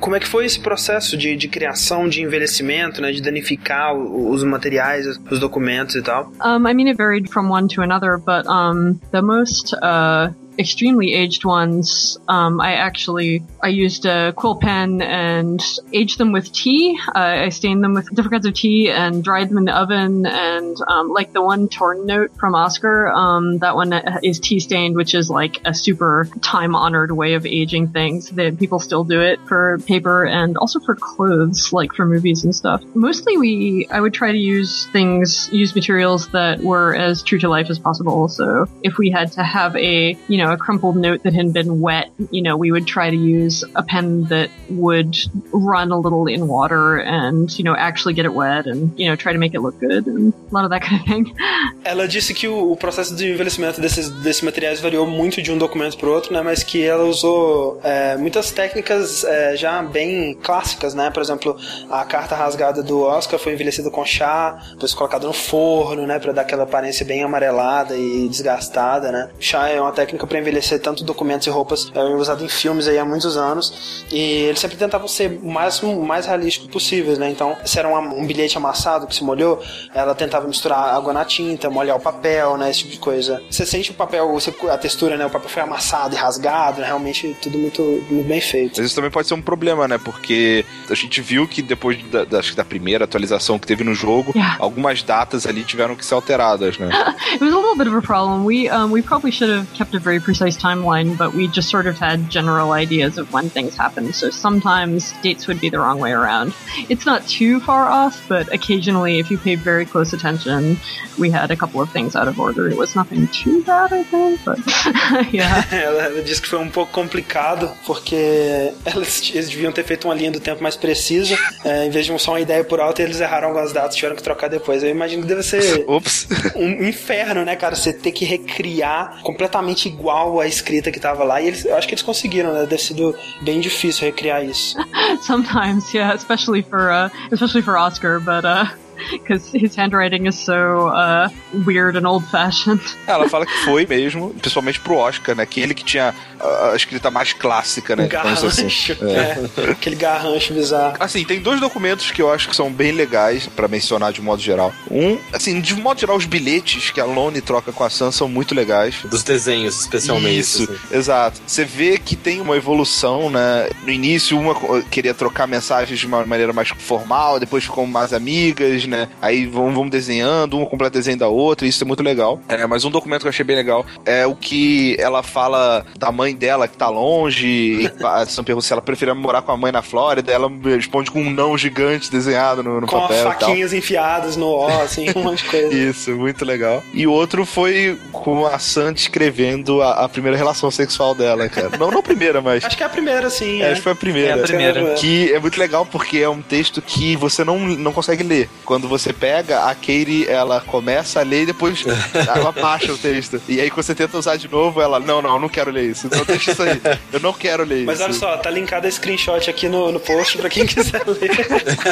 como é que foi esse processo de, de criação, de envelhecimento, né, de danificar os materiais, os documentos e tal. Um, I mean, it varied from one to another, but um, the most uh, extremely aged ones, um, I actually I used a quill pen and aged them with tea. Uh, I stained them with different kinds of tea and dried them in the oven. And um, like the one torn note from Oscar, um, that one is tea stained, which is like a super time honored way of aging things. That people still do it for paper and also for clothes, like for movies and stuff. Mostly, we I would try to use things, use materials that were as true to life as possible. So if we had to have a you know a crumpled note that had been wet, you know we would try to use a pen that would run a little in water and you know actually get it wet and you know try to make it look good and a lot of that kind of thing. Ela disse que o processo de envelhecimento desses, desses materiais variou muito de um documento para outro, né? Mas que ela usou é, muitas técnicas é, já bem clássicas, né? Por exemplo, a carta rasgada do Oscar foi envelhecida com chá, depois colocada no forno, né? Para dar aquela aparência bem amarelada e desgastada, né? Chá é uma técnica para envelhecer tanto documentos e roupas, é usado em filmes aí há muitos anos. E eles sempre tentavam ser o máximo, mais realístico possível, né? Então, se era uma- um bilhete amassado que se molhou, ela tentava misturar água na tinta, molhar o papel, né? Esse tipo de coisa. Você sente o papel, você- a textura, né? O papel foi amassado e rasgado, né? Realmente tudo muito, muito bem feito. Mas isso também pode ser um problema, né? Porque a gente viu que depois da, da, acho que da primeira atualização que teve no jogo, Yeah. algumas datas ali tiveram que ser alteradas, né? it was a little bit of a problem. We um, we probably should have kept a very precise timeline, but we just sort of had general ideas of when things happened. So sometimes dates would be the wrong way around. It's not too far off, but occasionally, if you paid very close attention, we had a couple of things out of order. It was nothing too bad, I think, but yeah. Ela, disse que foi um pouco complicado, porque elas, eles deviam ter feito uma linha do tempo mais precisa, é, em vez de só uma ideia por alto, eles erraram algumas datas, tiveram que trocar depois. Eu imagino que deve ser Ops. um inferno, né, cara? Você ter que recriar completamente igual a escrita que tava lá. E eles, eu acho que eles conseguiram, né? Deve sido bem difícil recriar isso. Sometimes, yeah, especially for uh, especially for Oscar, but uh, because his handwriting is so uh, weird and old-fashioned. Ela fala que foi mesmo, principalmente pro Oscar, né? Que ele que tinha a, a escrita mais clássica, né? Um digamos assim. garrancho. É, aquele garrancho bizarro. Assim, tem dois documentos que eu acho que são bem legais pra mencionar de modo geral. Um, assim, de modo geral, os bilhetes que a Lone troca com a Sam são muito legais. Dos desenhos, especialmente. Isso, assim. exato. Você vê que tem uma evolução, né? No início, uma queria trocar mensagens de uma maneira mais formal, depois ficou mais amigas, né? Aí vão, vão desenhando, uma completa desenho da outra, isso é muito legal. É, mas um documento que eu achei bem legal é o que ela fala da mãe dela que tá longe, e a Sam pergunta se ela preferia morar com a mãe na Flórida, ela responde com um não gigante desenhado no, no Com papel e tal. faquinhas enfiadas no ó, assim, um monte de coisa. Isso, muito legal. E o outro foi com a Sam descrevendo a, a primeira relação sexual dela, cara. Não, não a primeira, mas. Acho que é a primeira, sim. É, acho que foi a primeira. É a primeira. Que é muito legal porque é um texto que você não, não consegue ler. Quando você pega, a Katie, ela começa a ler e depois ela baixa o texto. E aí quando você tenta usar de novo, ela, não, não, eu não quero ler isso. Então deixa isso aí. Eu não quero ler Mas isso. olha só, tá linkado a screenshot aqui no, no post pra quem quiser ler.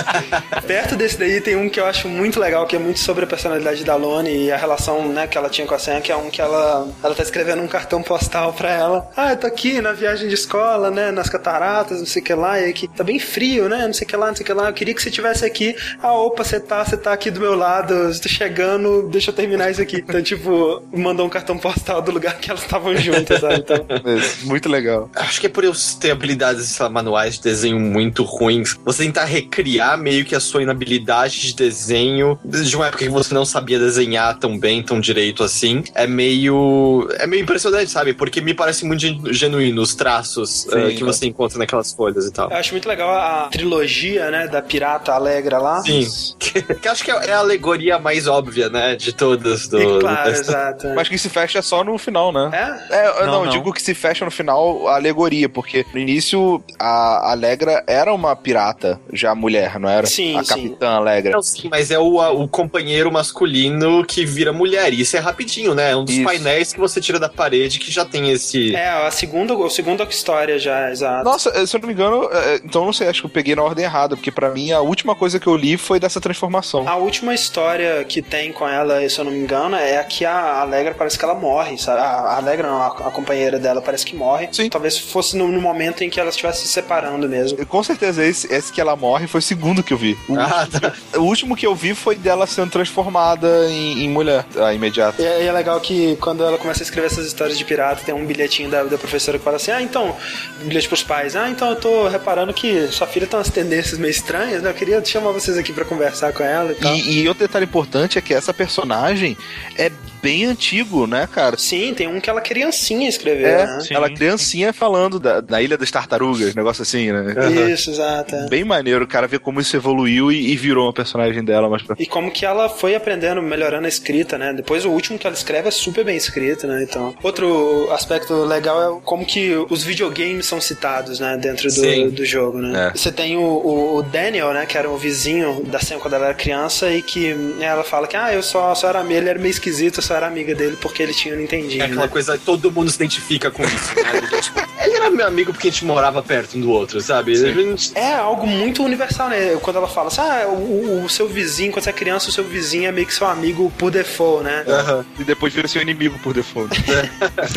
Perto desse daí tem um que eu acho muito legal, que é muito sobre a personalidade da Lone e a relação né, que ela tinha com a Sam, que é um que ela, ela tá escrevendo um cartão postal pra ela. Ah, eu tô aqui na viagem de escola, né, nas cataratas, não sei o que lá, e aqui tá bem frio, né, não sei o que lá, não sei o que lá. Eu queria que você tivesse aqui. Ah, opa, você tá, você tá aqui do meu lado, eu tô chegando, deixa eu terminar isso aqui. Então, tipo, mandou um cartão postal do lugar que elas estavam juntas, sabe? Então, É, Muito legal. Acho que é por eu ter habilidades sei lá, manuais de desenho muito ruins. Você tentar recriar meio que a sua inabilidade de desenho de uma época que você não sabia desenhar tão bem, tão direito assim. É meio. É meio impressionante, sabe? Porque me parece muito gen- genuíno os traços eh, que você encontra naquelas folhas e tal. Eu acho muito legal a trilogia, né, da Pirata Alegra lá. Sim. Que, que acho que é a alegoria mais óbvia, né? De todas. Do, E claro, do- exato. Mas que se fecha só no final, né? É? É, Não, não, eu não. digo que se fecha no final a alegoria, porque no início a Alegra era uma pirata, já mulher, não era? Sim, A sim. Capitã Alegra. Não, sim, mas é o, a- o companheiro masculino que vira mulher. E isso é rapidinho, né? É um dos Isso. painéis que você tira da parede que já tem esse. É, a segunda, a segunda história já, exato. Nossa, se eu não me engano, é, então eu não sei, acho que eu peguei na ordem errada, porque pra mim a última coisa que eu li foi dessa transformação transformação. A última história que tem com ela, se eu não me engano, é a que a Alegra parece que ela morre, sabe? A Alegra não, a, companheira dela parece que morre. Sim. Talvez fosse no, no momento em que ela estivesse se separando mesmo. Com certeza, esse, esse que ela morre foi o segundo que eu vi. O, Ah, tá. o último que eu vi foi dela sendo transformada em, em mulher, a imediata. E é, e é legal que quando ela começa a escrever essas histórias de pirata, tem um bilhetinho da, da professora que fala assim: Ah, então, bilhete pros pais, ah, então eu tô reparando que sua filha tem umas tendências meio estranhas, né? Eu queria chamar vocês aqui pra conversar com ela e tal. E, e outro detalhe importante é que essa personagem é bem antigo, né, cara? Sim, tem um que ela criancinha escreveu, É, né? ela criancinha falando da, da Ilha das Tartarugas, negócio assim, né? Isso, exato. é. Bem maneiro, cara, ver como isso evoluiu e, e virou uma personagem dela mais pra E como que ela foi aprendendo, melhorando a escrita, né? Depois o último que ela escreve é super bem escrito, né? Então, outro aspecto legal é como que os videogames são citados, né? Dentro do, do jogo, né? É. Você tem o, o- o Daniel, né? Que era o vizinho da Sam quando ela era criança e que né, ela fala que, ah, eu só, só era amiga, ele era meio esquisito, eu só era amiga dele porque ele tinha o Nintendinho, É aquela né? coisa, todo mundo se identifica com isso, né? Ele, tipo, ele era meu amigo porque a gente morava perto um do outro, sabe? Gente- É algo muito universal, né? Quando ela fala assim, ah, o, o seu vizinho, quando você é criança, o seu vizinho é meio que seu amigo por default, né? Aham. E depois vira seu inimigo por default.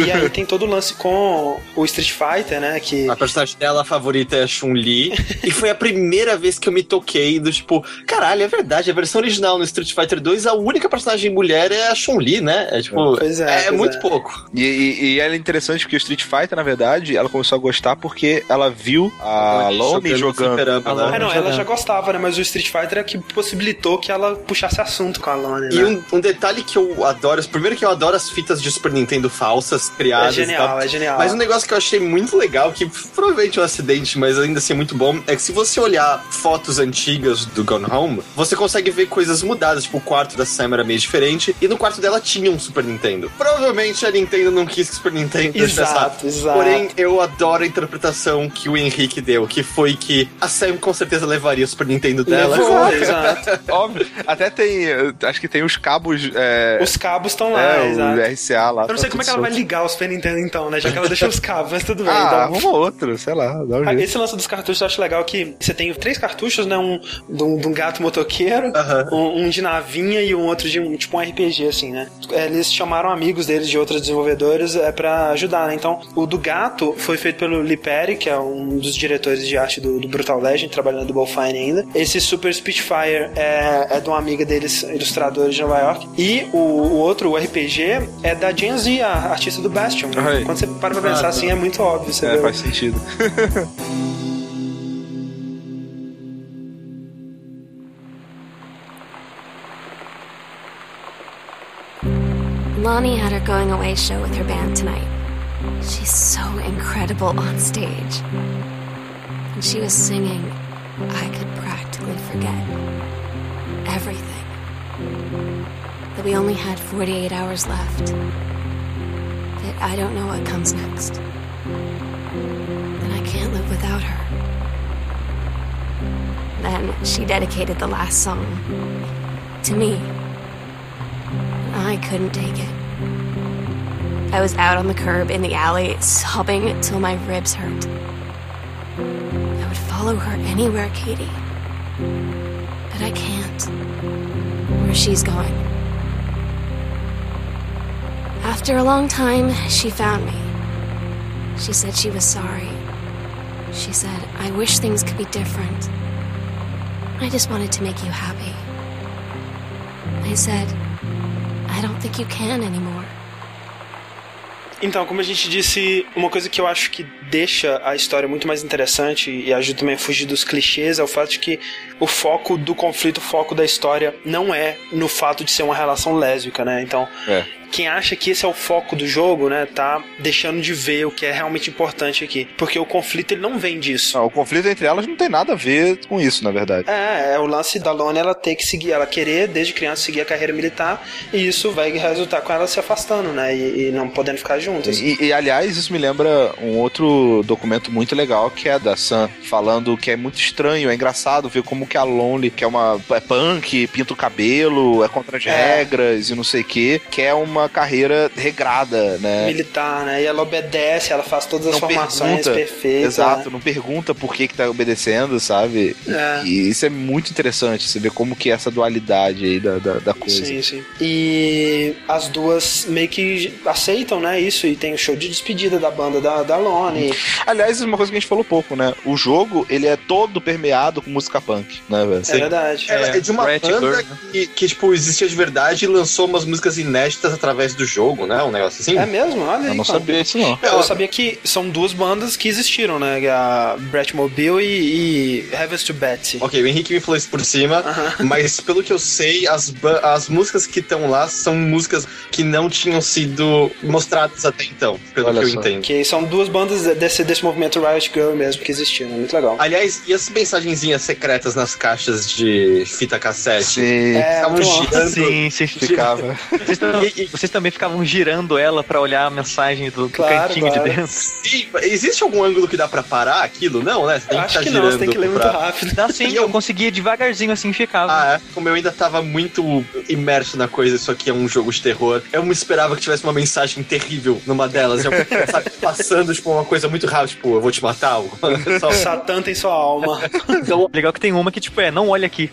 E aí tem todo o lance com o Street Fighter, né? Que A personagem dela favorita é a Chun-Li. e foi a primeira vez que eu me toquei do tipo, caralho, é verdade, a versão original no Street Fighter 2, a única personagem mulher é a Chun-Li, né? É tipo, Pois é, é, pois muito é. pouco. E, e, e ela é interessante porque o Street Fighter, na verdade, ela começou a gostar porque ela viu a Lone jogando. fliperama, né? É, não, ela já gostava, né? Mas o Street Fighter é que possibilitou que ela puxasse assunto com a Lone, né? E um, um detalhe que eu adoro, primeiro que eu adoro as fitas de Super Nintendo falsas, É criadas. e genial, é genial. Mas um negócio que eu achei muito legal, que provavelmente é um acidente, mas ainda assim é muito bom, é que se você olhar fotos antigas do Gone Home, você consegue ver coisas mudadas. Tipo, o quarto da Sam era meio diferente, e no quarto dela tinha um Super Nintendo. Provavelmente a Nintendo não quis que o Super Nintendo Exato, exato. Porém, eu adoro a interpretação que o Henrique deu, que foi que a Sam com certeza levaria o Super Nintendo dela. Levou, exato. Óbvio. Até tem. eh, Acho que tem os cabos. É, Os cabos estão lá, é, exato. o RCA lá. Eu não sei tá como é que ela vai solto. ligar o Super Nintendo então, né? Já que ela deixou os cabos, mas tudo bem. Ah, então. arruma outro, sei lá, dá um Ah. Esse lance dos cartuchos eu acho legal que você tem três cartuchos, né? Um de um, um gato motoqueiro, Aham. um, um de navinha e um outro de um tipo um RPG, assim, né? É, Eles chamaram amigos deles de outros desenvolvedores é, para ajudar, né? Então, o do gato foi feito pelo Lee Perry, que é um dos diretores de arte do, do Brutal Legend, trabalhando no Double Fine ainda. Esse Super Spitfire é, é de uma amiga deles, ilustradora de Nova York. E o, o outro, o RPG, é da Gen Z, a artista do Bastion. Quando você para pra pensar assim, é muito óbvio. Você É, faz sentido. Lonnie had her going away show with her band tonight. She's so incredible on stage. And she was singing, I could practically forget everything. That we only had 48 hours left. That I don't know what comes next. And I can't live without her. Then she dedicated the last song to me. I couldn't take it. I was out on the curb in the alley, sobbing till my ribs hurt. I would follow her anywhere, Katie. But I can't. Where she's going. After a long time, she found me. She said she was sorry. She said, I wish things could be different. I just wanted to make you happy. I said, I don't think you can anymore. Então, como a gente disse, uma coisa que eu acho que deixa a história muito mais interessante e ajuda também a fugir dos clichês é o fato de que o foco do conflito, o foco da história não é no fato de ser uma relação lésbica, né? Então, É. quem acha que esse é o foco do jogo, né, tá deixando de ver o que é realmente importante aqui, porque o conflito ele não vem disso. Não, o conflito entre elas não tem nada a ver com isso, na verdade. É, é o lance da Lone ela ter que seguir, ela querer desde criança seguir a carreira militar e isso vai resultar com ela se afastando, né, e, e não podendo ficar juntas. E, e, aliás, isso me lembra um outro documento muito legal que é da Sam, falando que é muito estranho, é engraçado ver como que a Lonely, que é uma é punk, pinta o cabelo, é contra as É. regras e não sei o que, que é uma uma carreira regrada, né? Militar, né? E ela obedece, ela faz todas as Não formações pergunta, perfeitas. Exato, né? não pergunta por que que tá obedecendo, sabe? É. E isso é muito interessante, você vê como que é essa dualidade aí da, da, da coisa. Sim, sim. E as duas meio que aceitam, né, isso, e tem o show de despedida da banda da, da Lone. Aliás, isso é uma coisa que a gente falou pouco, né? O jogo, ele é todo permeado com música punk, né, velho? É verdade. É, é de uma Rat banda Girl, que, que, tipo, existia de verdade e lançou umas músicas inéditas através do jogo, né? Um negócio assim. É mesmo? Olha aí. Eu não cara. sabia isso, não. Eu sabia que são duas bandas que existiram, né? A Brett Mobile e, e Heavens to Betsy. Ok, o Henrique me falou isso por cima, Aham. mas pelo que eu sei, as, as músicas que estão lá são músicas que não tinham sido mostradas até então, pelo Olha que eu só. entendo. Que são duas bandas desse, desse movimento Riot Girl mesmo que existiram. Muito legal. Aliás, e as mensagenzinhas secretas nas caixas de fita cassete? Sim, É, bom. girando. Sim, vocês, ficava. E- e- vocês também ficavam girando ela pra olhar a mensagem do, do Claro, cantinho claro. de dentro. Sim, existe algum ângulo que dá pra parar aquilo? Não, né? Você tem Acho que que estar não, você tem que ler muito pra- rápido. Dá sim, eu eu- conseguia devagarzinho assim ficava. Ah, é? Como eu ainda tava muito imerso na coisa, isso aqui é um jogo de terror, eu não esperava que tivesse uma mensagem terrível numa delas. Eu, sabe, passando, tipo, uma coisa muito rápida, tipo, eu vou te matar. Só- Satã tem sua alma. Então, Legal que tem uma que, tipo, é, não olha aqui.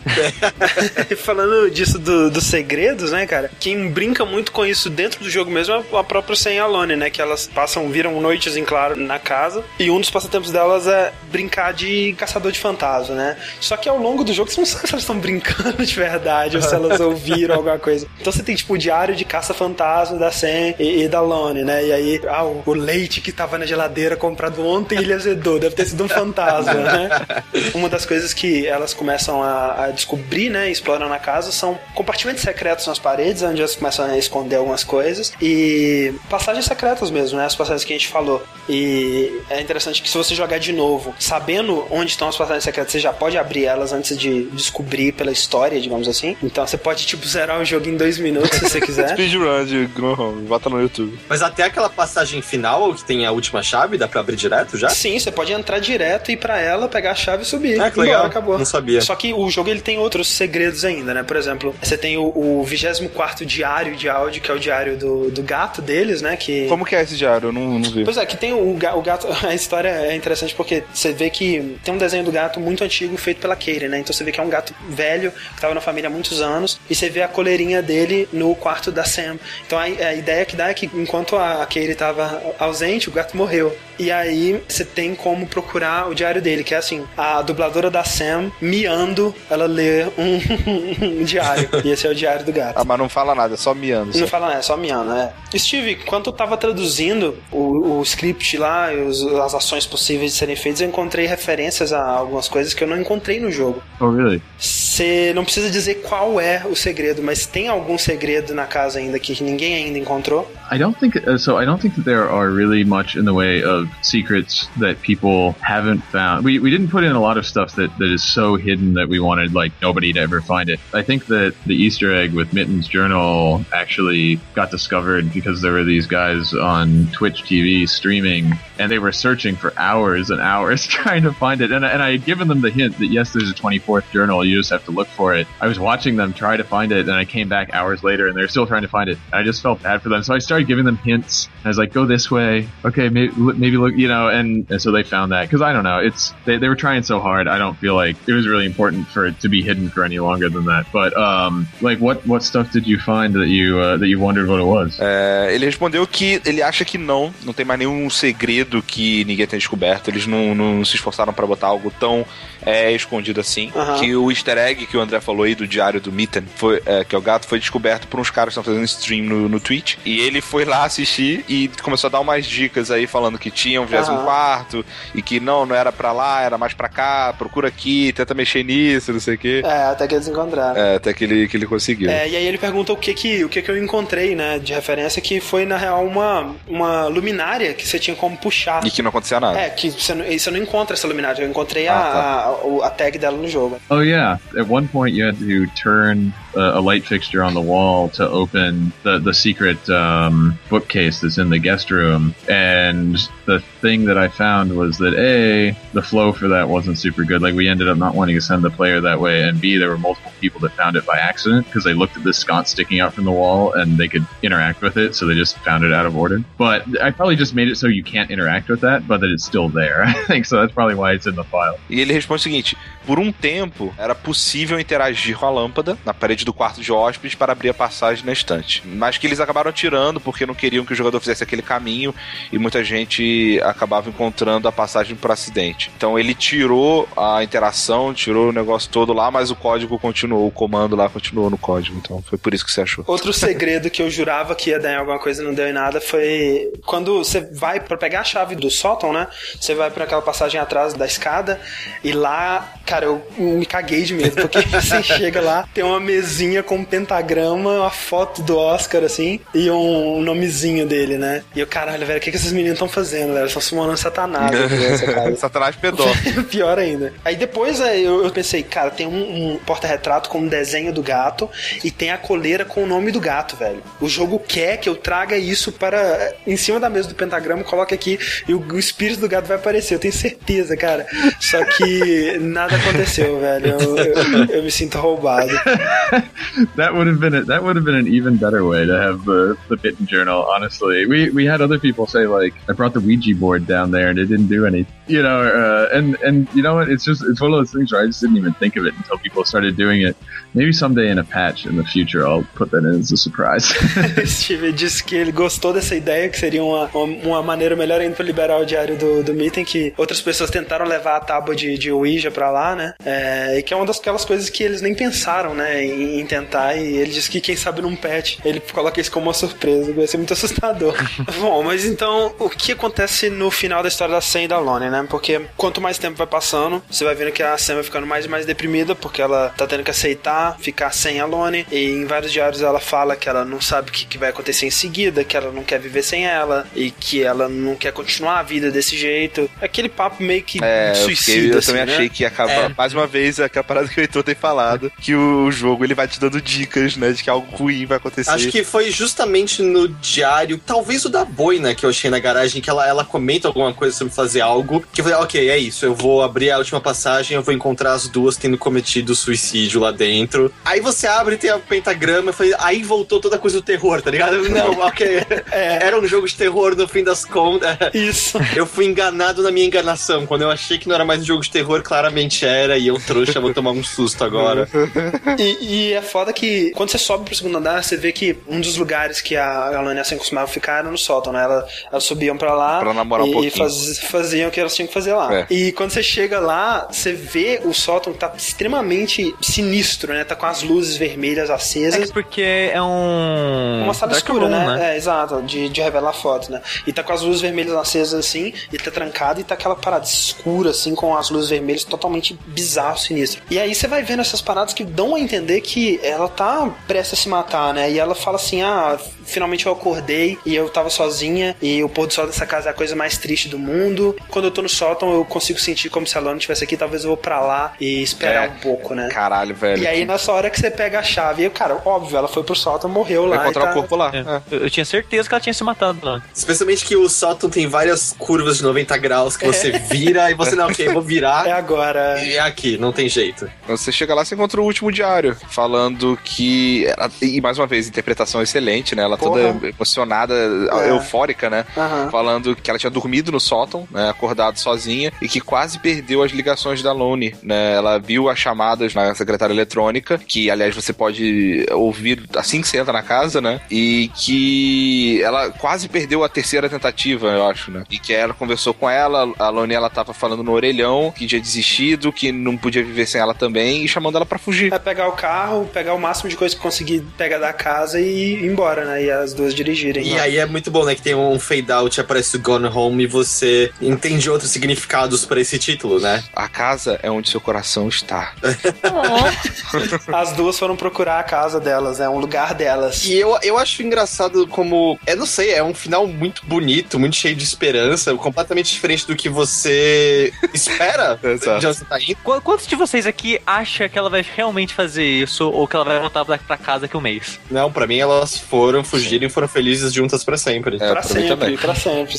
Falando disso do- dos segredos, né, cara? Quem brinca muito com isso dentro do jogo mesmo é a própria Sem Alone, né? Que elas passam, viram noites em claro na casa. E um dos passatempos delas é brincar de caçador de fantasma, né? Só que ao longo do jogo você não sabe se elas estão brincando de verdade ou se elas ouviram alguma coisa. Então você tem, tipo, o diário de caça-fantasma da Sam e, e da Lone, né? E aí, ah, o, o leite que tava na geladeira comprado ontem ele azedou. Deve ter sido um fantasma, né? Uma das coisas que elas começam a, a descobrir, né, exploram na casa são compartimentos secretos nas paredes, onde elas começam a esconder algumas coisas e passagens secretas mesmo, né, as passagens que a gente falou. E é interessante que se você jogar de novo, sabendo onde estão as passagens secretas, você já pode abrir elas antes de descobrir pela história, digamos assim. Então você pode, tipo, zerar o jogo em dois minutos se você quiser. Speedrun de Gone Home, bota no YouTube. mas até aquela passagem final, que tem a última chave, dá pra abrir direto já? Sim, você pode entrar direto e ir pra ela, pegar a chave e subir. Ah, que Embora, legal. acabou. Não sabia. Só que o jogo ele tem outros segredos ainda, né? Por exemplo, você tem o, o 24 diário de áudio, que é o diário do, do gato deles, né? Que... Como que é esse diário? Eu não, não vi. Pois é, que tem o, o gato. A história é interessante porque você vê que tem um desenho do gato muito antigo feito pela Katie, né? Então você vê que é um gato velho que tava na família há muitos anos e você vê a coleirinha dele no quarto da Sam. Então a, a ideia que dá é que enquanto a, a Katie tava ausente, o gato morreu. E aí você tem como procurar o diário dele, que é assim: a dubladora da Sam miando, ela lê um, um diário. E esse é o diário do gato. Ah, mas não fala nada, é só miando. Não só. fala, nada, é só miando, né? Steve, quando eu tava traduzindo o, o script lá, e os- as ações possíveis de serem feitas, eu encontrei referências a algumas coisas que eu não encontrei no jogo. Oh, really? Você não precisa dizer qual é o segredo, mas tem algum segredo na casa ainda que ninguém ainda encontrou? I don't think so. I don't think that there are really much in the way of secrets that people haven't found. We we didn't put in a lot of stuff that that is so hidden that we wanted like nobody to ever find it. I think that the Easter egg with Mitten's journal actually got discovered because there were these guys on Twitch TV streaming and they were searching for hours and hours trying to find it. And, and I had given them the hint that yes, there's a 24th journal. You just have to look for it. I was watching them try to find it, and I came back hours later, and they're still trying to find it. I just felt bad for them, so I started giving them hints. I was like, "Go this way. Okay, maybe, maybe look, you know." And, and so they found that because I don't know. It's they, they were trying so hard. I don't feel like it was really important for it to be hidden for any longer than that. But um, like, what what stuff did you find that you uh, that you wondered what it was? É, ele respondeu que ele acha que não, não tem mais nenhum segredo que ninguém tenha descoberto. Eles não, não se esforçaram pra botar algo tão é, escondido assim. Que o easter egg que o André falou aí do diário do Mitten, foi, é, que é o gato, foi descoberto por uns caras que estão fazendo stream no, no Twitch. E ele foi lá assistir e começou a dar umas dicas aí, falando que tinha um 24 Aham. quarto e que não, não era pra lá, era mais pra cá, procura aqui, tenta mexer nisso, não sei o quê. É, até que eles encontraram. É, até que ele, que ele conseguiu. É, e aí ele pergunta o que que, o que que eu encontrei, né, de referência, que foi, na real, uma, uma luminária que você tinha como puxar. E que não acontecia nada. É, que você não, você não encontra essa luminária. Eu encontrei Ah, a, tá. a, a tag dela no jogo. Oh yeah, at one point you had to turn a, a light fixture on the wall to open the the secret um, bookcase that's in the guest room, and the thing that I found was that a the flow for that wasn't super good. Like we ended up not wanting to send the player that way, and b there were multiple people that found it by accident because they looked at this sconce sticking out from the wall and they could interact with it, so they just found it out of order. But I probably just made it so you can't interact with that, but that it's still there. I think so. That's probably why it's in the file. E ele responde o seguinte: por um tempo era possível interagir com a lâmpada na parede do quarto de hóspedes para abrir a passagem na estante, mas que eles acabaram tirando porque não queriam que o jogador fizesse aquele caminho e muita gente acabava encontrando a passagem por acidente. Então ele tirou a interação, tirou o negócio todo lá, mas o código continuou, o comando lá continuou no código. Então foi por isso que você achou. Outro segredo que eu jurava que ia dar em alguma coisa e não deu em nada foi quando você vai para pegar a chave do sótão, né? Você vai para aquela passagem atrás da escada e lá, cara, eu me caguei de medo, porque você chega lá, tem uma mesinha com um pentagrama, uma foto do Oscar, assim, e um nomezinho dele, né? E eu, caralho, velho, o que, que esses meninos estão fazendo, velho? Estão sumando Satanás. Essa, Satanás pedófilo. Pior ainda. Aí depois eu, eu pensei, cara, tem um, um porta-retrato com um desenho do gato e tem a coleira com o nome do gato, velho. O jogo quer que eu traga isso para em cima da mesa do pentagrama, coloque aqui e o, o espírito do gato vai aparecer. Eu tenho certeza, cara. Só que nada aconteceu, velho. Eu, eu, eu me sinto roubado. that would have been a, that would have been an even better way to have the the bitten journal. Honestly, we we had other people say like, I brought the Ouija board down there and it didn't do anything. You know, uh, and and you know what? It's just it's one of those things where I just didn't even think of it until people started doing it. Maybe someday in a patch in the future I'll put that in as a surprise. Steve disse que ele gostou dessa ideia, que seria uma, uma maneira melhor ainda para liberar o diário do, do Meeting, que outras pessoas tentaram levar a tábua de, de Ouija pra lá, né? É, e que é uma daquelas coisas que eles nem pensaram, né, em, em, tentar. E ele disse que quem sabe num patch ele coloca isso como uma surpresa, vai ser muito assustador. Bom, mas então o que acontece no final da história da Sam e da Lone, né? Porque quanto mais tempo vai passando, você vai vendo que a Sam vai ficando mais e mais deprimida, porque ela tá tendo que aceitar ficar sem a Lone. E em vários diários ela fala que ela não sabe o que, que vai acontecer em seguida, que ela não quer viver sem ela e que ela não quer continuar a vida desse jeito. Aquele papo meio que é, suicida. Eu, fiquei, eu assim, também né? achei que ia acabar. É. Mais uma vez, aquela parada que o Heitor tem falado, que o jogo ele vai te dando dicas, né, de que algo ruim vai acontecer. Acho que foi justamente no diário, talvez o da Boi, né, que eu achei na garagem, que ela, ela comenta alguma coisa sobre fazer algo, que eu falei, ok, é isso, eu vou abrir a última passagem, eu vou encontrar as duas tendo cometido suicídio lá dentro. Aí você abre e tem a pentagrama, falei, aí voltou toda a coisa do terror, tá ligado? Não, ok. É. Era um jogo de terror no fim das contas. Isso. Eu fui enganado na minha enganação. Quando eu achei que não era mais um jogo de terror, claramente era, e eu trouxa, vou tomar um susto agora. e, e, é foda que quando você sobe pro segundo andar, você vê que um dos lugares que a Alana e a Sam costumavam ficar era no sótão, né? Elas, elas subiam pra lá pra namorar e um pouquinho. Faz, faziam o que elas tinham que fazer lá. É. E quando você chega lá, você vê o sótão tá extremamente sinistro, né? Tá com as luzes vermelhas acesas. É porque é um. Uma sala Dark escura, room, né? né? É, exato, de, de revelar fotos, né? E tá com as luzes vermelhas acesas assim, e tá trancado, e tá aquela parada escura, assim, com as luzes vermelhas, totalmente bizarro, sinistro. E aí você vai vendo essas paradas que dão a entender que ela tá prestes a se matar, né? E ela fala assim: ah, finalmente eu acordei e eu tava sozinha, e o pôr do sol dessa casa é a coisa mais triste do mundo. Quando eu tô no sótão, eu consigo sentir como se a Lana estivesse aqui, talvez eu vou pra lá e esperar É. um pouco, né? Caralho, velho. E aí, que- nessa hora que você pega a chave, e, cara, óbvio, ela foi pro sótão, morreu lá. vai encontrar tá... o corpo lá. É. É. Eu, eu tinha certeza que ela tinha se matado lá. Especialmente que o sótão tem várias curvas de 90 graus que você vira e você, não, ok, vou É virar. agora. E é aqui, não tem jeito. Você chega lá, você encontra o último diário, falando que. e mais uma vez, interpretação excelente, né? Ela Porra. toda emocionada, É. eufórica, né? Aham. Falando que ela tinha dormido no sótão, né? Acordado sozinha, e que quase perdeu as ligações da Lone, né? Ela viu as chamadas na secretária eletrônica, que aliás você pode ouvir assim que você entra na casa, né? E que ela quase perdeu a terceira tentativa, eu acho, né? E que ela conversou com ela, a Lone ela tava falando no orelhão que tinha desistido, que não podia viver sem ela também, e chamando ela pra fugir. É pegar o carro, pegar o máximo de coisa que conseguir pegar da casa e ir embora, né? E as duas dirigirem. E aí é muito bom, né? Que tem um fade out, aparece o Gone Home e você entende outros significados para esse título, né? A casa é onde seu coração está. As duas foram procurar a casa delas, né? Um lugar delas. E eu, eu acho engraçado como. Eu não sei, é um final muito bonito, muito cheio de esperança, completamente diferente do que você espera de onde você tá indo. Qu- Quantos de vocês aqui acha que ela vai realmente fazer isso ou que ela vai voltar pra, pra casa daqui a um mês? Não, pra mim elas foram, fugiram e foram felizes juntas pra sempre. É, pra sempre, também. pra sempre.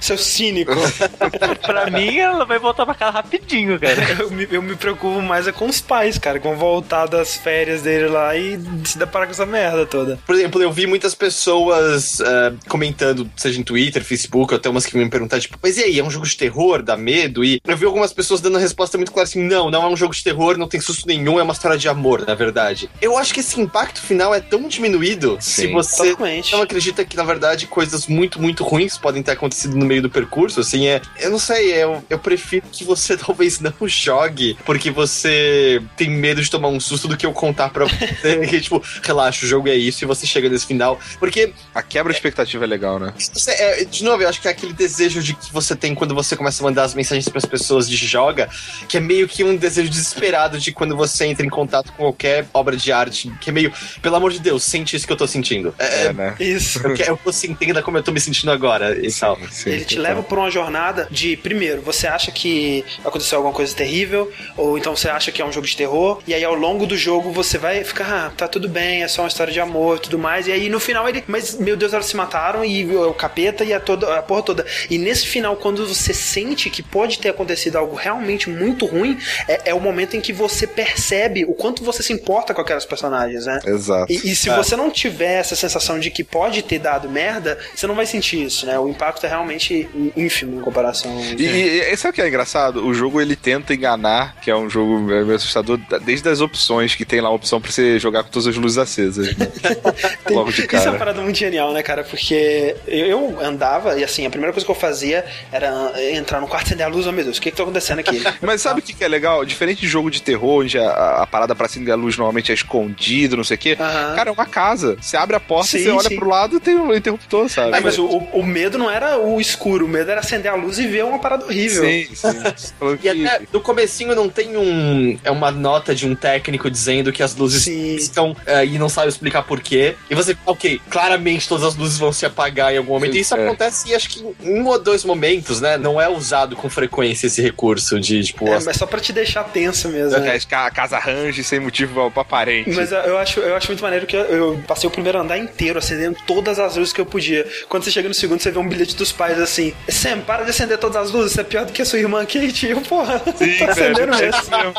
Seu cínico. pra mim, ela vai voltar pra casa rapidinho, cara. eu, me, eu me preocupo mais é com os pais, cara, que vão voltar das férias dele lá e se deparar com essa merda toda. Por exemplo, eu vi muitas pessoas ah, comentando, seja em Twitter, Facebook, até umas que me perguntaram, tipo, mas e aí, é um jogo de terror, dá medo? E eu vi algumas pessoas dando a resposta muito clara assim, não, não é um jogo de terror, não tem susto nenhum, é uma história de amor, na verdade. Eu acho que esse impacto final é tão diminuído se Sim, você Totalmente. não acredita que, na verdade, coisas muito, muito ruins podem ter acontecido no meio do percurso, assim, é... Eu não sei, eu, eu prefiro que você talvez não jogue porque você tem medo de tomar um susto do que eu contar pra você que, tipo, relaxa, o jogo é isso e você chega nesse final. Porque, A quebra de expectativa é legal, né? você- é, de novo, eu acho que é aquele desejo de que você tem quando você começa a mandar as mensagens pras pessoas de joga, que é meio que um desejo desesperado de quando você entra em contato com qualquer obra de arte, que é meio, pelo amor de Deus, sente isso que eu tô sentindo. É, É, né? Isso. eu quero que você entenda como eu tô me sentindo agora e tal. Sim, Ele te leva por uma jornada de, primeiro, você acha que aconteceu alguma coisa terrível, ou então você acha que é um jogo de terror, e aí ao longo do jogo você vai ficar, ah, tá tudo bem, é só uma história de amor e tudo mais, e aí no final ele, mas meu Deus, elas se mataram, e o capeta e a, toda, a porra toda. E nesse final, quando você sente que pode ter acontecido algo realmente muito ruim, é, é o momento em que você percebe o quanto você se importa com aquelas personagens, né? Exato. E, e se É. você não tiver essa sensação de que pode ter dado merda, você não vai sentir isso, né? O impacto é realmente ínfimo em comparação. E, e, e sabe o que é engraçado? O jogo ele tenta enganar, que é um jogo meio assustador, desde as opções, que tem lá a opção pra você jogar com todas as luzes acesas. né? Logo de Isso é uma cara. parada muito genial, né, cara? Porque eu andava e assim, a primeira coisa que eu fazia era entrar no quarto, acender a luz, oh meu Deus, o que que tá acontecendo aqui? Mas sabe o que, que é legal? Diferente de jogo de terror, onde a, a parada pra acender a luz normalmente é escondido, não sei o quê. Aham. Cara, é uma casa. Você abre a porta, Sim, você olha sim. pro lado e tem um interruptor, sabe? Ah, mas o, o- medo não era o escuro, o medo era acender a luz e ver uma parada horrível. Sim, sim. E até no comecinho não tem um. É uma nota de um técnico dizendo que as luzes Sim. estão eh, e não sabe explicar porquê. E você, ok, claramente todas as luzes vão se apagar em algum momento. E isso É. acontece, acho que em um ou dois momentos, né? Não é usado com frequência esse recurso de, tipo, É, as- mas só pra te deixar tenso mesmo. né? É, A casa arranje sem motivo aparente. Mas eu- eu acho, eu acho muito maneiro que eu, eu passei o primeiro andar inteiro acendendo todas as luzes que eu podia. Quando você chega no segundo, você vê um bilhete dos pais assim: Sam, para de acender todas as luzes, você é pior do que a sua irmã Kate. E eu, porra, Sim, tá acendendo é isso mesmo.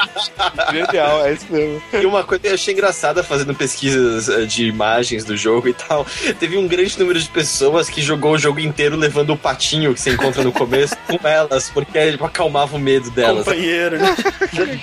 Genial, é isso mesmo. E uma coisa que eu achei engraçada fazendo pesquisas eh, de imagens do jogo e tal, teve um grande número de pessoas que jogou o jogo inteiro levando o patinho que você encontra no começo com elas, porque tipo, acalmava o medo delas. Companheiro, né?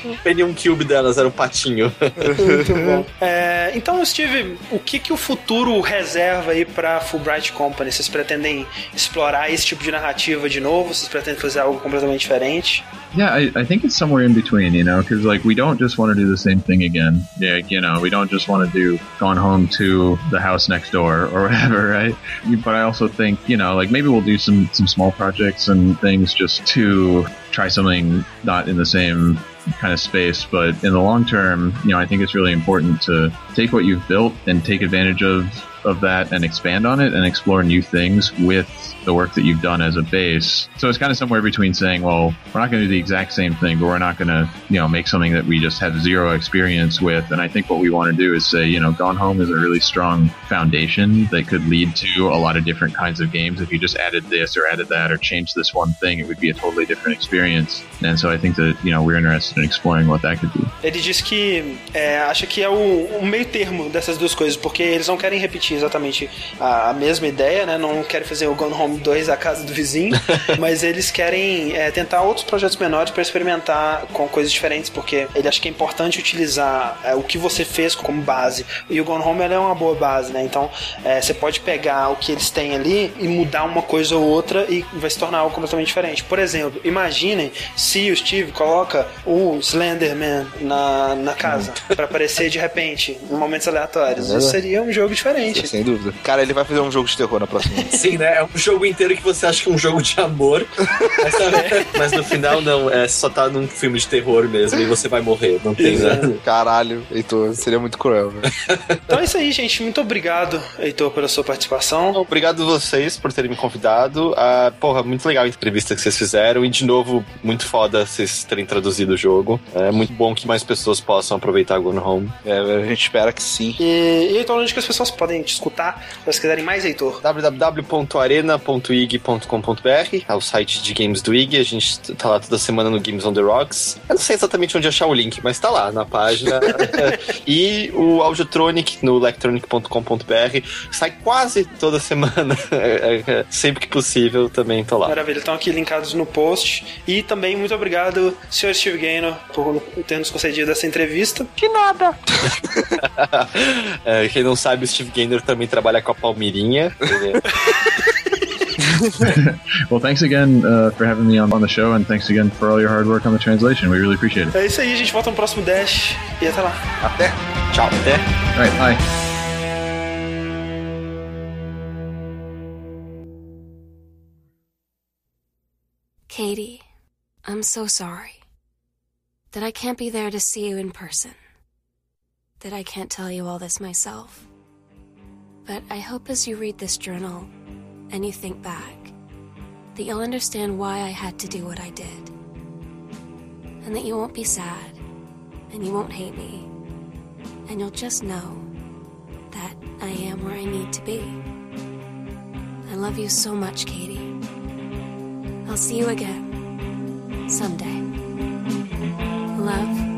O Penium Cube delas era um patinho. Muito bom. É, então, Steve, o que, que o futuro reserva aí pra Fulbright Company? Vocês pretendem explorar esse tipo de narrativa de novo? Vocês pretendem fazer algo completamente diferente? Yeah, I, I think it's somewhere in between, you know, because like we don't just want to do the same thing again. Yeah, you know, we don't just want to do Gone Home to the house next door or whatever, right? But I also think, you know, like maybe we'll do some some small projects and things just to try something not in the same kind of space, but in the long term, you know, I think it's really important to take what you've built and take advantage of of that and expand on it and explore new things with the work that you've done as a base. So it's kind of somewhere between saying, well, we're not going to do the exact same thing, but we're not going to, you know, make something that we just have zero experience with. And I think what we want to do is say, you know, Gone Home is a really strong foundation that could lead to a lot of different kinds of games. If you just added this or added that or changed this one thing, it would be a totally different experience. And so I think that, you know, we're interested in exploring what that could be. Ele disse que é, acha que é o, o meio termo dessas duas coisas, porque eles não querem repetir exatamente a, a mesma ideia, né? Não querem fazer o Gone Home 2 a casa do vizinho, mas eles querem é, tentar outros projetos menores para experimentar com coisas diferentes, porque ele acha que é importante utilizar é, o que você fez como base. E o Gone Home é uma boa base, né? Então é, você pode pegar o que eles têm ali e mudar uma coisa ou outra e vai se tornar algo completamente diferente. Por exemplo, imaginem se o Steve coloca o Slenderman na, na casa para aparecer de repente em momentos aleatórios. Isso seria um jogo diferente. Exatamente. Sem dúvida. Cara, ele vai fazer um jogo de terror na próxima. Sim, né? É um jogo inteiro que você acha que é um jogo de amor, mas, sabe? mas no final não, é só tá num filme de terror mesmo e você vai morrer, não tem nada. Caralho, Heitor, seria muito cruel, velho. Então é isso aí, gente. Muito obrigado, Heitor, pela sua participação. Obrigado vocês por terem me convidado. Ah, porra, muito legal a entrevista que vocês fizeram e de novo, muito foda vocês terem traduzido o jogo. É muito bom que mais pessoas possam aproveitar Gone Home. É, a gente espera que sim. E, e Heitor, onde que as pessoas podem te escutar, se elas quiserem mais, Heitor? www.arena.ig.com.br é o site de games do IG. A gente tá lá toda semana no Games on the Rocks. Eu não sei exatamente onde achar o link, mas tá lá na página. e o Audiotronic no electronic.com.br sai quase toda semana. É, é, Sempre que possível também tô lá. Maravilha, estão aqui linkados no post. E também muito obrigado, Sr. Steve Gaynor, por ter nos concedido essa entrevista. De nada. É, quem não sabe, o Steve Gaynor também trabalha com a Palmirinha. Ele é- Well, thanks again uh, for having me on, on the show, and thanks again for all your hard work on the translation. We really appreciate it. É isso aí, a gente volta no próximo Dash e até lá. Até. Tchau, até. All right, bye. Katie, I'm so sorry that I can't be there to see you in person, that I can't tell you all this myself. But I hope as you read this journal and you think back, that you'll understand why I had to do what I did. And that you won't be sad, and you won't hate me, and you'll just know that I am where I need to be. I love you so much, Katie. I'll see you again someday. Love,